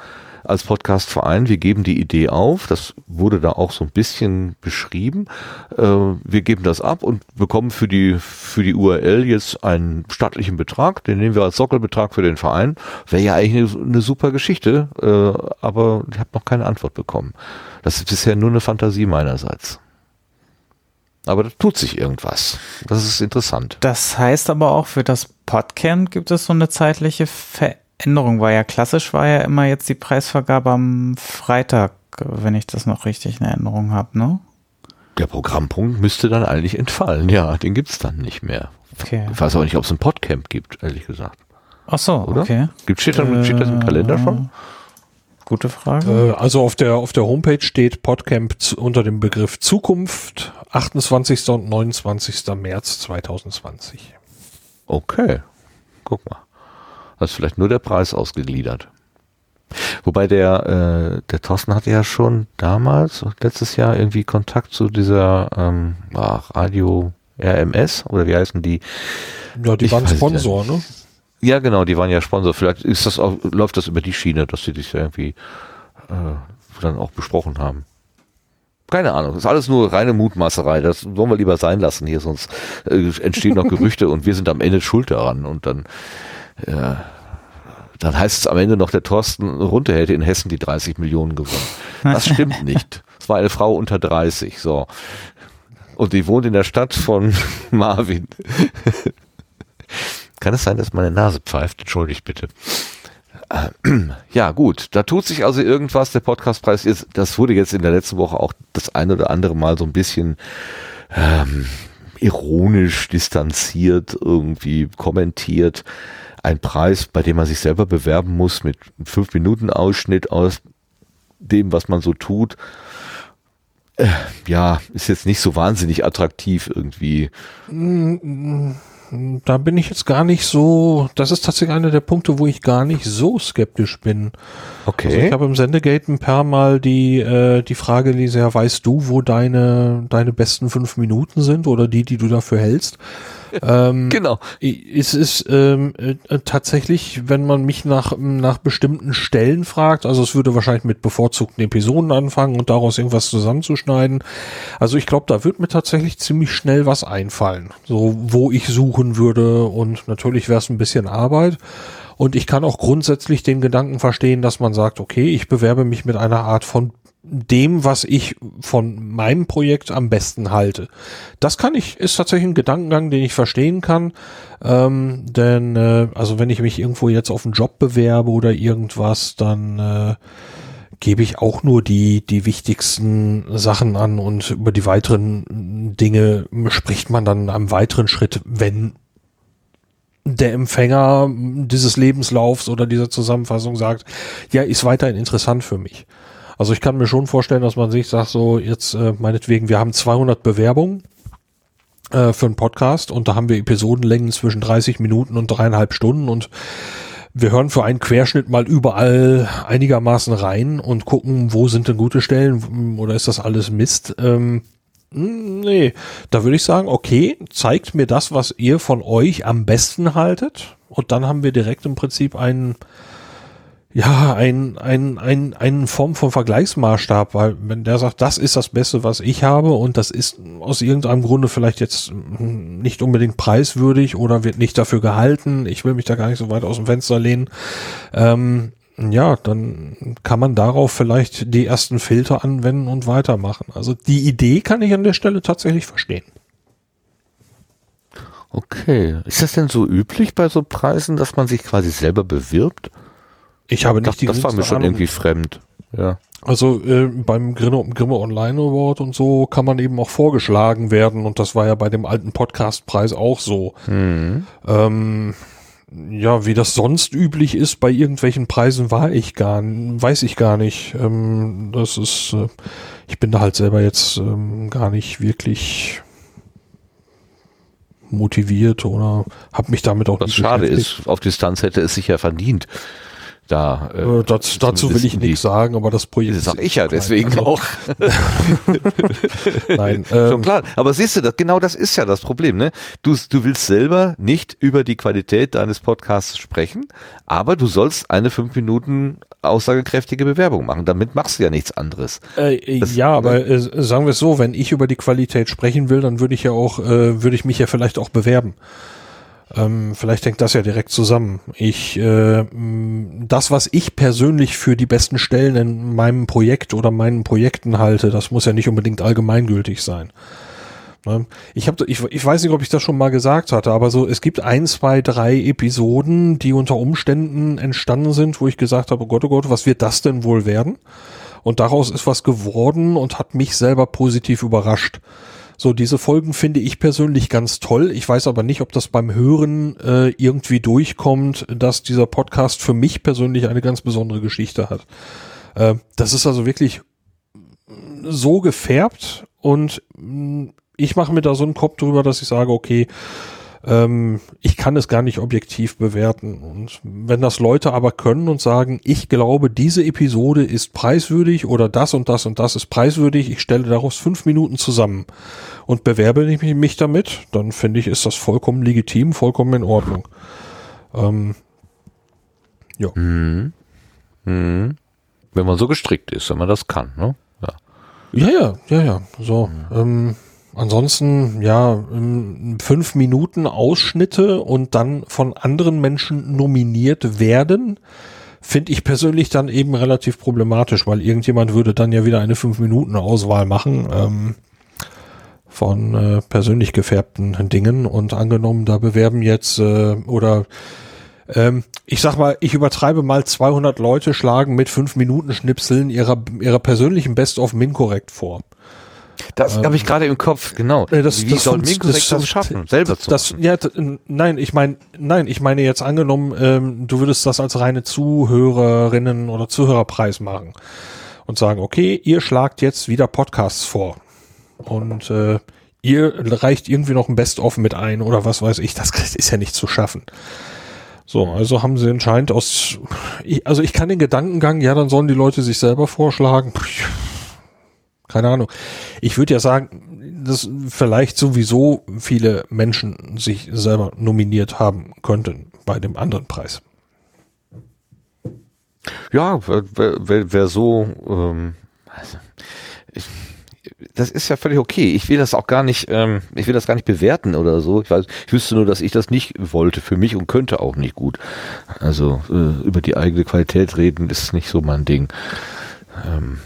als Podcastverein, wir geben die Idee auf, das wurde da auch so ein bisschen beschrieben, äh, wir geben das ab und bekommen für die, für die URL jetzt einen staatlichen Betrag, den nehmen wir als Sockelbetrag für den Verein, wäre ja eigentlich eine, eine super Geschichte, äh, aber ich habe noch keine Antwort bekommen. Das ist bisher nur eine Fantasie meinerseits. Aber da tut sich irgendwas. Das ist interessant. Das heißt aber auch, für das Podcamp gibt es so eine zeitliche Veränderung. Änderung war ja klassisch, war ja immer jetzt die Preisvergabe am Freitag, wenn ich das noch richtig in Erinnerung habe, ne? Der Programmpunkt müsste dann eigentlich entfallen, ja, den gibt's dann nicht mehr. Okay. Ich weiß auch nicht, ob es ein Podcamp gibt, ehrlich gesagt. Ach so, Oder? okay. Gibt steht, dann, steht das im Kalender schon? Gute Frage. Äh, also auf der, auf der Homepage steht Podcamp unter dem Begriff Zukunft 28. und 29. März 2020. Okay, guck mal. Da ist vielleicht nur der Preis ausgegliedert. Wobei der, äh, der Thorsten hatte ja schon damals, letztes Jahr, irgendwie Kontakt zu dieser ähm, ah, Radio RMS oder wie heißen die? Ja, die Ich waren Sponsor, ne? Ja, genau, die waren ja Sponsor. Vielleicht ist das auch, läuft das über die Schiene, dass sie dich irgendwie äh, dann auch besprochen haben. Keine Ahnung, ist alles nur reine Mutmaßerei. Das wollen wir lieber sein lassen hier, sonst äh, entstehen noch Gerüchte und wir sind am Ende schuld daran. Und dann, äh, dann heißt es am Ende noch, der Thorsten Runte hätte in Hessen die 30 Millionen gewonnen. Das stimmt nicht. Es war eine Frau unter 30, so. Und die wohnt in der Stadt von Marvin. Kann es sein, dass meine Nase pfeift? Entschuldigt bitte. Ja, gut. Da tut sich also irgendwas. Der Podcastpreis ist, das wurde jetzt in der letzten Woche auch das ein oder andere Mal so ein bisschen ähm, ironisch distanziert irgendwie kommentiert. Ein Preis, bei dem man sich selber bewerben muss mit einem fünf Minuten Ausschnitt aus dem, was man so tut. Äh, ja, ist jetzt nicht so wahnsinnig attraktiv irgendwie. Da bin ich jetzt gar nicht so, das ist tatsächlich einer der Punkte, wo ich gar nicht so skeptisch bin. Also ich habe im Sendegate ein paar Mal die, äh, die Frage gelesen, ja, weißt du, wo deine, deine besten fünf Minuten sind oder die, die du dafür hältst? Ähm, Genau. Es ist ähm, äh, tatsächlich, wenn man mich nach, nach bestimmten Stellen fragt, also es würde wahrscheinlich mit bevorzugten Episoden anfangen und daraus irgendwas zusammenzuschneiden. Also ich glaube, da wird mir tatsächlich ziemlich schnell was einfallen, so wo ich suchen würde und natürlich wäre es ein bisschen Arbeit. Und ich kann auch grundsätzlich den Gedanken verstehen, dass man sagt, okay, ich bewerbe mich mit einer Art von dem, was ich von meinem Projekt am besten halte. Das kann ich, ist tatsächlich ein Gedankengang, den ich verstehen kann. Ähm, denn, äh, also wenn ich mich irgendwo jetzt auf einen Job bewerbe oder irgendwas, dann äh, gebe ich auch nur die, die wichtigsten Sachen an und über die weiteren Dinge spricht man dann am weiteren Schritt, wenn der Empfänger dieses Lebenslaufs oder dieser Zusammenfassung sagt, ja, ist weiterhin interessant für mich. Also ich kann mir schon vorstellen, dass man sich sagt, so jetzt äh, meinetwegen, wir haben 200 Bewerbungen äh, für einen Podcast und da haben wir Episodenlängen zwischen 30 Minuten und dreieinhalb Stunden und wir hören für einen Querschnitt mal überall einigermaßen rein und gucken, wo sind denn gute Stellen oder ist das alles Mist. Ähm, Nee, da würde ich sagen, okay, zeigt mir das, was ihr von euch am besten haltet. Und dann haben wir direkt im Prinzip einen, ja, ein, ein, ein, eine Form von Vergleichsmaßstab, weil wenn der sagt, das ist das Beste, was ich habe und das ist aus irgendeinem Grunde vielleicht jetzt nicht unbedingt preiswürdig oder wird nicht dafür gehalten, ich will mich da gar nicht so weit aus dem Fenster lehnen, ähm, ja, dann kann man darauf vielleicht die ersten Filter anwenden und weitermachen. Also die Idee kann ich an der Stelle tatsächlich verstehen. Okay. Ist das denn so üblich bei so Preisen, dass man sich quasi selber bewirbt? Ich habe Das, nicht die das war mir schon Ahnung. irgendwie fremd. Ja. Also äh, beim Grimme, Grimme Online Award und so kann man eben auch vorgeschlagen werden und das war ja bei dem alten Podcastpreis auch so. Mhm. Ähm, ja, wie das sonst üblich ist bei irgendwelchen Preisen, war ich gar, weiß ich gar nicht. Ähm, das ist, äh, ich bin da halt selber jetzt ähm, gar nicht wirklich motiviert oder habe mich damit auch Was nicht schade ist, auf Distanz hätte es sich ja verdient. Da, Äh, das, dazu will ich nichts sagen, aber das Projekt Das sag ich ja deswegen Also, auch. Nein, Schon ähm, klar. Aber siehst du, das, genau das ist ja das Problem, ne? Du, du willst selber nicht über die Qualität deines Podcasts sprechen, aber du sollst eine fünf Minuten aussagekräftige Bewerbung machen. Damit machst du ja nichts anderes. Äh, Das- ja, aber äh, sagen wir es so, wenn ich über die Qualität sprechen will, dann würde ich ja auch, äh, würde ich mich ja vielleicht auch bewerben. Ähm, vielleicht hängt das ja direkt zusammen. Ich, äh, das, was ich persönlich für die besten Stellen in meinem Projekt oder meinen Projekten halte, das muss ja nicht unbedingt allgemeingültig sein. Ne? Ich, hab, ich, ich weiß nicht, ob ich das schon mal gesagt hatte, aber so, es gibt ein, zwei, drei Episoden, die unter Umständen entstanden sind, wo ich gesagt habe, oh Gott, oh Gott, was wird das denn wohl werden? Und daraus ist was geworden und hat mich selber positiv überrascht. So, diese Folgen finde ich persönlich ganz toll. Ich weiß aber nicht, ob das beim Hören äh, irgendwie durchkommt, dass dieser Podcast für mich persönlich eine ganz besondere Geschichte hat. Äh, das ist also wirklich so gefärbt und mh, ich mache mir da so einen Kopf drüber, dass ich sage, okay, ähm, ich kann es gar nicht objektiv bewerten. Und wenn das Leute aber können und sagen, ich glaube, diese Episode ist preiswürdig oder das und das und das ist preiswürdig, ich stelle daraus fünf Minuten zusammen und bewerbe ich mich- damit, dann finde ich, ist das vollkommen legitim, vollkommen in Ordnung. Ähm, ja. Mhm. Mhm. Wenn man so gestrickt ist, wenn man das kann, ne? Ja. Ja, ja, ja, ja. So. Ähm, ansonsten, ja, ähm, fünf Minuten Ausschnitte und dann von anderen Menschen nominiert werden, finde ich persönlich dann eben relativ problematisch, weil irgendjemand würde dann ja wieder eine fünf Minuten Auswahl machen ähm, von äh, persönlich gefärbten Dingen und angenommen, da bewerben jetzt äh, oder ähm, ich sag mal, ich übertreibe mal 200 Leute schlagen mit fünf Minuten Schnipseln ihrer, ihrer persönlichen Best-of Mincorrect vor. Das habe ich gerade im Kopf, genau. Äh, das- Wie das soll funkt- schaffen, selber zu Das, machen? ja, nein, ich meine, nein, ich meine jetzt angenommen, ähm, du würdest das als reine Zuhörerinnen oder Zuhörerpreis machen und sagen, okay, ihr schlagt jetzt wieder Podcasts vor und äh, ihr reicht irgendwie noch ein Best-of mit ein oder was weiß ich, das ist ja nicht zu schaffen. So, also haben sie anscheinend aus, also ich kann den Gedankengang, ja, dann sollen die Leute sich selber vorschlagen. Pff, Keine Ahnung. Ich würde ja sagen, dass vielleicht sowieso viele Menschen sich selber nominiert haben könnten bei dem anderen Preis. Ja, wer, wer, wer, so, ähm, also, ich, das ist ja völlig okay. Ich will das auch gar nicht, ähm, ich will das gar nicht bewerten oder so. Ich weiß, ich wüsste nur, dass ich das nicht wollte für mich und könnte auch nicht gut. Also äh, über die eigene Qualität reden ist nicht so mein Ding. Ähm,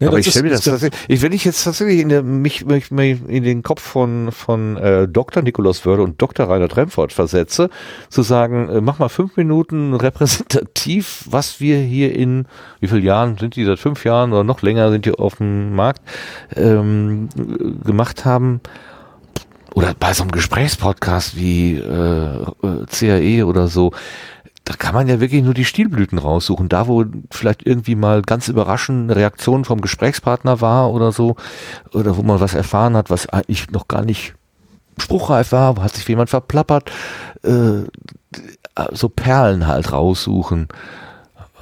Ja, aber das ich stelle mir das tatsächlich, ich, wenn ich jetzt tatsächlich in der, mich, mich, mich in den Kopf von, von äh, Dr. Nikolaus Wörde und Dr. Rainer Tremfort versetze, zu sagen, äh, mach mal fünf Minuten repräsentativ, was wir hier in, wie viele Jahren sind die, seit fünf Jahren oder noch länger sind die auf dem Markt, ähm, äh, gemacht haben, oder bei so einem Gesprächspodcast wie äh, äh, CAE oder so, da kann man ja wirklich nur die Stilblüten raussuchen. Da, wo vielleicht irgendwie mal ganz überraschend eine Reaktion vom Gesprächspartner war oder so, oder wo man was erfahren hat, was eigentlich noch gar nicht spruchreif war, wo hat sich jemand verplappert, äh, so Perlen halt raussuchen.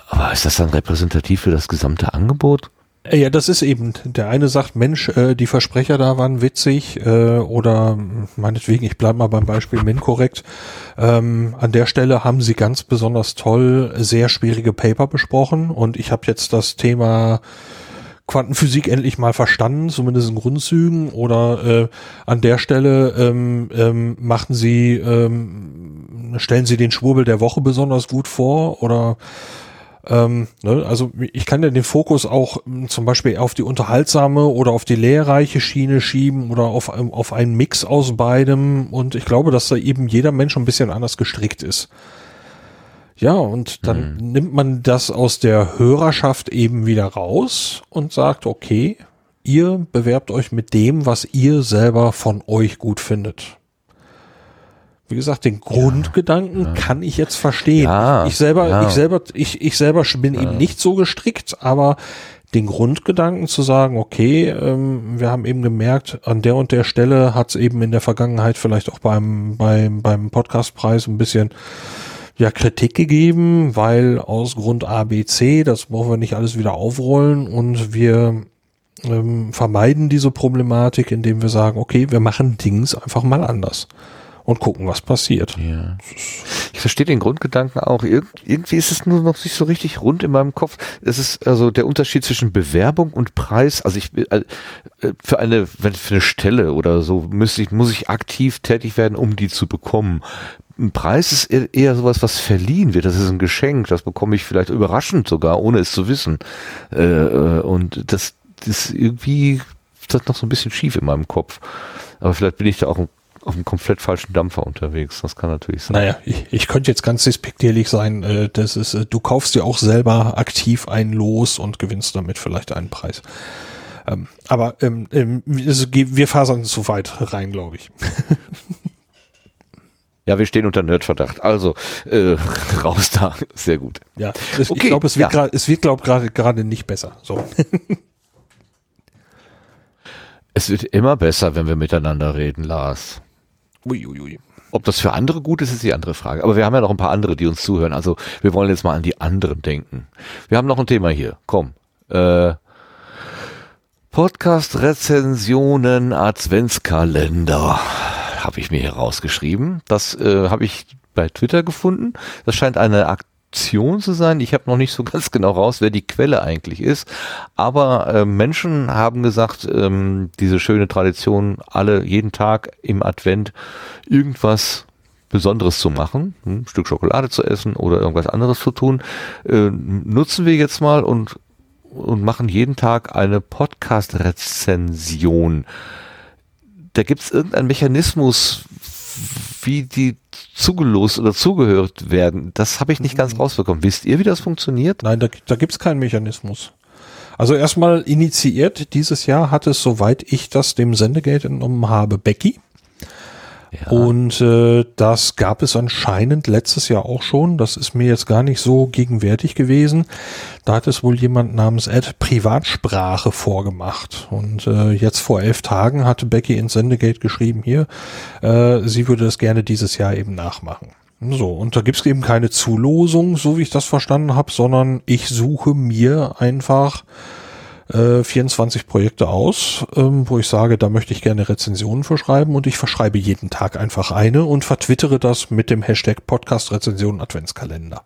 Aber ist das dann repräsentativ für das gesamte Angebot? Äh, Ja, das ist eben, der eine sagt, Mensch, äh, die Versprecher da waren witzig äh, oder meinetwegen, ich bleibe mal beim Beispiel Min korrekt. Ähm, an der Stelle haben sie ganz besonders toll sehr schwierige Paper besprochen und ich habe jetzt das Thema Quantenphysik endlich mal verstanden, zumindest in Grundzügen oder äh, an der Stelle ähm, ähm, machen sie, ähm, stellen sie den Schwurbel der Woche besonders gut vor oder ähm, ne, also ich kann ja den Fokus auch m, zum Beispiel auf die unterhaltsame oder auf die lehrreiche Schiene schieben oder auf, auf einen Mix aus beidem und ich glaube, dass da eben jeder Mensch ein bisschen anders gestrickt ist. Ja, und dann nimmt man das aus der Hörerschaft eben wieder raus und sagt, okay, ihr bewerbt euch mit dem, was ihr selber von euch gut findet. Wie gesagt, den Grundgedanken ja, kann ich jetzt verstehen. Ja, ich selber, ja. ich selber, ich, ich selber bin eben nicht so gestrickt, aber den Grundgedanken zu sagen, okay, ähm, wir haben eben gemerkt, an der und der Stelle hat es eben in der Vergangenheit vielleicht auch beim, beim, beim Podcastpreis ein bisschen ja, Kritik gegeben, weil aus Grund A, B, C, das brauchen wir nicht alles wieder aufrollen und wir ähm, vermeiden diese Problematik, indem wir sagen, okay, wir machen Dings einfach mal anders und gucken, was passiert. Ja. Ich verstehe den Grundgedanken auch. Ir irgendwie ist es nur noch nicht so richtig rund in meinem Kopf. Es ist also der Unterschied zwischen Bewerbung und Preis. Also ich äh, für eine wenn für eine Stelle oder so müsste ich muss ich aktiv tätig werden, um die zu bekommen. Ein Preis ist eher sowas, was verliehen wird. Das ist ein Geschenk. Das bekomme ich vielleicht überraschend sogar, ohne es zu wissen. Äh, äh, und das, das irgendwie das noch so ein bisschen schief in meinem Kopf. Aber vielleicht bin ich da auch ein auf einem komplett falschen Dampfer unterwegs. Das kann natürlich sein. Naja, ich, ich könnte jetzt ganz despektierlich sein. Äh, das ist, äh, du kaufst dir auch selber aktiv ein Los und gewinnst damit vielleicht einen Preis. Ähm, aber ähm, ähm, wir fasern zu weit rein, glaube ich. Ja, wir stehen unter Nerdverdacht. Also äh, raus da. Sehr gut. Ja, es, okay, ich glaube, es wird ja. gerade, es wird glaube gerade gerade nicht besser. So. es wird immer besser, wenn wir miteinander reden, Lars. Uiuiui. Ob das für andere gut ist, ist die andere Frage. Aber wir haben ja noch ein paar andere, die uns zuhören. Also wir wollen jetzt mal an die anderen denken. Wir haben noch ein Thema hier. Komm. Äh, Podcast-Rezensionen Adventskalender habe ich mir hier rausgeschrieben. Das äh, habe ich bei Twitter gefunden. Das scheint eine Akt Fiktion zu sein. Ich habe noch nicht so ganz genau raus, wer die Quelle eigentlich ist. Aber äh, Menschen haben gesagt, ähm, diese schöne Tradition, alle jeden Tag im Advent irgendwas Besonderes zu machen, ein Stück Schokolade zu essen oder irgendwas anderes zu tun, äh, nutzen wir jetzt mal und, und machen jeden Tag eine Podcast-Rezension. Da gibt es irgendeinen Mechanismus, wie die zugelost oder zugehört werden, das habe ich nicht ganz mhm. rausbekommen. Wisst ihr, wie das funktioniert? Nein, da, da gibt es keinen Mechanismus. Also erstmal initiiert dieses Jahr hat es, soweit ich das dem Sendegate entnommen habe, Becky. Ja. Und äh, das gab es anscheinend letztes Jahr auch schon. Das ist mir jetzt gar nicht so gegenwärtig gewesen. Da hat es wohl jemand namens Ed Privatsprache vorgemacht. Und äh, jetzt vor elf Tagen hatte Becky ins Sendegate geschrieben hier, äh, sie würde das gerne dieses Jahr eben nachmachen. So, und da gibt's eben keine Zulosung, so wie ich das verstanden habe, sondern ich suche mir einfach äh, 24 Projekte aus, ähm, wo ich sage, da möchte ich gerne Rezensionen verschreiben und ich verschreibe jeden Tag einfach eine und vertwittere das mit dem Hashtag Podcast Rezension Adventskalender.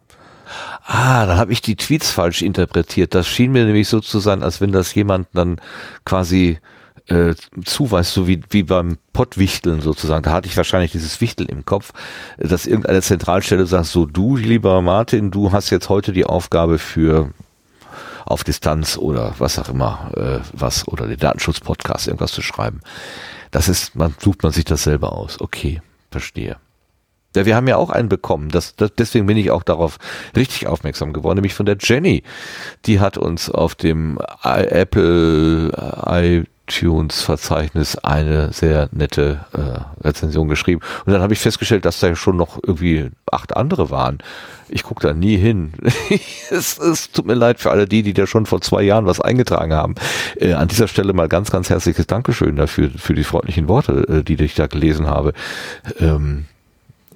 Ah, da habe ich die Tweets falsch interpretiert. Das schien mir nämlich so zu sein, als wenn das jemand dann quasi äh, zuweist, so wie, wie beim Pottwichteln sozusagen. Da hatte ich wahrscheinlich dieses Wichteln im Kopf, dass irgendeine Zentralstelle sagt, so du, lieber Martin, du hast jetzt heute die Aufgabe für auf Distanz oder was auch immer, äh, was, oder den Datenschutz-Podcast irgendwas zu schreiben. Das ist, man sucht man sich das selber aus. Okay, verstehe. Ja, wir haben ja auch einen bekommen. Das, das, deswegen bin ich auch darauf richtig aufmerksam geworden, nämlich von der Jenny. Die hat uns auf dem Apple iTunes-Verzeichnis eine sehr nette äh, Rezension geschrieben. Und dann habe ich festgestellt, dass da schon noch irgendwie acht andere waren. Ich gucke da nie hin. es, es, tut mir leid für alle die, die da schon vor zwei Jahren was eingetragen haben. Äh, an dieser Stelle mal ganz, ganz herzliches Dankeschön dafür, für die freundlichen Worte, äh, die ich da gelesen habe. Ähm,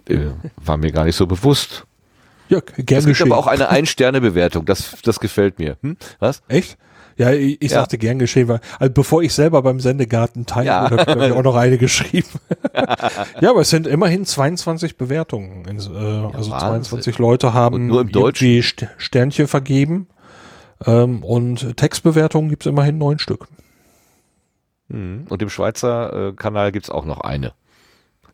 äh, war mir gar nicht so bewusst. Ja, gerne Es gibt aber auch eine Ein-Sterne-Bewertung. Das, das gefällt mir. Hm? Was? Echt? Ja, ich, ich ja. sagte gern geschehen, weil also bevor ich selber beim Sendegarten teile, ja. habe ich auch noch eine geschrieben. ja, aber es sind immerhin 22 Bewertungen. Äh, also ja, 22 Leute haben irgendwie Sternchen vergeben. Ähm, und Textbewertungen gibt's immerhin neun Stück. Hm. Und im Schweizer äh, Kanal gibt's auch noch eine.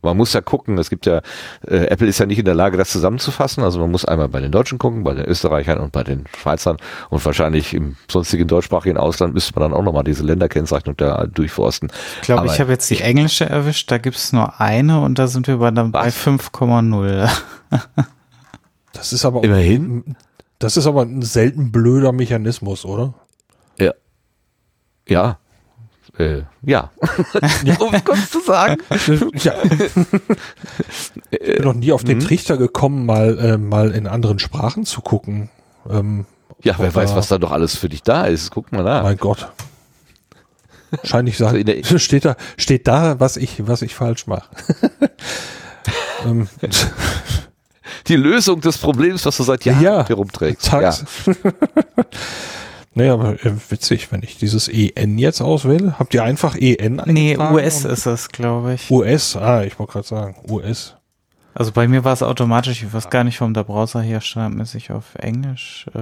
Man muss ja gucken, es gibt ja, äh, Apple ist ja nicht in der Lage, das zusammenzufassen. Also man muss einmal bei den Deutschen gucken, bei den Österreichern und bei den Schweizern und wahrscheinlich im sonstigen deutschsprachigen Ausland müsste man dann auch nochmal diese Länderkennzeichnung da durchforsten. Ich glaube, ich habe jetzt die englische erwischt, da gibt es nur eine und da sind wir bei, bei 5,0. das ist aber immerhin. Das ist aber ein selten blöder Mechanismus, oder? Ja. Ja, Äh, ja. um kurz zu sagen. ja. Ich bin noch nie auf den Mhm. Trichter gekommen, mal, äh, mal in anderen Sprachen zu gucken. Ähm, Ja, wer weiß, da- was da doch alles für dich da ist. Guck mal nach. Mein Gott. Wahrscheinlich sagen, Also steht da, steht da, was ich, was ich falsch mache. ähm, Die Lösung des Problems, was du seit Jahren Ja. mit dir rumträgst. Ja. Naja, aber äh, witzig, wenn ich dieses EN jetzt auswähle. Habt ihr einfach EN Nee, US ist es, glaube ich. US, ah, ich wollte gerade sagen, US. Also bei mir war es automatisch, ich weiß gar nicht, warum der Browser hier standardmäßig auf Englisch. Äh,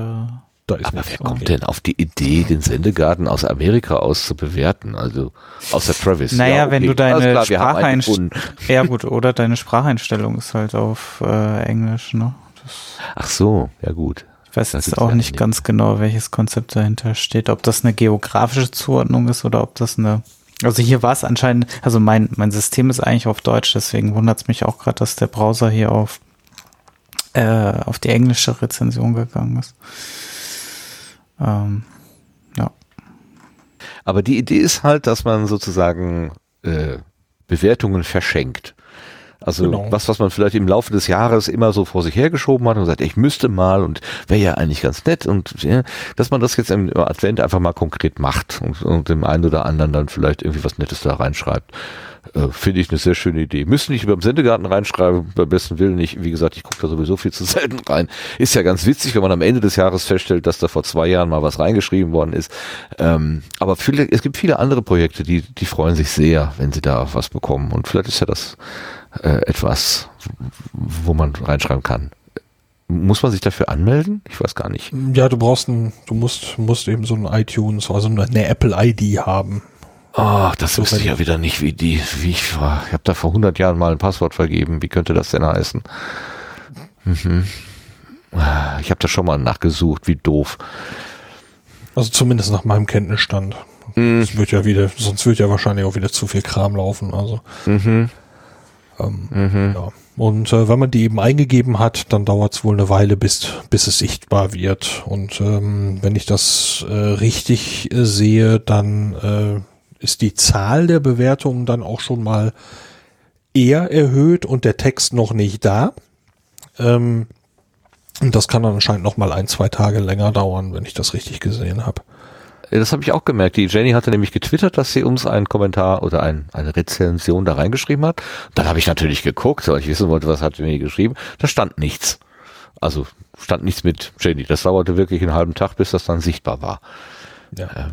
Da ist Aber wer kommt denn auf die Idee, den Sendegarten aus Amerika aus zu bewerten? Also außer Travis. Naja, Ja, wenn okay. du deine Alles klar, wir haben einen Spracheinst- gefunden. ja gut, oder deine Spracheinstellung ist halt auf äh, Englisch, ne? Das, Ach so, ja gut. Ich weiß Das jetzt auch nicht nicht- ganz genau, welches Konzept dahinter steht, ob das eine geografische Zuordnung ist oder ob das eine also hier war es anscheinend, also mein, mein System ist eigentlich auf Deutsch, deswegen wundert es mich auch gerade, dass der Browser hier auf, äh, auf die englische Rezension gegangen ist. Ähm, ja. Aber die Idee ist halt, dass man sozusagen äh, Bewertungen verschenkt. Also Genau. was, was man vielleicht im Laufe des Jahres immer so vor sich hergeschoben hat und sagt, ich müsste mal und wäre ja eigentlich ganz nett und ja, dass man das jetzt im Advent einfach mal konkret macht und, und dem einen oder anderen dann vielleicht irgendwie was Nettes da reinschreibt. Äh, Finde ich eine sehr schöne Idee. Müssen nicht über den Sendegarten reinschreiben, beim besten Willen nicht. Wie gesagt, ich gucke da sowieso viel zu selten rein. Ist ja ganz witzig, wenn man am Ende des Jahres feststellt, dass da vor zwei Jahren mal was reingeschrieben worden ist. Ähm, aber viele, es gibt viele andere Projekte, die, die freuen sich sehr, wenn sie da was bekommen. Und vielleicht ist ja das äh, etwas, wo man reinschreiben kann. Muss man sich dafür anmelden? Ich weiß gar nicht. Ja, du brauchst ein, du musst, musst eben so ein iTunes, also eine, eine Apple ID haben. Ach, das So, wusste ich ja wieder nicht, wie die, wie ich war. Ich habe da vor 100 Jahren mal ein Passwort vergeben. Wie könnte das denn heißen? Mhm. Ich habe da schon mal nachgesucht, wie doof. Also zumindest nach meinem Kenntnisstand. Mhm. Das wird ja wieder, sonst wird ja wahrscheinlich auch wieder zu viel Kram laufen. Also Mhm. Ähm, Mhm. ja. Und äh, wenn man die eben eingegeben hat, dann dauert es wohl eine Weile, bis, bis es sichtbar wird. Und ähm, wenn ich das äh, richtig äh, sehe, dann äh, ist die Zahl der Bewertungen dann auch schon mal eher erhöht und der Text noch nicht da. Ähm, und das kann dann anscheinend noch mal ein, zwei Tage länger dauern, wenn ich das richtig gesehen habe. Das habe ich auch gemerkt. Die Jenny hatte nämlich getwittert, dass sie uns einen Kommentar oder ein, eine Rezension da reingeschrieben hat. Dann habe ich natürlich geguckt, weil ich wissen wollte, was hat Jenny geschrieben. Da stand nichts. Also stand nichts mit Jenny. Das dauerte wirklich einen halben Tag, bis das dann sichtbar war. Ja.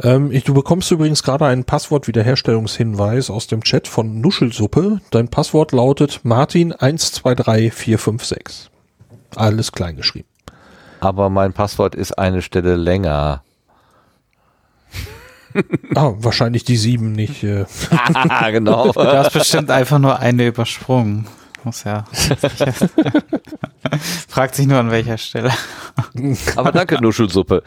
Ähm, ich, du bekommst übrigens gerade einen Passwortwiederherstellungshinweis aus dem Chat von Nuschelsuppe. Dein Passwort lautet Martin123456. Alles klein geschrieben. Aber mein Passwort ist eine Stelle länger. Ah, wahrscheinlich die sieben nicht. Äh, Ah, genau. Du hast bestimmt einfach nur eine übersprungen. Muss ja. Fragt sich nur an welcher Stelle. Aber danke, Nuschelsuppe.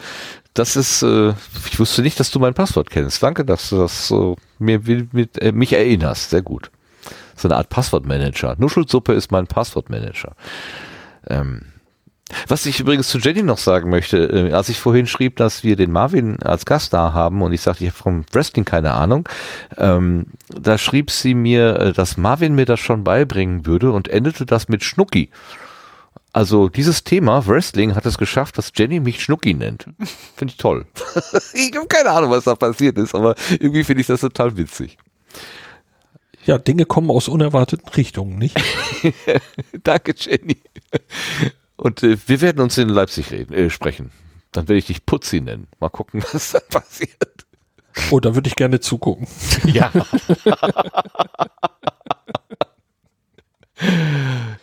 Das ist, äh, ich wusste nicht, dass du mein Passwort kennst. Danke, dass du das so mir mit, äh, mich erinnerst. Sehr gut. So eine Art Passwortmanager. Nuschelsuppe ist mein Passwortmanager. Ähm, was ich übrigens zu Jenny noch sagen möchte, äh, als ich vorhin schrieb, dass wir den Marvin als Gast da haben und ich sagte, ich habe vom Wrestling keine Ahnung, ähm, da schrieb sie mir, äh, dass Marvin mir das schon beibringen würde und endete das mit Schnucki. Also dieses Thema Wrestling hat es geschafft, dass Jenny mich Schnucki nennt. Finde ich toll. ich habe keine Ahnung, was da passiert ist, aber irgendwie finde ich das total witzig. ja, Dinge kommen aus unerwarteten Richtungen, nicht? Danke, Jenny. Und äh, wir werden uns in Leipzig reden, äh, sprechen. Dann werde ich dich Putzi nennen. Mal gucken, was da passiert. Oh, da würde ich gerne zugucken. Ja.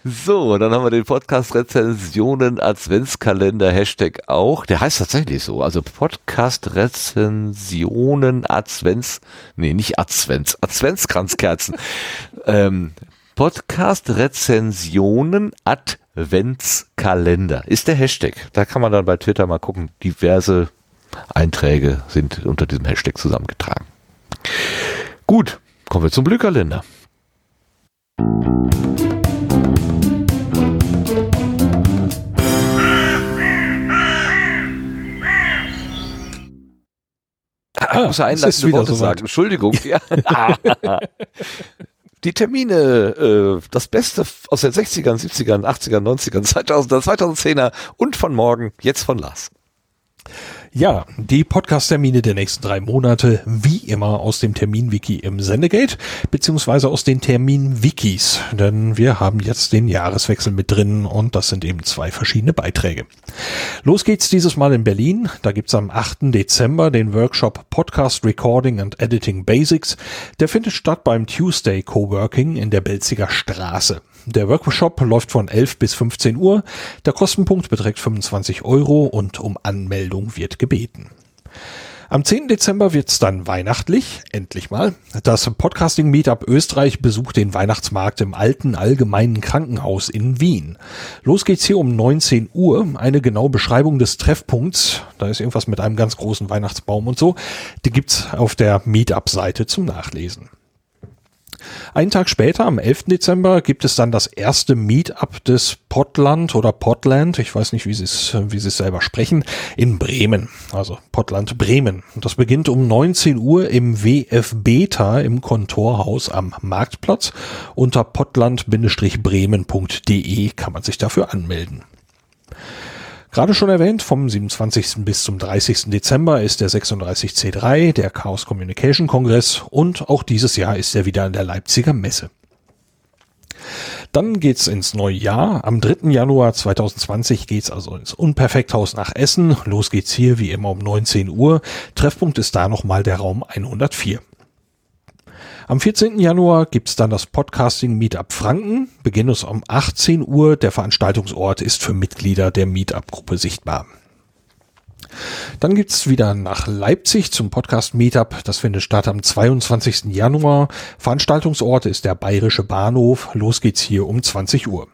So, dann haben wir den Podcast Rezensionen Adventskalender Hashtag auch. Der heißt tatsächlich so. Also Podcast Rezensionen Advents, nee, nicht Advents, Adventskranzkerzen. ähm, Podcast Rezensionen Adventskalender ist der Hashtag. Da kann man dann bei Twitter mal gucken. Diverse Einträge sind unter diesem Hashtag zusammengetragen. Gut, kommen wir zum Glückkalender. Ah, ich muss ja einleitende Worte so sagen. Entschuldigung. Ja. Die Termine, äh, das Beste aus den 60ern, 70ern, 80ern, 90ern, 2000er, 2010er und von morgen, jetzt von Lars. Ja, die Podcast-Termine der nächsten drei Monate, wie immer aus dem Termin-Wiki im Sendegate, beziehungsweise aus den Termin-Wikis, denn wir haben jetzt den Jahreswechsel mit drin und das sind eben zwei verschiedene Beiträge. Los geht's dieses Mal in Berlin. Da gibt's am 8. Dezember den Workshop Podcast Recording and Editing Basics. Der findet statt beim Tuesday Coworking in der Belziger Straße. Der Workshop läuft von 11 bis 15 Uhr. Der Kostenpunkt beträgt 25 Euro und um Anmeldung wird gebeten. Am 10. Dezember wird's dann weihnachtlich, endlich mal. Das Podcasting Meetup Österreich besucht den Weihnachtsmarkt im alten allgemeinen Krankenhaus in Wien. Los geht's hier um 19 Uhr. Eine genaue Beschreibung des Treffpunkts, da ist irgendwas mit einem ganz großen Weihnachtsbaum und so, die gibt's auf der Meetup-Seite zum Nachlesen. Einen Tag später, am 11. Dezember, gibt es dann das erste Meetup des Potland oder Potland, ich weiß nicht, wie sie es, wie sie es selber sprechen, in Bremen. Also Potland Bremen. Das beginnt um 19 Uhr im WF Beta im Kontorhaus am Marktplatz. Unter potland-bremen.de kann man sich dafür anmelden. Gerade schon erwähnt, vom 27. bis zum 30. Dezember ist der 36C3, der Chaos Communication Kongress und auch dieses Jahr ist er wieder an der Leipziger Messe. Dann geht's ins neue Jahr. Am 3. Januar 2020 geht's also ins Unperfekthaus nach Essen. Los geht's hier wie immer um 19 Uhr. Treffpunkt ist da nochmal der Raum 104. Am 14. Januar gibt's dann das Podcasting Meetup Franken. Beginn ist um 18 Uhr. Der Veranstaltungsort ist für Mitglieder der Meetup-Gruppe sichtbar. Dann gibt's wieder nach Leipzig zum Podcast Meetup. Das findet statt am 22. Januar. Veranstaltungsort ist der Bayerische Bahnhof. Los geht's hier um 20 Uhr.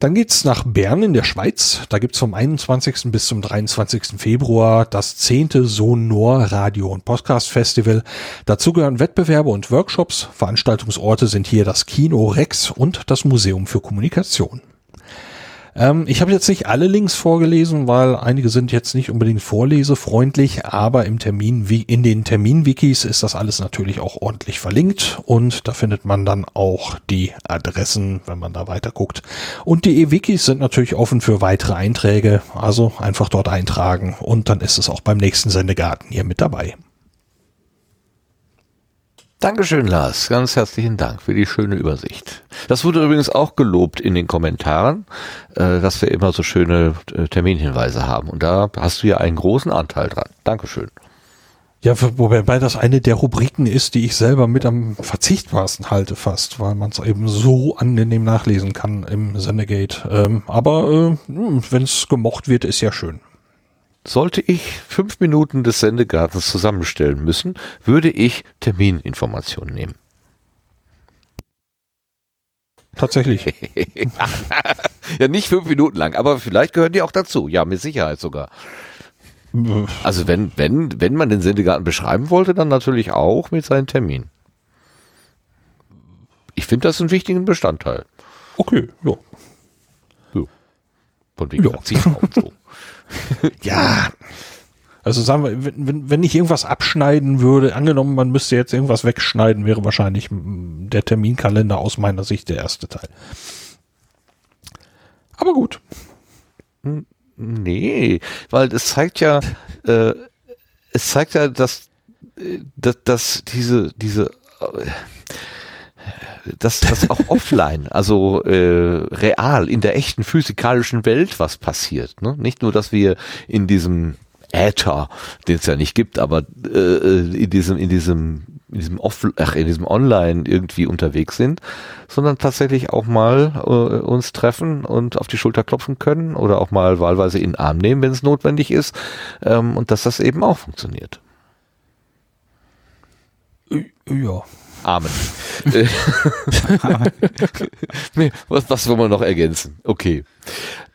Dann geht's nach Bern in der Schweiz. Da gibt's vom 21. bis zum 23. Februar das zehnte Sonor Radio und Podcast Festival. Dazu gehören Wettbewerbe und Workshops. Veranstaltungsorte sind hier das Kino Rex und das Museum für Kommunikation. Ähm, ich habe jetzt nicht alle Links vorgelesen, weil einige sind jetzt nicht unbedingt vorlesefreundlich, aber im Termin, wie in den Terminwikis ist das alles natürlich auch ordentlich verlinkt und da findet man dann auch die Adressen, wenn man da weiter guckt. Und die E-Wikis sind natürlich offen für weitere Einträge, also einfach dort eintragen und dann ist es auch beim nächsten Sendegarten hier mit dabei. Dankeschön, Lars. Ganz herzlichen Dank für die schöne Übersicht. Das wurde übrigens auch gelobt in den Kommentaren, äh, dass wir immer so schöne äh, Terminhinweise haben. Und da hast du ja einen großen Anteil dran. Dankeschön. Ja, wobei das eine der Rubriken ist, die ich selber mit am verzichtbarsten halte fast, weil man es eben so angenehm nachlesen kann im Sendegate. Ähm, aber äh, wenn es gemocht wird, ist ja schön. Sollte ich fünf Minuten des Sendegartens zusammenstellen müssen, würde ich Termininformationen nehmen. Tatsächlich. ja, nicht fünf Minuten lang, aber vielleicht gehören die auch dazu. Ja, mit Sicherheit sogar. Also wenn, wenn, wenn man den Sendegarten beschreiben wollte, dann natürlich auch mit seinen Terminen. Ich finde das einen wichtigen Bestandteil. Okay, ja. ja. Von wegen ja. so. ja. Also sagen wir, wenn, wenn ich irgendwas abschneiden würde, angenommen, man müsste jetzt irgendwas wegschneiden, wäre wahrscheinlich der Terminkalender aus meiner Sicht der erste Teil. Aber gut. Nee, weil es zeigt ja, äh, es zeigt ja, dass, äh, dass, dass diese, diese, äh, dass das auch offline, also äh, real in der echten physikalischen Welt was passiert. Ne? Nicht nur, dass wir in diesem Äther, den es ja nicht gibt, aber äh, in diesem in diesem in diesem Off ach, in diesem Online irgendwie unterwegs sind, sondern tatsächlich auch mal äh, uns treffen und auf die Schulter klopfen können oder auch mal wahlweise in den Arm nehmen, wenn es notwendig ist ähm, und dass das eben auch funktioniert. Ja, Amen. nee, was, was will man noch ergänzen? Okay.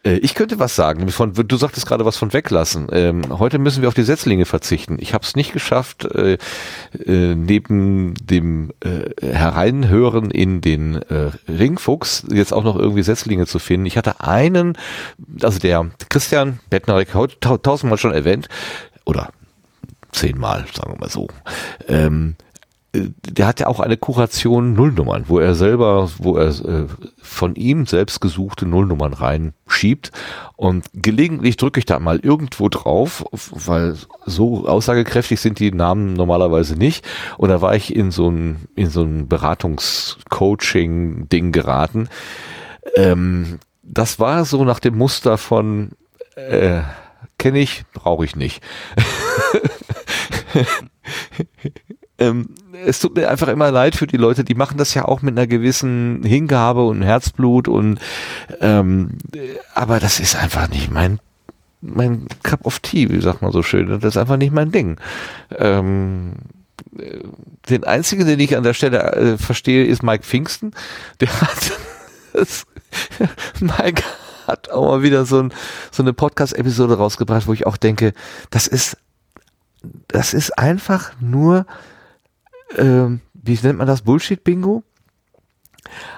Äh, ich könnte was sagen. Von, du sagtest gerade was von weglassen. Ähm, heute müssen wir auf die Setzlinge verzichten. Ich habe es nicht geschafft, äh, äh, neben dem äh, Hereinhören in den äh, Ringfuchs jetzt auch noch irgendwie Setzlinge zu finden. Ich hatte einen, also der Christian Bettnarek, tausendmal schon erwähnt, oder zehnmal, sagen wir mal so. Ähm, äh, der hat ja auch eine Kuration Nullnummern, wo er selber, wo er äh, von ihm selbst gesuchte Nullnummern reinschiebt. Und gelegentlich drücke ich da mal irgendwo drauf, weil so aussagekräftig sind die Namen normalerweise nicht. Und da war ich in so ein, in so ein Beratungs-Coaching-Ding geraten. Ähm, das war so nach dem Muster von äh, kenne ich, brauche ich nicht. ähm, es tut mir einfach immer leid für die Leute, die machen das ja auch mit einer gewissen Hingabe und Herzblut und ähm, aber das ist einfach nicht mein mein Cup of Tea, wie sagt man so schön. Das ist einfach nicht mein Ding. Ähm, den einzigen, den ich an der Stelle äh, verstehe, ist Mike Pfingsten. Der hat Mike hat auch mal wieder so, ein, so eine Podcast-Episode rausgebracht, wo ich auch denke, das ist, das ist einfach nur ähm, wie nennt man das, Bullshit-Bingo?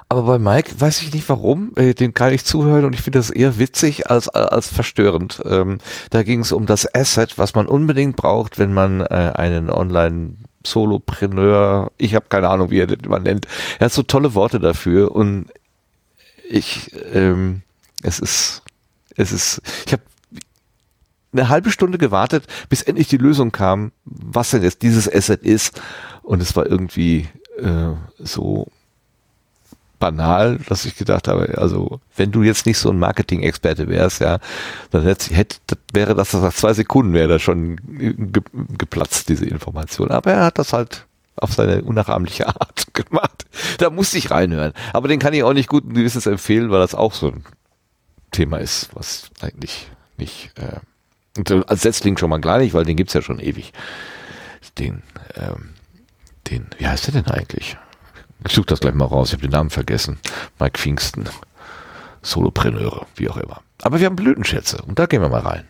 Aber bei Mike weiß ich nicht warum, äh, den kann ich zuhören und ich finde das eher witzig als, als verstörend. Ähm, da ging es um das Asset, was man unbedingt braucht, wenn man äh, einen Online- Solopreneur, ich habe keine Ahnung, wie er den man nennt. Er hat so tolle Worte dafür und ich, ähm, es ist, es ist, ich habe eine halbe Stunde gewartet, bis endlich die Lösung kam, was denn jetzt dieses Asset ist. Und es war irgendwie äh, so banal, dass ich gedacht habe, also wenn du jetzt nicht so ein Marketing-Experte wärst, ja, dann hätte, hätte wäre das nach zwei Sekunden wäre das schon ge, geplatzt, diese Information. Aber er hat das halt auf seine unnachahmliche Art gemacht. Da musste ich reinhören. Aber den kann ich auch nicht guten Gewissens empfehlen, weil das auch so ein Thema ist, was eigentlich nicht äh, und als Setzling schon mal gar nicht, weil den gibt's ja schon ewig. Den, ähm, den, wie heißt der denn eigentlich? Ich suche das gleich mal raus, ich habe den Namen vergessen. Mike Pfingsten. Solopreneure, wie auch immer. Aber wir haben Blütenschätze und da gehen wir mal rein.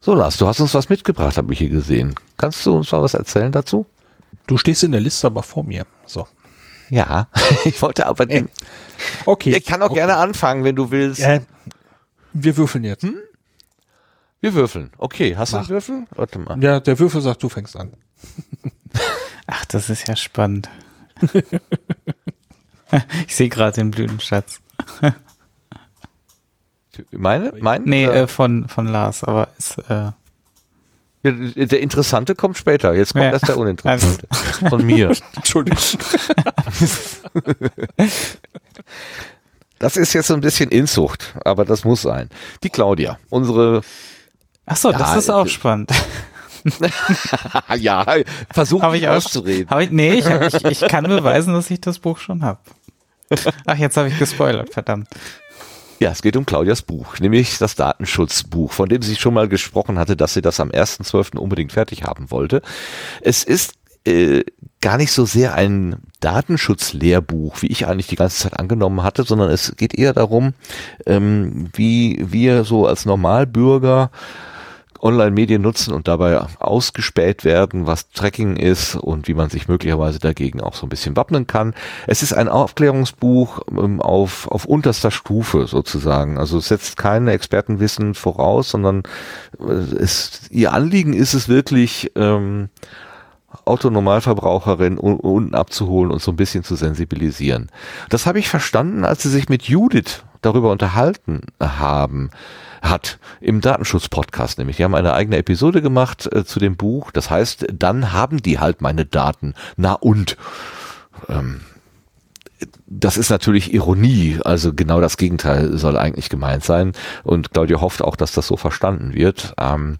So, Lars, du hast uns was mitgebracht, habe ich hier gesehen. Kannst du uns mal was erzählen dazu? Du stehst in der Liste aber vor mir. So. Ja, ich wollte aber den. Okay. Ich kann auch okay. gerne anfangen, wenn du willst. Äh, wir würfeln jetzt. Hm? Wir würfeln. Okay, hast Mach. du einen Würfel? Warte mal. Ja, der Würfel sagt, du fängst an. Ach, das ist ja spannend. ich sehe gerade den Blütenschatz. Meine? Mein? Nee, äh, von, von Lars, aber ist, äh, der Interessante kommt später. Jetzt kommt ja. erst der Uninteressante. Von mir. Entschuldigung. Das ist jetzt so ein bisschen Inzucht, aber das muss sein. Die Claudia, unsere. Ach so, ja, das ist auch spannend. ja, versuch hab ich auszureden. Hab ich, nee, ich, ich, ich kann beweisen, dass ich das Buch schon habe. Ach, jetzt habe ich gespoilert, verdammt. Ja, es geht um Claudias Buch, nämlich das Datenschutzbuch, von dem sie schon mal gesprochen hatte, dass sie das am 1.12. unbedingt fertig haben wollte. Es ist äh, gar nicht so sehr ein Datenschutzlehrbuch, wie ich eigentlich die ganze Zeit angenommen hatte, sondern es geht eher darum, ähm, wie wir so als Normalbürger Online-Medien nutzen und dabei ausgespäht werden, was Tracking ist und wie man sich möglicherweise dagegen auch so ein bisschen wappnen kann. Es ist ein Aufklärungsbuch ähm, auf, auf unterster Stufe sozusagen. Also es setzt kein Expertenwissen voraus, sondern äh, es, ihr Anliegen ist es wirklich, ähm, Autonormalverbraucherin unten abzuholen und so ein bisschen zu sensibilisieren. Das habe ich verstanden, als sie sich mit Judith darüber unterhalten haben hat im Datenschutz-Podcast nämlich. Die haben eine eigene Episode gemacht äh, zu dem Buch. Das heißt, dann haben die halt meine Daten. Na und? Ähm, das ist natürlich Ironie, also genau das Gegenteil soll eigentlich gemeint sein. Und Claudia hofft auch, dass das so verstanden wird. Ähm,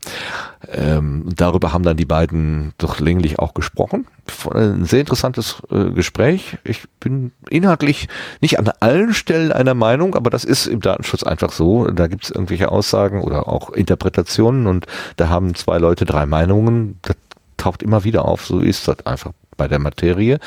ähm, darüber haben dann die beiden doch länglich auch gesprochen. Ein sehr interessantes äh, Gespräch. Ich bin inhaltlich nicht an allen Stellen einer Meinung, aber das ist im Datenschutz einfach so. Da gibt es irgendwelche Aussagen oder auch Interpretationen und da haben zwei Leute drei Meinungen. Das taucht immer wieder auf. So ist das einfach bei der Materie.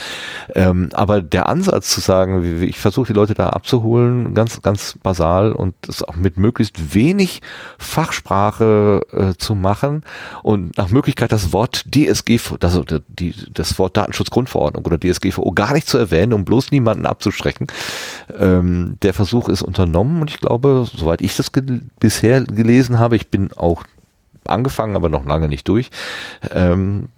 Ähm, aber der Ansatz zu sagen, ich versuche die Leute da abzuholen, ganz, ganz basal und das auch mit möglichst wenig Fachsprache äh, zu machen und nach Möglichkeit das Wort DSG, also die, das Wort Datenschutzgrundverordnung oder DSGVO gar nicht zu erwähnen, um bloß niemanden abzuschrecken. Ähm, der Versuch ist unternommen und ich glaube, soweit ich das ge bisher gelesen habe, ich bin auch angefangen, aber noch lange nicht durch, ähm,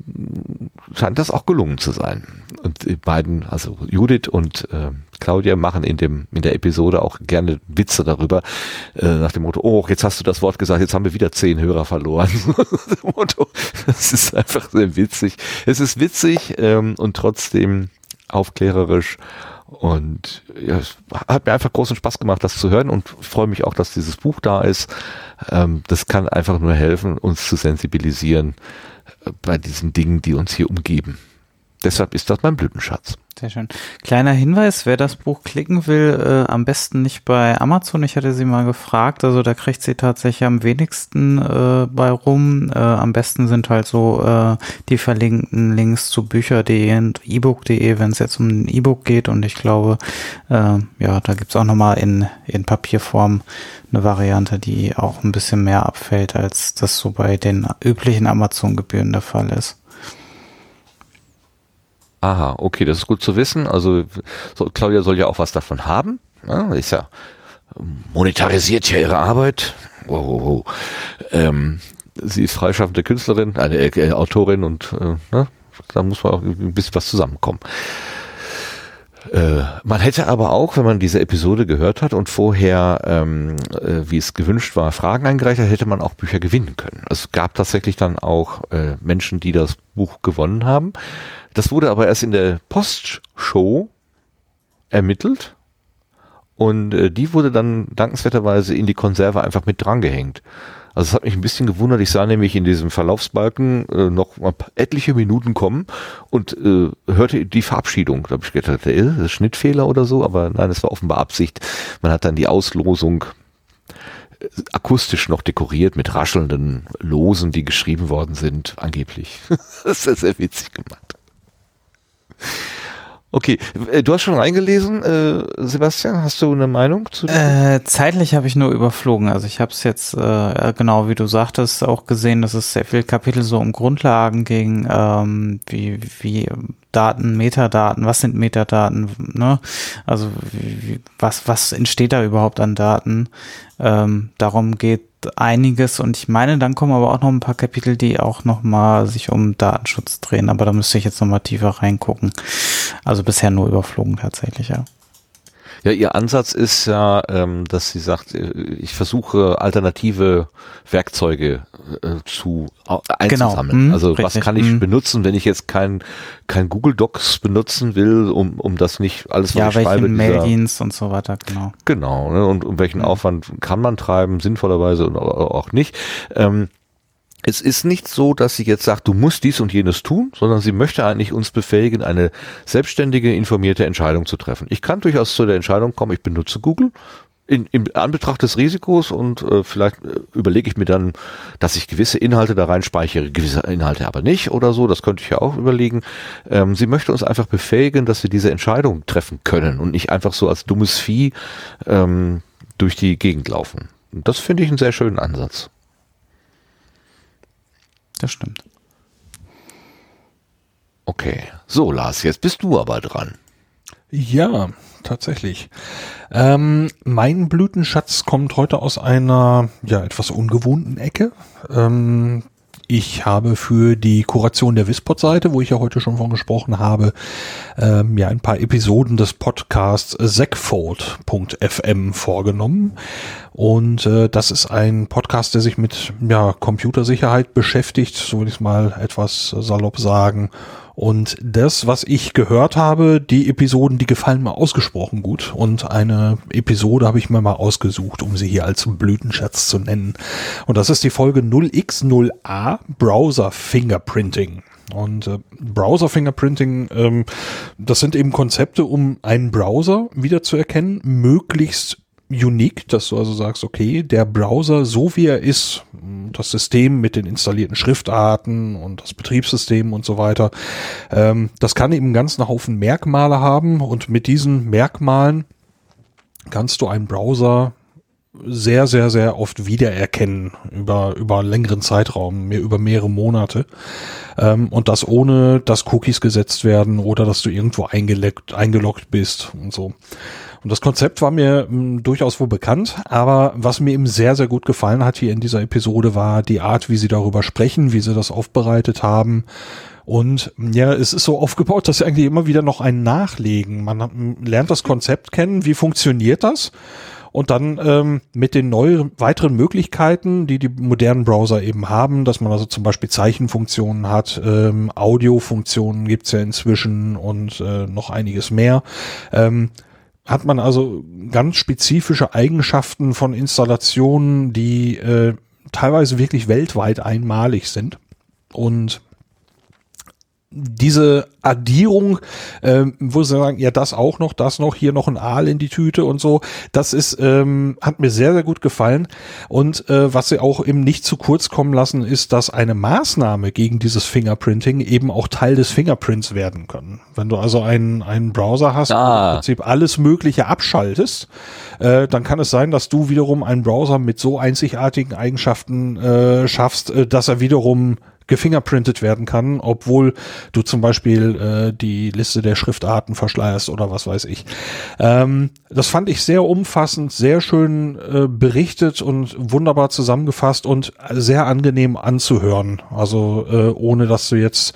scheint das auch gelungen zu sein. Und die beiden, also Judith und äh, Claudia, machen in dem in der Episode auch gerne Witze darüber, äh, nach dem Motto, oh, jetzt hast du das Wort gesagt, jetzt haben wir wieder zehn Hörer verloren. das ist einfach sehr witzig. Es ist witzig ähm, und trotzdem aufklärerisch und ja, es hat mir einfach großen Spaß gemacht, das zu hören und freue mich auch, dass dieses Buch da ist. Ähm, das kann einfach nur helfen, uns zu sensibilisieren äh, bei diesen Dingen, die uns hier umgeben. Deshalb ist das mein Blütenschatz. Sehr schön. Kleiner Hinweis, wer das Buch klicken will, äh, am besten nicht bei Amazon. Ich hatte sie mal gefragt. Also da kriegt sie tatsächlich am wenigsten äh, bei rum. Äh, am besten sind halt so äh, die verlinkten Links zu Bücher.de und ebook.de, wenn es jetzt um ein E-Book geht. Und ich glaube, äh, ja, da gibt's auch nochmal in, in Papierform eine Variante, die auch ein bisschen mehr abfällt, als das so bei den üblichen Amazon-Gebühren der Fall ist. Aha, okay, das ist gut zu wissen. Also so, Claudia soll ja auch was davon haben. Ja, ist ja monetarisiert ja ihre Arbeit. Wow, wow, wow. Ähm, sie ist freischaffende Künstlerin, eine äh, Autorin und äh, ne, da muss man auch ein bisschen was zusammenkommen. Äh, man hätte aber auch, wenn man diese Episode gehört hat und vorher, ähm, äh, wie es gewünscht war, Fragen eingereicht hat, hätte man auch Bücher gewinnen können. Es gab tatsächlich dann auch äh, Menschen, die das Buch gewonnen haben. Das wurde aber erst in der Postshow ermittelt und äh, die wurde dann dankenswerterweise in die Konserve einfach mit drangehängt. Also es hat mich ein bisschen gewundert. Ich sah nämlich in diesem Verlaufsbalken äh, noch etliche Minuten kommen und äh, hörte die Verabschiedung. Da habe ich gedacht, äh, das ist Schnittfehler oder so, aber nein, es war offenbar Absicht. Man hat dann die Auslosung äh, akustisch noch dekoriert mit raschelnden Losen, die geschrieben worden sind, angeblich. das ist sehr witzig gemacht. Okay, äh, du hast schon reingelesen, äh, Sebastian, hast du eine Meinung zu? Äh, zeitlich habe ich nur überflogen. Also ich habe es jetzt äh, genau wie du sagtest auch gesehen, dass es sehr viele Kapitel so um Grundlagen ging, ähm, wie wie Daten, Metadaten, was sind Metadaten, ne? Also wie, was was entsteht da überhaupt an Daten? Ähm, darum geht einiges und ich meine, dann kommen aber auch noch ein paar Kapitel, die auch noch mal sich um Datenschutz drehen, aber da müsste ich jetzt noch mal tiefer reingucken. Also bisher nur überflogen tatsächlich, ja. Ja, ihr Ansatz ist ja, ähm, dass sie sagt, äh, ich versuche alternative Werkzeuge äh, zu äh, einzusammeln. Genau. Mhm, also richtig. was kann ich mhm. benutzen, wenn ich jetzt kein kein Google Docs benutzen will, um um das nicht alles was ja, ich schreibe. Ja, Maildienst und so weiter, genau. Genau. Ne, und um welchen mhm. Aufwand kann man treiben, sinnvollerweise und auch nicht. Ähm, es ist nicht so, dass sie jetzt sagt, du musst dies und jenes tun, sondern sie möchte eigentlich uns befähigen, eine selbstständige, informierte Entscheidung zu treffen. Ich kann durchaus zu der Entscheidung kommen, ich benutze Google. In, in Anbetracht des Risikos und äh, vielleicht äh, überlege ich mir dann, dass ich gewisse Inhalte da rein speichere, gewisse Inhalte aber nicht oder so, das könnte ich ja auch überlegen. Ähm, sie möchte uns einfach befähigen, dass wir diese Entscheidung treffen können und nicht einfach so als dummes Vieh ähm, durch die Gegend laufen. Und das finde ich einen sehr schönen Ansatz das stimmt. Okay. So, Lars, jetzt bist du aber dran. Ja, tatsächlich. Ähm, mein Blütenschatz kommt heute aus einer ja etwas ungewohnten Ecke. Ähm, ich habe für die Kuration der Wispod-Seite, wo ich ja heute schon von gesprochen habe, ähm, ja ein paar Episoden des Podcasts Segfold.fm vorgenommen. Und äh, das ist ein Podcast, der sich mit ja, Computersicherheit beschäftigt, so will ich es mal etwas salopp sagen. Und das, was ich gehört habe, die Episoden, die gefallen mir ausgesprochen gut. Und eine Episode habe ich mir mal ausgesucht, um sie hier als Blütenschatz zu nennen. Und das ist die Folge 0x0a Browser Fingerprinting. Und äh, Browser Fingerprinting, ähm, das sind eben Konzepte, um einen Browser wiederzuerkennen, möglichst unique, dass du also sagst, okay, der Browser, so wie er ist, das System mit den installierten Schriftarten und das Betriebssystem und so weiter, ähm, das kann eben einen ganzen Haufen Merkmale haben und mit diesen Merkmalen kannst du einen Browser sehr, sehr, sehr oft wiedererkennen über, über einen längeren Zeitraum, mehr, über mehrere Monate. Ähm, und das ohne, dass Cookies gesetzt werden oder dass du irgendwo eingeloggt, eingeloggt bist und so. Und das Konzept war mir mh, hm, durchaus wohl bekannt, aber was mir eben sehr, sehr gut gefallen hat hier in dieser Episode war die Art, wie sie darüber sprechen, wie sie das aufbereitet haben. Und ja, es ist so aufgebaut, dass sie eigentlich immer wieder noch ein Nachlegen. Man hm, lernt das Konzept kennen, wie funktioniert das? Und dann ähm, mit den neuen weiteren Möglichkeiten, die die modernen Browser eben haben, dass man also zum Beispiel Zeichenfunktionen hat, ähm, Audiofunktionen gibt's ja inzwischen und äh, noch einiges mehr. Ähm, hat man also ganz spezifische Eigenschaften von Installationen, die äh, teilweise wirklich weltweit einmalig sind. Und diese Addierung, äh, wo sie sagen, ja, das auch noch, das noch, hier noch ein Aal in die Tüte und so, das ist, ähm, hat mir sehr, sehr gut gefallen. Und äh, was sie auch eben nicht zu kurz kommen lassen, ist, dass eine Maßnahme gegen dieses Fingerprinting eben auch Teil des Fingerprints werden kann. Wenn du also einen, einen Browser hast, ah. im Prinzip alles Mögliche abschaltest, äh, dann kann es sein, dass du wiederum einen Browser mit so einzigartigen Eigenschaften äh, schaffst, äh, dass er wiederum gefingerprintet werden kann, obwohl du zum Beispiel äh, die Liste der Schriftarten verschleierst oder was weiß ich. Ähm, das fand ich sehr umfassend, sehr schön äh, berichtet und wunderbar zusammengefasst und sehr angenehm anzuhören. Also äh, ohne dass du jetzt,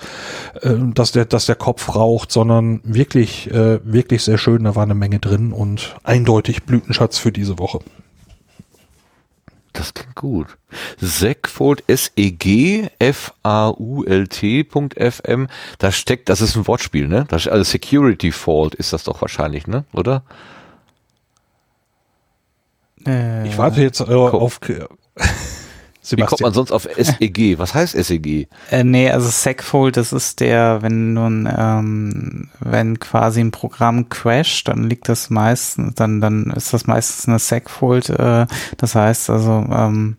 äh, dass der, dass der Kopf raucht, sondern wirklich, äh, wirklich sehr schön. Da war eine Menge drin und eindeutig Blütenschatz für diese Woche. Das klingt gut. Segfold S-E-G F-A-U-L-T.fm. Da steckt, das ist ein Wortspiel, ne? Das, also Security Fault ist das doch wahrscheinlich, ne? Oder? Äh, ich warte jetzt äh, auf, Sebastian. Wie kommt man sonst auf SEG? Was heißt SEG? Äh, nee, also Segfold, das ist der, wenn nun, ähm, wenn quasi ein Programm crasht, dann liegt das meistens, dann, dann ist das meistens eine Segfold. Äh, das heißt also, ähm,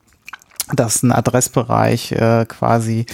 dass ein Adressbereich äh, quasi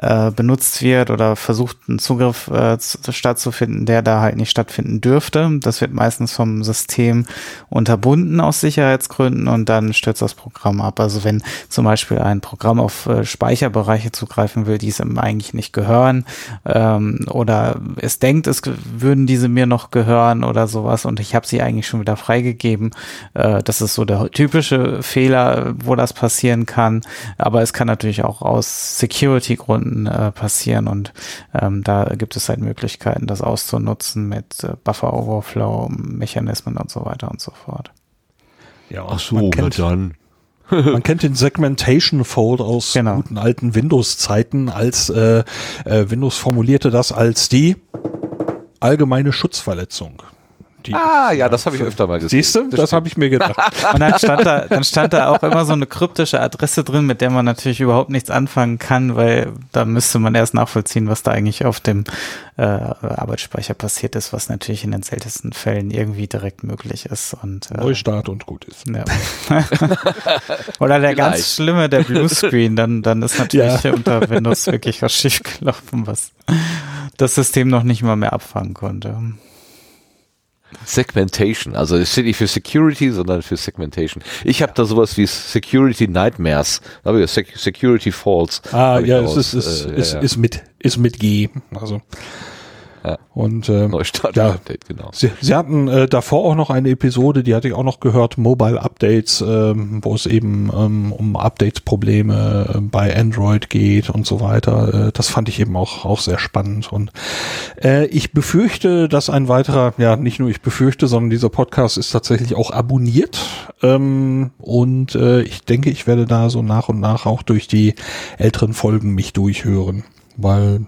äh, benutzt wird oder versucht, einen Zugriff äh, stattzufinden, der da halt nicht stattfinden dürfte. Das wird meistens vom System unterbunden aus Sicherheitsgründen und dann stürzt das Programm ab. Also wenn zum Beispiel ein Programm auf äh, Speicherbereiche zugreifen will, die es ihm eigentlich nicht gehören ähm, oder es denkt, es würden diese mir noch gehören oder sowas und ich habe sie eigentlich schon wieder freigegeben. Äh, das ist so der typische Fehler, wo das passieren kann. Aber es kann natürlich auch aus Security-Gründen Stunden äh, passieren und ähm, da gibt es halt Möglichkeiten, das auszunutzen mit äh, Buffer Overflow Mechanismen und so weiter und so fort. Ja, ach so, man kennt, dann. man kennt den Segmentation Fold aus genau. guten alten Windows-Zeiten, als äh, äh, Windows formulierte das als die allgemeine Schutzverletzung. Die ah, ja, das habe ich öfter mal gesehen. Siehst du, das, das habe ich mir gedacht. Und dann stand, da, dann stand da auch immer so eine kryptische Adresse drin, mit der man natürlich überhaupt nichts anfangen kann, weil da müsste man erst nachvollziehen, was da eigentlich auf dem äh, Arbeitsspeicher passiert ist, was natürlich in den seltensten Fällen irgendwie direkt möglich ist. Und, äh, Neustart und gut ist. Ja. Oder der Vielleicht. ganz schlimme, der Bluescreen, dann, dann ist natürlich ja. unter Windows wirklich was schiefgelaufen, was das System noch nicht mal mehr abfangen konnte. Segmentation, also es steht nicht für Security, sondern für Segmentation. Ich habe da sowas wie Security Nightmares, habe ich Security Faults. Ah, ja, es ist, ist, äh, ist, ja, ja. ist mit ist mit G, also ja. Und ähm, Neustart ja, Update, genau. Sie, sie hatten äh, davor auch noch eine Episode, die hatte ich auch noch gehört, Mobile Updates, ähm, wo es eben ähm, um Updates-Probleme äh, bei Android geht und so weiter. Äh, das fand ich eben auch auch sehr spannend. Und äh, ich befürchte, dass ein weiterer, ja nicht nur ich befürchte, sondern dieser Podcast ist tatsächlich auch abonniert. Ähm, und äh, ich denke, ich werde da so nach und nach auch durch die älteren Folgen mich durchhören, weil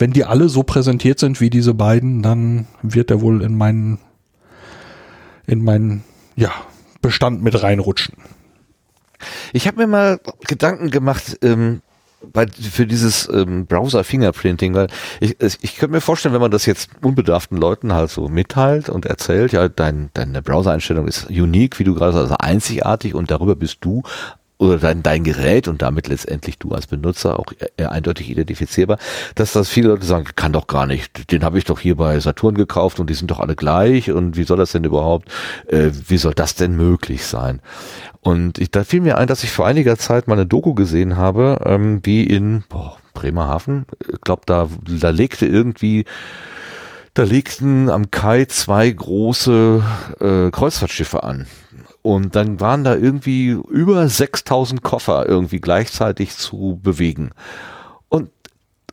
wenn die alle so präsentiert sind wie diese beiden, dann wird er wohl in meinen, in meinen, ja, Bestand mit reinrutschen. Ich habe mir mal Gedanken gemacht, ähm, bei, für dieses ähm, Browser-Fingerprinting, weil ich, ich könnte mir vorstellen, wenn man das jetzt unbedarften Leuten halt so mitteilt und erzählt, ja, dein, deine Browser-Einstellung ist unique, wie du gerade sagst, also einzigartig und darüber bist du oder dein, dein Gerät und damit letztendlich du als Benutzer auch eindeutig identifizierbar, dass das viele Leute sagen, kann doch gar nicht, den habe ich doch hier bei Saturn gekauft und die sind doch alle gleich und wie soll das denn überhaupt, äh, wie soll das denn möglich sein? Und ich, da fiel mir ein, dass ich vor einiger Zeit mal eine Doku gesehen habe, ähm, wie in boah, Bremerhaven, ich glaube, da, da legte irgendwie da legten am Kai zwei große äh, Kreuzfahrtschiffe an. Und dann waren da irgendwie über 6000 Koffer irgendwie gleichzeitig zu bewegen. Und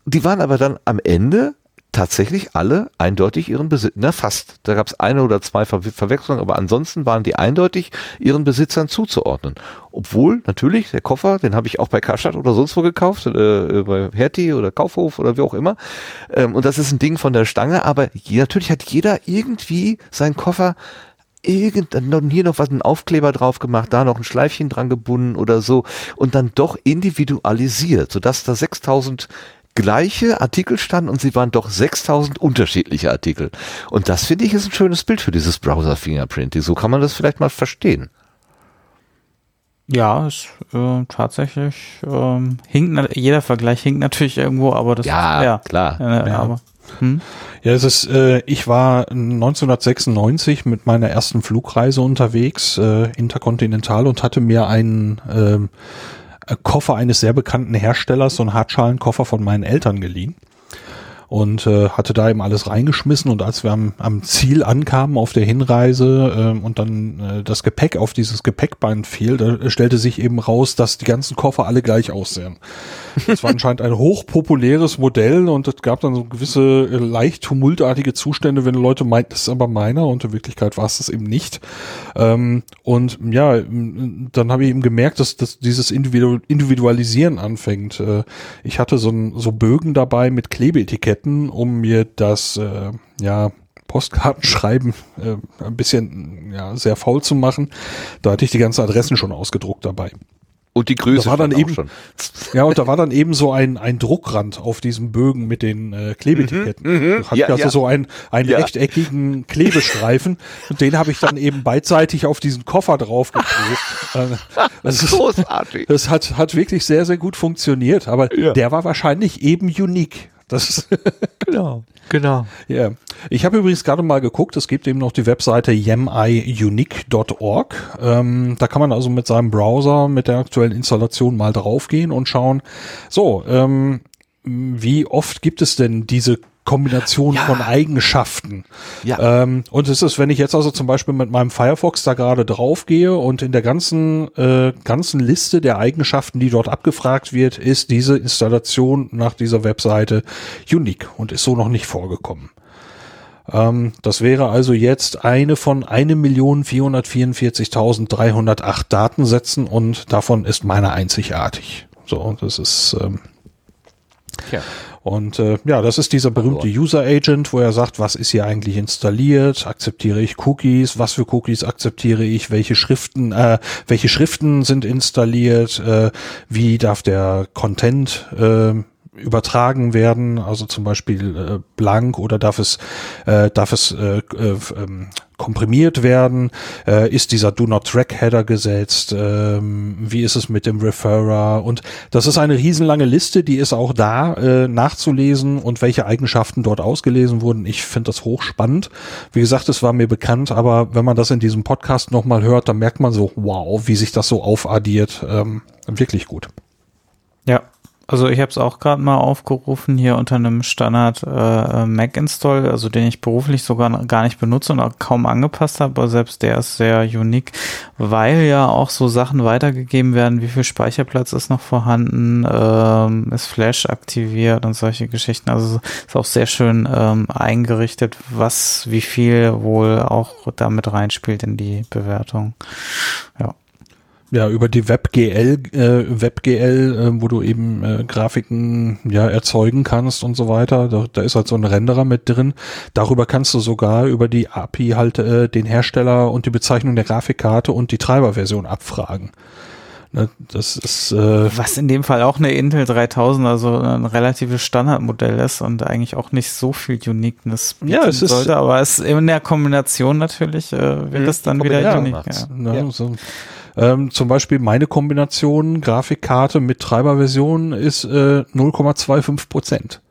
die waren aber dann am Ende tatsächlich alle eindeutig ihren Besitz, na fast, da gab es eine oder zwei Ver Verwechslungen, aber ansonsten waren die eindeutig ihren Besitzern zuzuordnen. Obwohl natürlich der Koffer, den habe ich auch bei Karstadt oder sonst wo gekauft, äh, bei Hertie oder Kaufhof oder wie auch immer. Ähm, und das ist ein Ding von der Stange, aber natürlich hat jeder irgendwie seinen Koffer irgend, dann hier noch was, einen Aufkleber drauf gemacht, da noch ein Schleifchen dran gebunden oder so und dann doch individualisiert, sodass da 6000 gleiche Artikel standen und sie waren doch 6000 unterschiedliche Artikel. Und das finde ich ist ein schönes Bild für dieses Browser Fingerprinting. So kann man das vielleicht mal verstehen. Ja, ist äh, tatsächlich ähm, hinkt jeder Vergleich hinkt natürlich irgendwo, aber das ja, ist, ja klar. Äh, ja. Aber, hm? Ja, es ist, äh, ich war 1996 mit meiner ersten Flugreise unterwegs, äh, interkontinental und hatte mir einen ähm, Koffer eines sehr bekannten Herstellers, so einen Hartschalenkoffer von meinen Eltern geliehen und äh, hatte da eben alles reingeschmissen und als wir am, am Ziel ankamen auf der Hinreise äh, und dann äh, das Gepäck auf dieses Gepäckband fiel, da stellte sich eben raus, dass die ganzen Koffer alle gleich aussehen. Das war anscheinend ein hochpopuläres Modell und es gab dann so gewisse äh, leicht tumultartige Zustände, wenn Leute meinten, das ist aber meiner und in Wirklichkeit war es das eben nicht. Ähm, und ja, dann habe ich eben gemerkt, dass, dass dieses Individu Individualisieren anfängt. Äh, ich hatte so, ein, so Bögen dabei mit Klebeetiketten, um mir das, äh, ja, Postkartenschreiben äh, ein bisschen ja, sehr faul zu machen. Da hatte ich die ganzen Adressen schon ausgedruckt dabei. Und die Größe da war dann eben, schon. Ja, und da war dann eben so ein, ein Druckrand auf diesem Bögen mit den äh, Klebetiketten. Mhm, mh. Hat ja, also ja. so einen, einen ja. rechteckigen Klebestreifen und den habe ich dann eben beidseitig auf diesen Koffer drauf geklebt. das ist großartig. Das hat, hat wirklich sehr, sehr gut funktioniert, aber ja. der war wahrscheinlich eben unique. Das genau, genau. Ja. Ich habe übrigens gerade mal geguckt, es gibt eben noch die Webseite yamiunique.org. Ähm, da kann man also mit seinem Browser, mit der aktuellen Installation mal draufgehen und schauen, so, ähm, wie oft gibt es denn diese Kombination ja. von Eigenschaften. Ja. Ähm, und es ist, wenn ich jetzt also zum Beispiel mit meinem Firefox da gerade draufgehe und in der ganzen, äh, ganzen Liste der Eigenschaften, die dort abgefragt wird, ist diese Installation nach dieser Webseite unique und ist so noch nicht vorgekommen. Ähm, das wäre also jetzt eine von 1.444.308 Datensätzen und davon ist meine einzigartig. So, das ist ähm, ja. Und äh, ja, das ist dieser berühmte User Agent, wo er sagt, was ist hier eigentlich installiert, akzeptiere ich Cookies, was für Cookies akzeptiere ich, welche Schriften, äh, welche Schriften sind installiert, äh, wie darf der Content äh, übertragen werden, also zum Beispiel äh, blank oder darf es äh, darf es äh, äh, komprimiert werden? Äh, ist dieser Do Not Track Header gesetzt? Ähm, wie ist es mit dem Referrer? Und das ist eine riesenlange Liste, die ist auch da äh, nachzulesen und welche Eigenschaften dort ausgelesen wurden. Ich finde das hochspannend. Wie gesagt, es war mir bekannt, aber wenn man das in diesem Podcast nochmal hört, dann merkt man so, wow, wie sich das so aufaddiert. Ähm, wirklich gut. Ja, also ich habe es auch gerade mal aufgerufen hier unter einem Standard äh, Mac Install, also den ich beruflich sogar gar nicht benutze und auch kaum angepasst habe, aber selbst der ist sehr unique, weil ja auch so Sachen weitergegeben werden, wie viel Speicherplatz ist noch vorhanden, ähm, ist Flash aktiviert und solche Geschichten. Also ist auch sehr schön ähm, eingerichtet, was wie viel wohl auch damit reinspielt in die Bewertung. Ja. Ja, über die WebGL, äh, WebGL, äh, wo du eben äh, Grafiken ja erzeugen kannst und so weiter. Da, da ist halt so ein Renderer mit drin. Darüber kannst du sogar über die API halt äh, den Hersteller und die Bezeichnung der Grafikkarte und die Treiberversion abfragen. Ne, das ist äh, Was in dem Fall auch eine Intel 3000, also ein relatives Standardmodell ist und eigentlich auch nicht so viel Uniqueness bieten Ja, es ist- sollte, aber es in der Kombination natürlich äh, wird Mhm, es dann wieder unique. Ja. Ne, Ja. so, ähm, zum Beispiel meine Kombination Grafikkarte mit Treiberversion ist äh, 0,25 Prozent.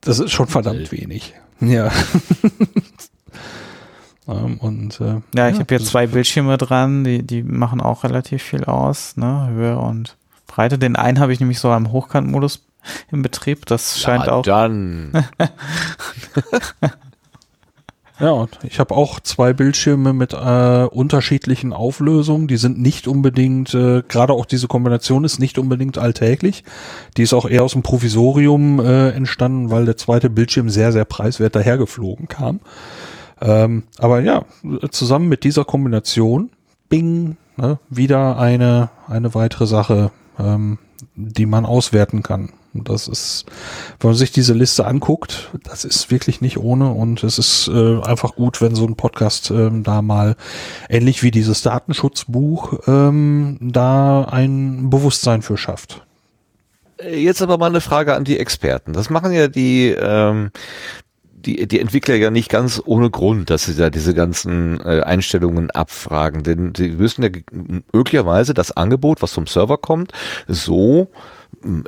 Das ist schon verdammt wenig. Ja. ähm, und äh, Ja, ich habe hier zwei Bildschirme dran, die, die machen auch relativ viel aus, ne? Höhe und Breite. Den einen habe ich nämlich so am Hochkantmodus im Betrieb. Das scheint ja, auch. Dann. Ja, ich habe auch zwei Bildschirme mit äh, unterschiedlichen Auflösungen. Die sind nicht unbedingt, äh, gerade auch diese Kombination ist nicht unbedingt alltäglich. Die ist auch eher aus dem Provisorium äh, entstanden, weil der zweite Bildschirm sehr, sehr preiswert dahergeflogen kam. Ähm, aber ja, zusammen mit dieser Kombination, bing, ne, wieder eine, eine weitere Sache, ähm, die man auswerten kann. Das ist, wenn man sich diese Liste anguckt, das ist wirklich nicht ohne und es ist äh, einfach gut, wenn so ein Podcast ähm, da mal ähnlich wie dieses Datenschutzbuch ähm, da ein Bewusstsein für schafft. Jetzt aber mal eine Frage an die Experten. Das machen ja die, ähm, die, die Entwickler ja nicht ganz ohne Grund, dass sie da diese ganzen äh, Einstellungen abfragen. Denn sie müssen ja möglicherweise das Angebot, was vom Server kommt, so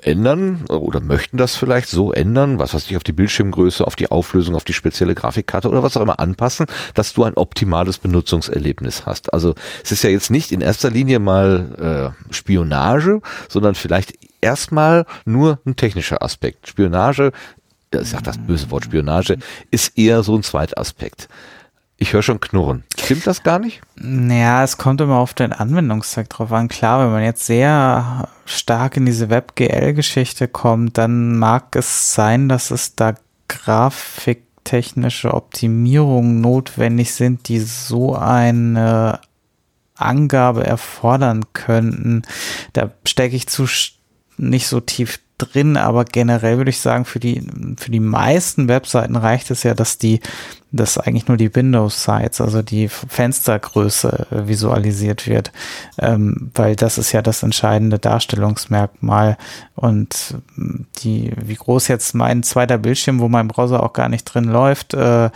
ändern oder möchten das vielleicht so ändern, was weiß ich, auf die Bildschirmgröße, auf die Auflösung, auf die spezielle Grafikkarte oder was auch immer anpassen, dass du ein optimales Benutzungserlebnis hast. Also es ist ja jetzt nicht in erster Linie mal äh, Spionage, sondern vielleicht erstmal nur ein technischer Aspekt. Spionage, ich sag das böse Wort Spionage, ist eher so ein Zweitaspekt. Ich höre schon knurren. Stimmt das gar nicht? Naja, es kommt immer auf den Anwendungszweck drauf an. Klar, wenn man jetzt sehr stark in diese WebGL-Geschichte kommt, dann mag es sein, dass es da grafiktechnische Optimierungen notwendig sind, die so eine Angabe erfordern könnten. Da stecke ich zu nicht so tief drin, aber generell würde ich sagen, für die, für die meisten Webseiten reicht es ja, dass die, dass eigentlich nur die Windows-Sites, also die Fenstergröße äh, visualisiert wird, ähm, weil das ist ja das entscheidende Darstellungsmerkmal und ähm, die, wie groß jetzt mein zweiter Bildschirm, wo mein Browser auch gar nicht drin läuft, äh, äh,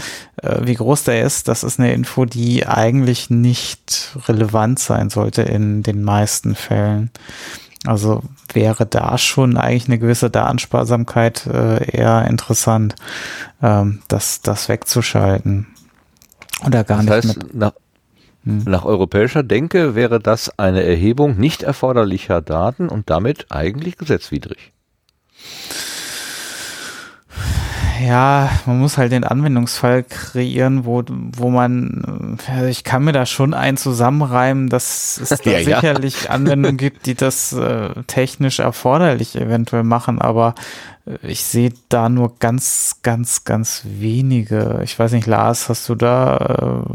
wie groß der ist, das ist eine Info, die eigentlich nicht relevant sein sollte in den meisten Fällen. Also wäre da schon eigentlich eine gewisse Datensparsamkeit äh, eher interessant, ähm, das, das wegzuschalten. Oder gar das nicht heißt, mit. nach, Hm. nach europäischer Denke wäre das eine Erhebung nicht erforderlicher Daten und damit eigentlich gesetzwidrig. Ja, man muss halt den Anwendungsfall kreieren, wo, wo man, also ich kann mir da schon einen zusammenreimen, dass es da Ja, ja. sicherlich Anwendungen gibt, die das äh, technisch erforderlich eventuell machen, aber äh, ich sehe da nur ganz, ganz, ganz wenige. Ich weiß nicht, Lars, hast du da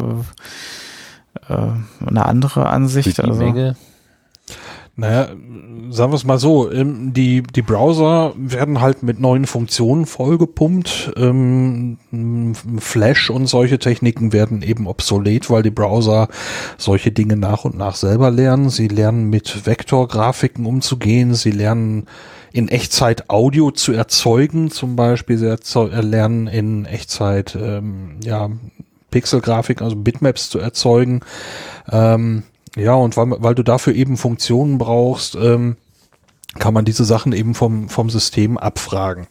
äh, äh, eine andere Ansicht? Für die Also, Menge. Naja, sagen wir es mal so, ähm, die, die Browser werden halt mit neuen Funktionen vollgepumpt. Ähm, Flash und solche Techniken werden eben obsolet, weil die Browser solche Dinge nach und nach selber lernen. Sie lernen mit Vektorgrafiken umzugehen, sie lernen in Echtzeit Audio zu erzeugen, zum Beispiel sie äh, lernen in Echtzeit ähm, ja, Pixelgrafiken, also Bitmaps zu erzeugen. Ähm, ja, und weil, weil du dafür eben Funktionen brauchst, ähm, kann man diese Sachen eben vom, vom System abfragen.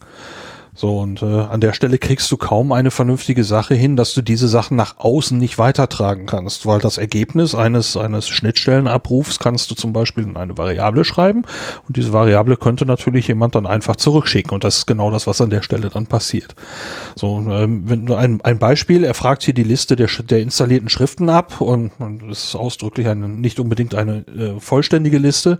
So, und äh, an der Stelle kriegst du kaum eine vernünftige Sache hin, dass du diese Sachen nach außen nicht weitertragen kannst, weil das Ergebnis eines, eines Schnittstellenabrufs kannst du zum Beispiel in eine Variable schreiben und diese Variable könnte natürlich jemand dann einfach zurückschicken und das ist genau das, was an der Stelle dann passiert. So, ähm, wenn du ein, ein Beispiel, er fragt hier die Liste der, der installierten Schriften ab und, und das ist ausdrücklich eine, nicht unbedingt eine äh, vollständige Liste,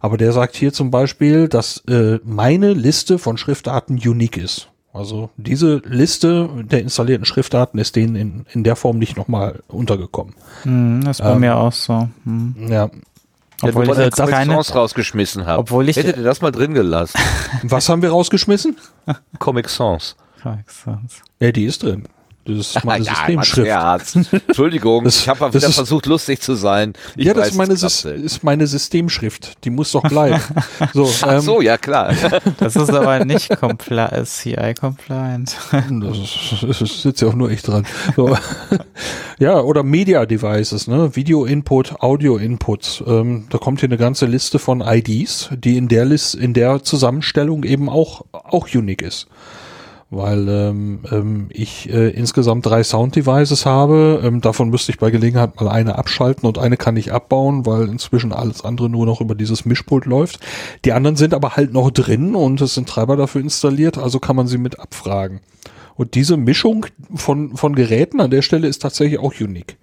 aber der sagt hier zum Beispiel, dass äh, meine Liste von Schriftarten unique ist. Also diese Liste der installierten Schriftarten ist denen in, in der Form nicht nochmal untergekommen. hm, das ist bei Ähm, mir auch so. Hm. Ja. Obwohl ja, ich jetzt keine, Comic-Sans rausgeschmissen habe. Obwohl ich- Hättet ihr das mal drin gelassen? Was haben wir rausgeschmissen? Comic Sans. Comic Sans. Ja, die ist drin. Das ist meine Ja, Systemschrift. Entschuldigung, Das- ich habe mal das wieder ist- versucht, lustig zu sein. Ich ja, das weiß, ist meine, selten. ist meine Systemschrift. Die muss doch bleiben. so, Ach ähm, so, ja klar. Das ist aber nicht compli CI-compliant. Das, ist- das sitzt ja auch nur ich dran. So. ja, oder Media Devices, ne? Video Input, Audio Inputs. Ähm, da kommt hier eine ganze Liste von IDs, die in der List, in der Zusammenstellung eben auch, auch unique ist. Weil ähm, ähm, ich äh, insgesamt drei Sound Devices habe. Ähm, davon müsste ich bei Gelegenheit mal eine abschalten und eine kann ich abbauen, weil inzwischen alles andere nur noch über dieses Mischpult läuft. Die anderen sind aber halt noch drin und es sind Treiber dafür installiert, also kann man sie mit abfragen. Und diese Mischung von, von Geräten an der Stelle ist tatsächlich auch unique.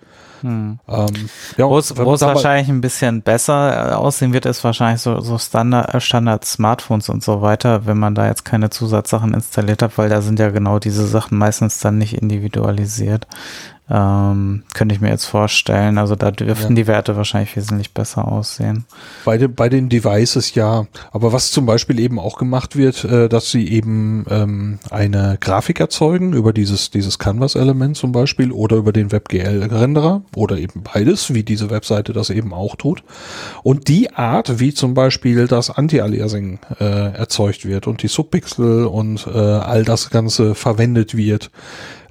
Ähm, ja, Wo es wo es wahrscheinlich ein bisschen besser äh, aussehen wird, ist wahrscheinlich so, so Standard, äh, Standard-Smartphones und so weiter, wenn man da jetzt keine Zusatzsachen installiert hat, weil da sind ja genau diese Sachen meistens dann nicht individualisiert. Ähm, könnte ich mir jetzt vorstellen. Also da dürften Ja. die Werte wahrscheinlich wesentlich besser aussehen. Bei, den, bei den Devices ja. Aber was zum Beispiel eben auch gemacht wird, äh, dass sie eben ähm, eine Grafik erzeugen über dieses, dieses Canvas-Element zum Beispiel oder über den WebGL-Renderer oder eben beides, wie diese Webseite das eben auch tut. Und die Art, wie zum Beispiel das Anti-Aliasing äh, erzeugt wird und die Subpixel und äh, all das Ganze verwendet wird,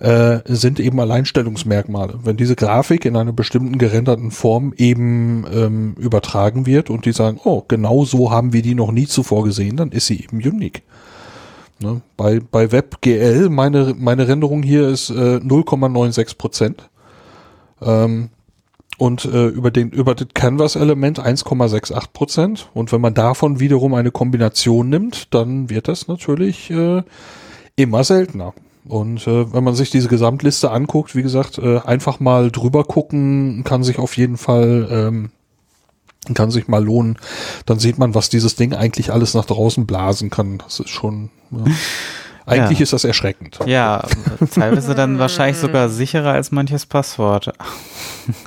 äh, sind eben Alleinstellungsmerkmale. Wenn diese Grafik in einer bestimmten gerenderten Form eben ähm, übertragen wird und die sagen, oh, genau so haben wir die noch nie zuvor gesehen, dann ist sie eben unique. Ne? Bei, bei WebGL, meine, meine Renderung hier ist äh, 0,96 Prozent. Ähm, und äh, über den über das Canvas-Element 1,68 Prozent. Und wenn man davon wiederum eine Kombination nimmt, dann wird das natürlich äh, immer seltener. Und äh, wenn man sich diese Gesamtliste anguckt, wie gesagt, äh, einfach mal drüber gucken, kann sich auf jeden Fall ähm, kann sich mal lohnen. Dann sieht man, was dieses Ding eigentlich alles nach draußen blasen kann. Das ist schon. Ja. Eigentlich Ja. ist das erschreckend. Ja, teilweise dann wahrscheinlich sogar sicherer als manches Passwort.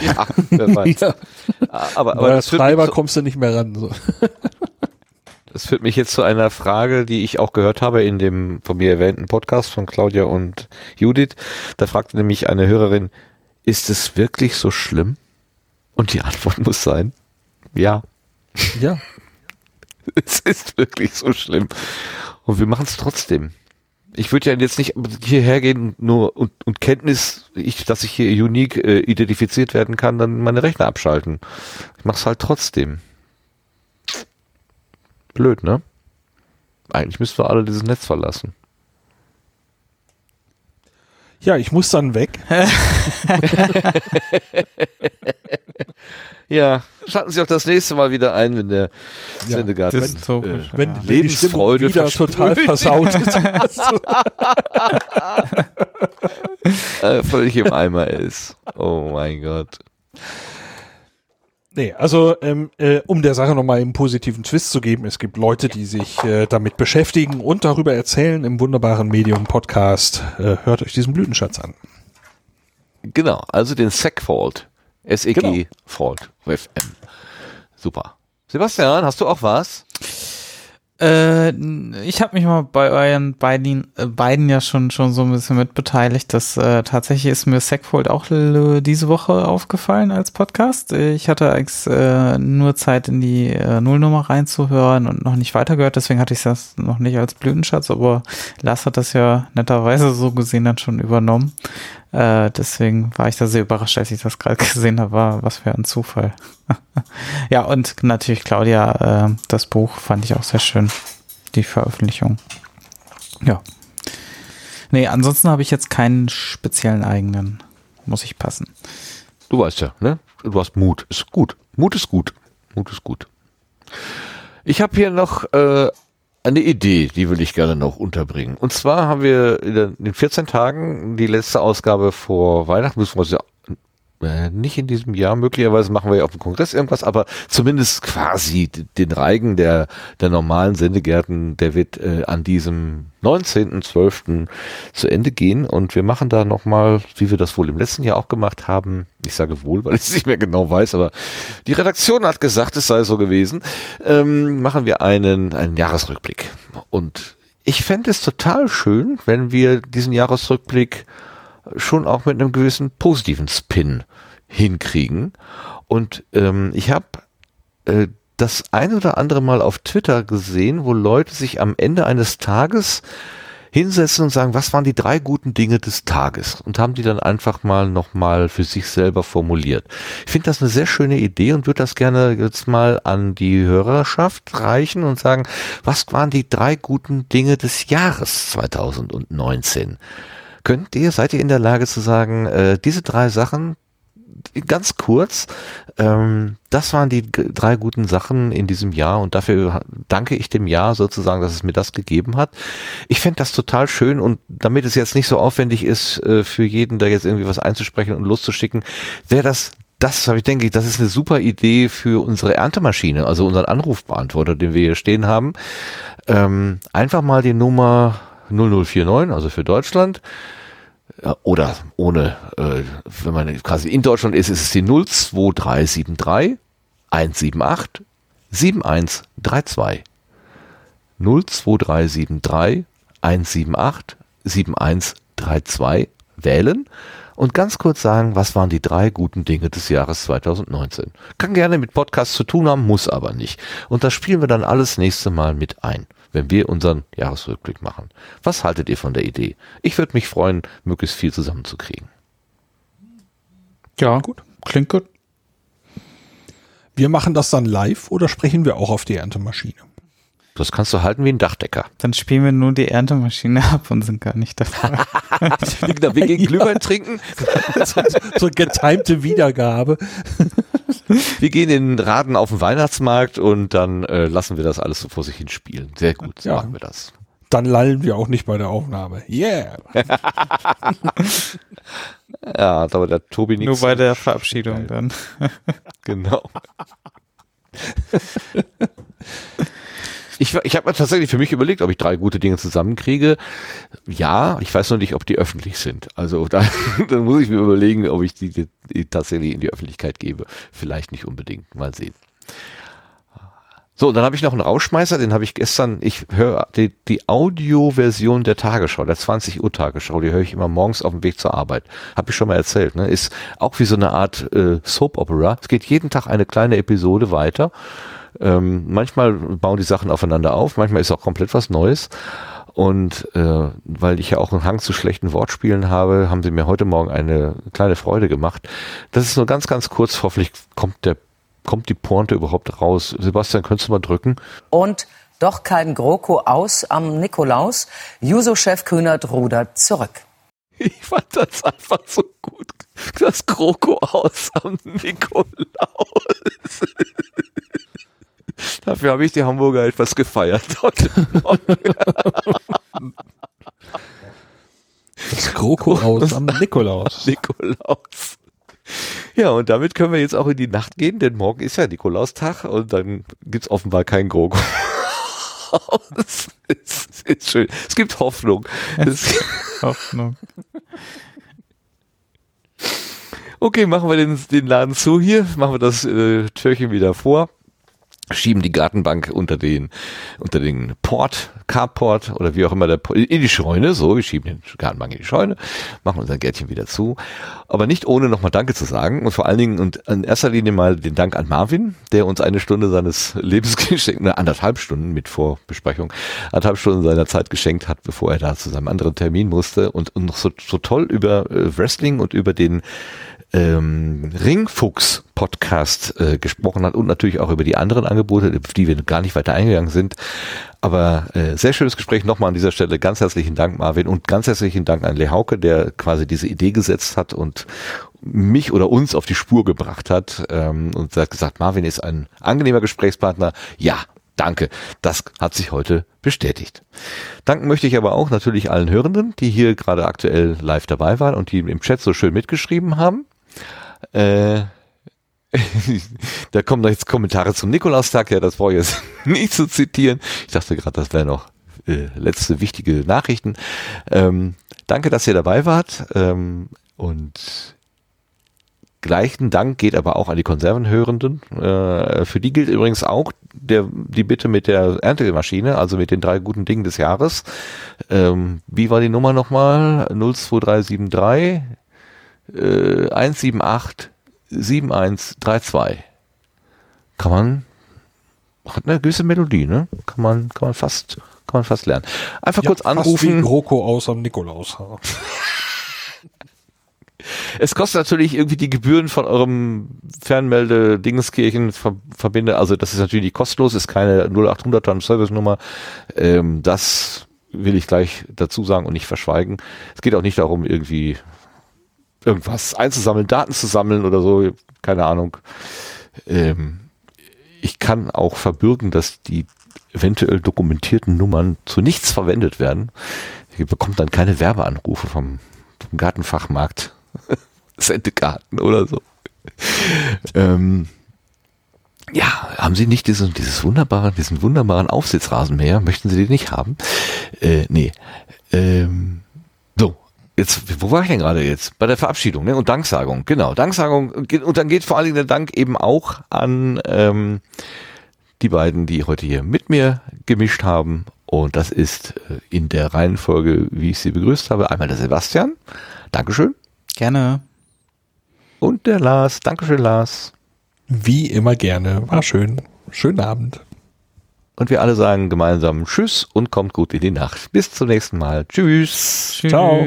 ja, wer weiß. Ja, Aber, bei aber der das führt, Treiber kommst du nicht mehr ran. So. Das führt mich jetzt zu einer Frage, die ich auch gehört habe in dem von mir erwähnten Podcast von Claudia und Judith. Da fragte nämlich eine Hörerin, ist es wirklich so schlimm? Und die Antwort muss sein, ja, Ja, es ist wirklich so schlimm. Und wir machen es trotzdem. Ich würde ja jetzt nicht hierher gehen, nur und, und Kenntnis, ich, dass ich hier unique äh, identifiziert werden kann, dann meine Rechner abschalten. Ich mach's halt trotzdem. Blöd, ne? Eigentlich müssten wir alle dieses Netz verlassen. ja, ich muss dann weg. Ja, schalten Sie auch das nächste Mal wieder ein, wenn der Ja, Sendegarten Wenn, Ja. wenn die Stimmung Lebensfreude wieder total versaut ist. äh, völlig im Eimer ist. Oh mein Gott. Nee, also ähm, äh, um der Sache nochmal einen positiven Twist zu geben, es gibt Leute, die sich äh, damit beschäftigen und darüber erzählen im wunderbaren Medium-Podcast. Äh, hört euch diesen Blütenschatz an. Genau, also den SEC-Fault. SEG Genau. Super. Sebastian, hast du auch was? Äh, ich habe mich mal bei euren beiden, äh, beiden ja schon schon so ein bisschen mitbeteiligt. dass äh, tatsächlich ist mir Segfold auch diese Woche aufgefallen als Podcast. Ich hatte eigentlich äh, nur Zeit in die äh, Nullnummer reinzuhören und noch nicht weitergehört, deswegen hatte ich das noch nicht als Blütenschatz, aber Lars hat das ja netterweise so gesehen dann schon übernommen. Äh, deswegen war ich da sehr überrascht, als ich das gerade gesehen habe, was für ein Zufall. ja, und natürlich Claudia, äh, das Buch fand ich auch sehr schön, die Veröffentlichung. Ja. Nee, ansonsten habe ich jetzt keinen speziellen eigenen, muss ich passen. Du weißt ja, ne? Du hast Mut. Ist gut. Mut ist gut. Mut ist gut. Ich habe hier noch äh, eine Idee, die will ich gerne noch unterbringen. Und zwar haben wir in den- in den 14 Tagen die letzte Ausgabe vor Weihnachten, beziehungsweise äh, nicht in diesem Jahr, möglicherweise machen wir ja auf dem Kongress irgendwas, aber zumindest quasi den Reigen der, der normalen Sendegärten, der wird äh, an diesem 19.12. zu Ende gehen. Und wir machen da nochmal, wie wir das wohl im letzten Jahr auch gemacht haben, ich sage wohl, weil ich es nicht mehr genau weiß, aber die Redaktion hat gesagt, es sei so gewesen, ähm, machen wir einen, einen Jahresrückblick. Und ich fände es total schön, wenn wir diesen Jahresrückblick schon auch mit einem gewissen positiven Spin hinkriegen. Und ähm, ich habe äh, das ein oder andere Mal auf Twitter gesehen, wo Leute sich am Ende eines Tages hinsetzen und sagen, was waren die drei guten Dinge des Tages und haben die dann einfach mal nochmal für sich selber formuliert. Ich finde das eine sehr schöne Idee und würde das gerne jetzt mal an die Hörerschaft reichen und sagen, was waren die drei guten Dinge des Jahres 2019? Könnt ihr, seid ihr in der Lage zu sagen, äh, diese drei Sachen, ganz kurz, ähm, das waren die drei guten Sachen in diesem Jahr und dafür danke ich dem Jahr sozusagen, dass es mir das gegeben hat. Ich fände das total schön und damit es jetzt nicht so aufwendig ist, äh, für jeden da jetzt irgendwie was einzusprechen und loszuschicken, wäre das das habe ich denke ich, das ist eine super Idee für unsere Erntemaschine, also unseren Anrufbeantworter, den wir hier stehen haben. Ähm, einfach mal die Nummer 0049, also für Deutschland, oder ohne, äh, wenn man quasi in Deutschland ist, ist es die 02373 178 7132. 02373 178 7132 wählen und ganz kurz sagen, was waren die drei guten Dinge des Jahres 2019. Kann gerne mit Podcasts zu tun haben, muss aber nicht. Und das spielen wir dann alles nächste Mal mit ein wenn wir unseren Jahresrückblick machen. Was haltet ihr von der Idee? Ich würde mich freuen, möglichst viel zusammenzukriegen. Ja, gut. Klingt gut. Wir machen das dann live oder sprechen wir auch auf die Erntemaschine? Das kannst du halten wie ein Dachdecker. Dann spielen wir nur die Erntemaschine ab und sind gar nicht dabei. wir gehen Glühwein trinken. so, so getimte Wiedergabe. Wir gehen in den Raden auf den Weihnachtsmarkt und dann äh, lassen wir das alles so vor sich hin spielen. Sehr gut, so ja. machen wir das. Dann lallen wir auch nicht bei der Aufnahme. Yeah! ja, aber der Tobi nichts. Nur bei der Verabschiedung dann. genau. Ich, ich habe tatsächlich für mich überlegt, ob ich drei gute Dinge zusammenkriege. Ja, ich weiß noch nicht, ob die öffentlich sind. Also da, dann muss ich mir überlegen, ob ich die, die, die tatsächlich in die Öffentlichkeit gebe. Vielleicht nicht unbedingt. Mal sehen. So, dann habe ich noch einen Rauschmeißer, den habe ich gestern, ich höre die, die Audioversion der Tagesschau, der 20 Uhr Tagesschau, die höre ich immer morgens auf dem Weg zur Arbeit. Habe ich schon mal erzählt, ne? Ist auch wie so eine Art äh, Soap Opera. Es geht jeden Tag eine kleine Episode weiter ähm, manchmal bauen die Sachen aufeinander auf, manchmal ist auch komplett was Neues. Und äh, weil ich ja auch einen Hang zu schlechten Wortspielen habe, haben sie mir heute Morgen eine kleine Freude gemacht. Das ist nur ganz, ganz kurz. Hoffentlich kommt der kommt die Pointe überhaupt raus. Sebastian, könntest du mal drücken? Und doch kein GroKo aus am Nikolaus. Juso-Chef Kühnert rudert zurück. Ich fand das einfach so gut. Das GroKo aus am Nikolaus. Dafür habe ich die Hamburger etwas gefeiert heute Das Kroko aus am Nikolaus. Nikolaus. Ja, und damit können wir jetzt auch in die Nacht gehen, denn morgen ist ja Nikolaustag und dann gibt es offenbar keinen Kroko. es ist, ist schön. Es gibt Hoffnung. Es Hoffnung. Okay, machen wir den, den Laden zu hier, machen wir das äh, Türchen wieder vor schieben die Gartenbank unter den unter den Port, Carport oder wie auch immer der in die Scheune, so, wir schieben den Gartenbank in die Scheune, machen unser Gärtchen wieder zu, aber nicht ohne nochmal Danke zu sagen und vor allen Dingen und in erster Linie mal den Dank an Marvin, der uns eine Stunde seines Lebens geschenkt, eine anderthalb Stunden mit Vorbesprechung, anderthalb Stunden seiner Zeit geschenkt hat, bevor er da zu seinem anderen Termin musste und, und noch so, so toll über äh, Wrestling und über den ähm, Ringfuchs Podcast äh, gesprochen hat und natürlich auch über die anderen Angebote, auf die wir gar nicht weiter eingegangen sind. Aber äh, sehr schönes Gespräch nochmal an dieser Stelle. Ganz herzlichen Dank, Marvin, und ganz herzlichen Dank an Le Hauke, der quasi diese Idee gesetzt hat und mich oder uns auf die Spur gebracht hat ähm, und hat gesagt, Marvin ist ein angenehmer Gesprächspartner. Ja, Danke, das hat sich heute bestätigt. Danken möchte ich aber auch natürlich allen Hörenden, die hier gerade aktuell live dabei waren und die im Chat so schön mitgeschrieben haben. Äh, da kommen jetzt Kommentare zum Nikolaustag, ja, das brauche ich jetzt nicht zu zitieren. Ich dachte gerade, das wäre noch äh, letzte wichtige Nachrichten. Ähm, danke, dass ihr dabei wart. Ähm, und gleichen Dank geht aber auch an die Konservenhörenden. Äh, für die gilt übrigens auch der, die Bitte mit der Erntemaschine, also mit den drei guten Dingen des Jahres. Ähm, wie war die Nummer nochmal? 02373 äh, 178 7132. Kann man, hat eine gewisse Melodie, ne? Kann man, kann man fast, kann man fast lernen. Einfach Ja, kurz fast anrufen. Wie GroKo aus am Nikolaus. Es kostet natürlich irgendwie die Gebühren von eurem Fernmelde Dingenskirchen Ver Verbinde, also das ist natürlich kostenlos, ist keine 0800er Service-Nummer. Ähm, das will ich gleich dazu sagen und nicht verschweigen. Es geht auch nicht darum, irgendwie irgendwas einzusammeln, Daten zu sammeln oder so, keine Ahnung. Ähm, ich kann auch verbürgen, dass die eventuell dokumentierten Nummern zu nichts verwendet werden. Ihr bekommt dann keine Werbeanrufe vom, vom Gartenfachmarkt. Sendegarten oder so. ähm, ja, haben Sie nicht diesen, dieses wunderbare, diesen wunderbaren Aufsitzrasenmäher? Möchten Sie den nicht haben? Äh, nee. Ähm, jetzt, wo war ich denn gerade jetzt? Bei der Verabschiedung ne? und Danksagung. Genau, Danksagung. Und dann geht vor allen Dingen der Dank eben auch an ähm, die beiden, die heute hier mit mir gemischt haben. Und das ist äh, in der Reihenfolge, wie ich sie begrüßt habe, einmal der Sebastian. Dankeschön. Gerne. Und der Lars. Dankeschön, Lars. Wie immer gerne. War schön. Schönen Abend. Und wir alle sagen gemeinsam Tschüss und kommt gut in die Nacht. Bis zum nächsten Mal. Tschüss. Tschüss. Ciao.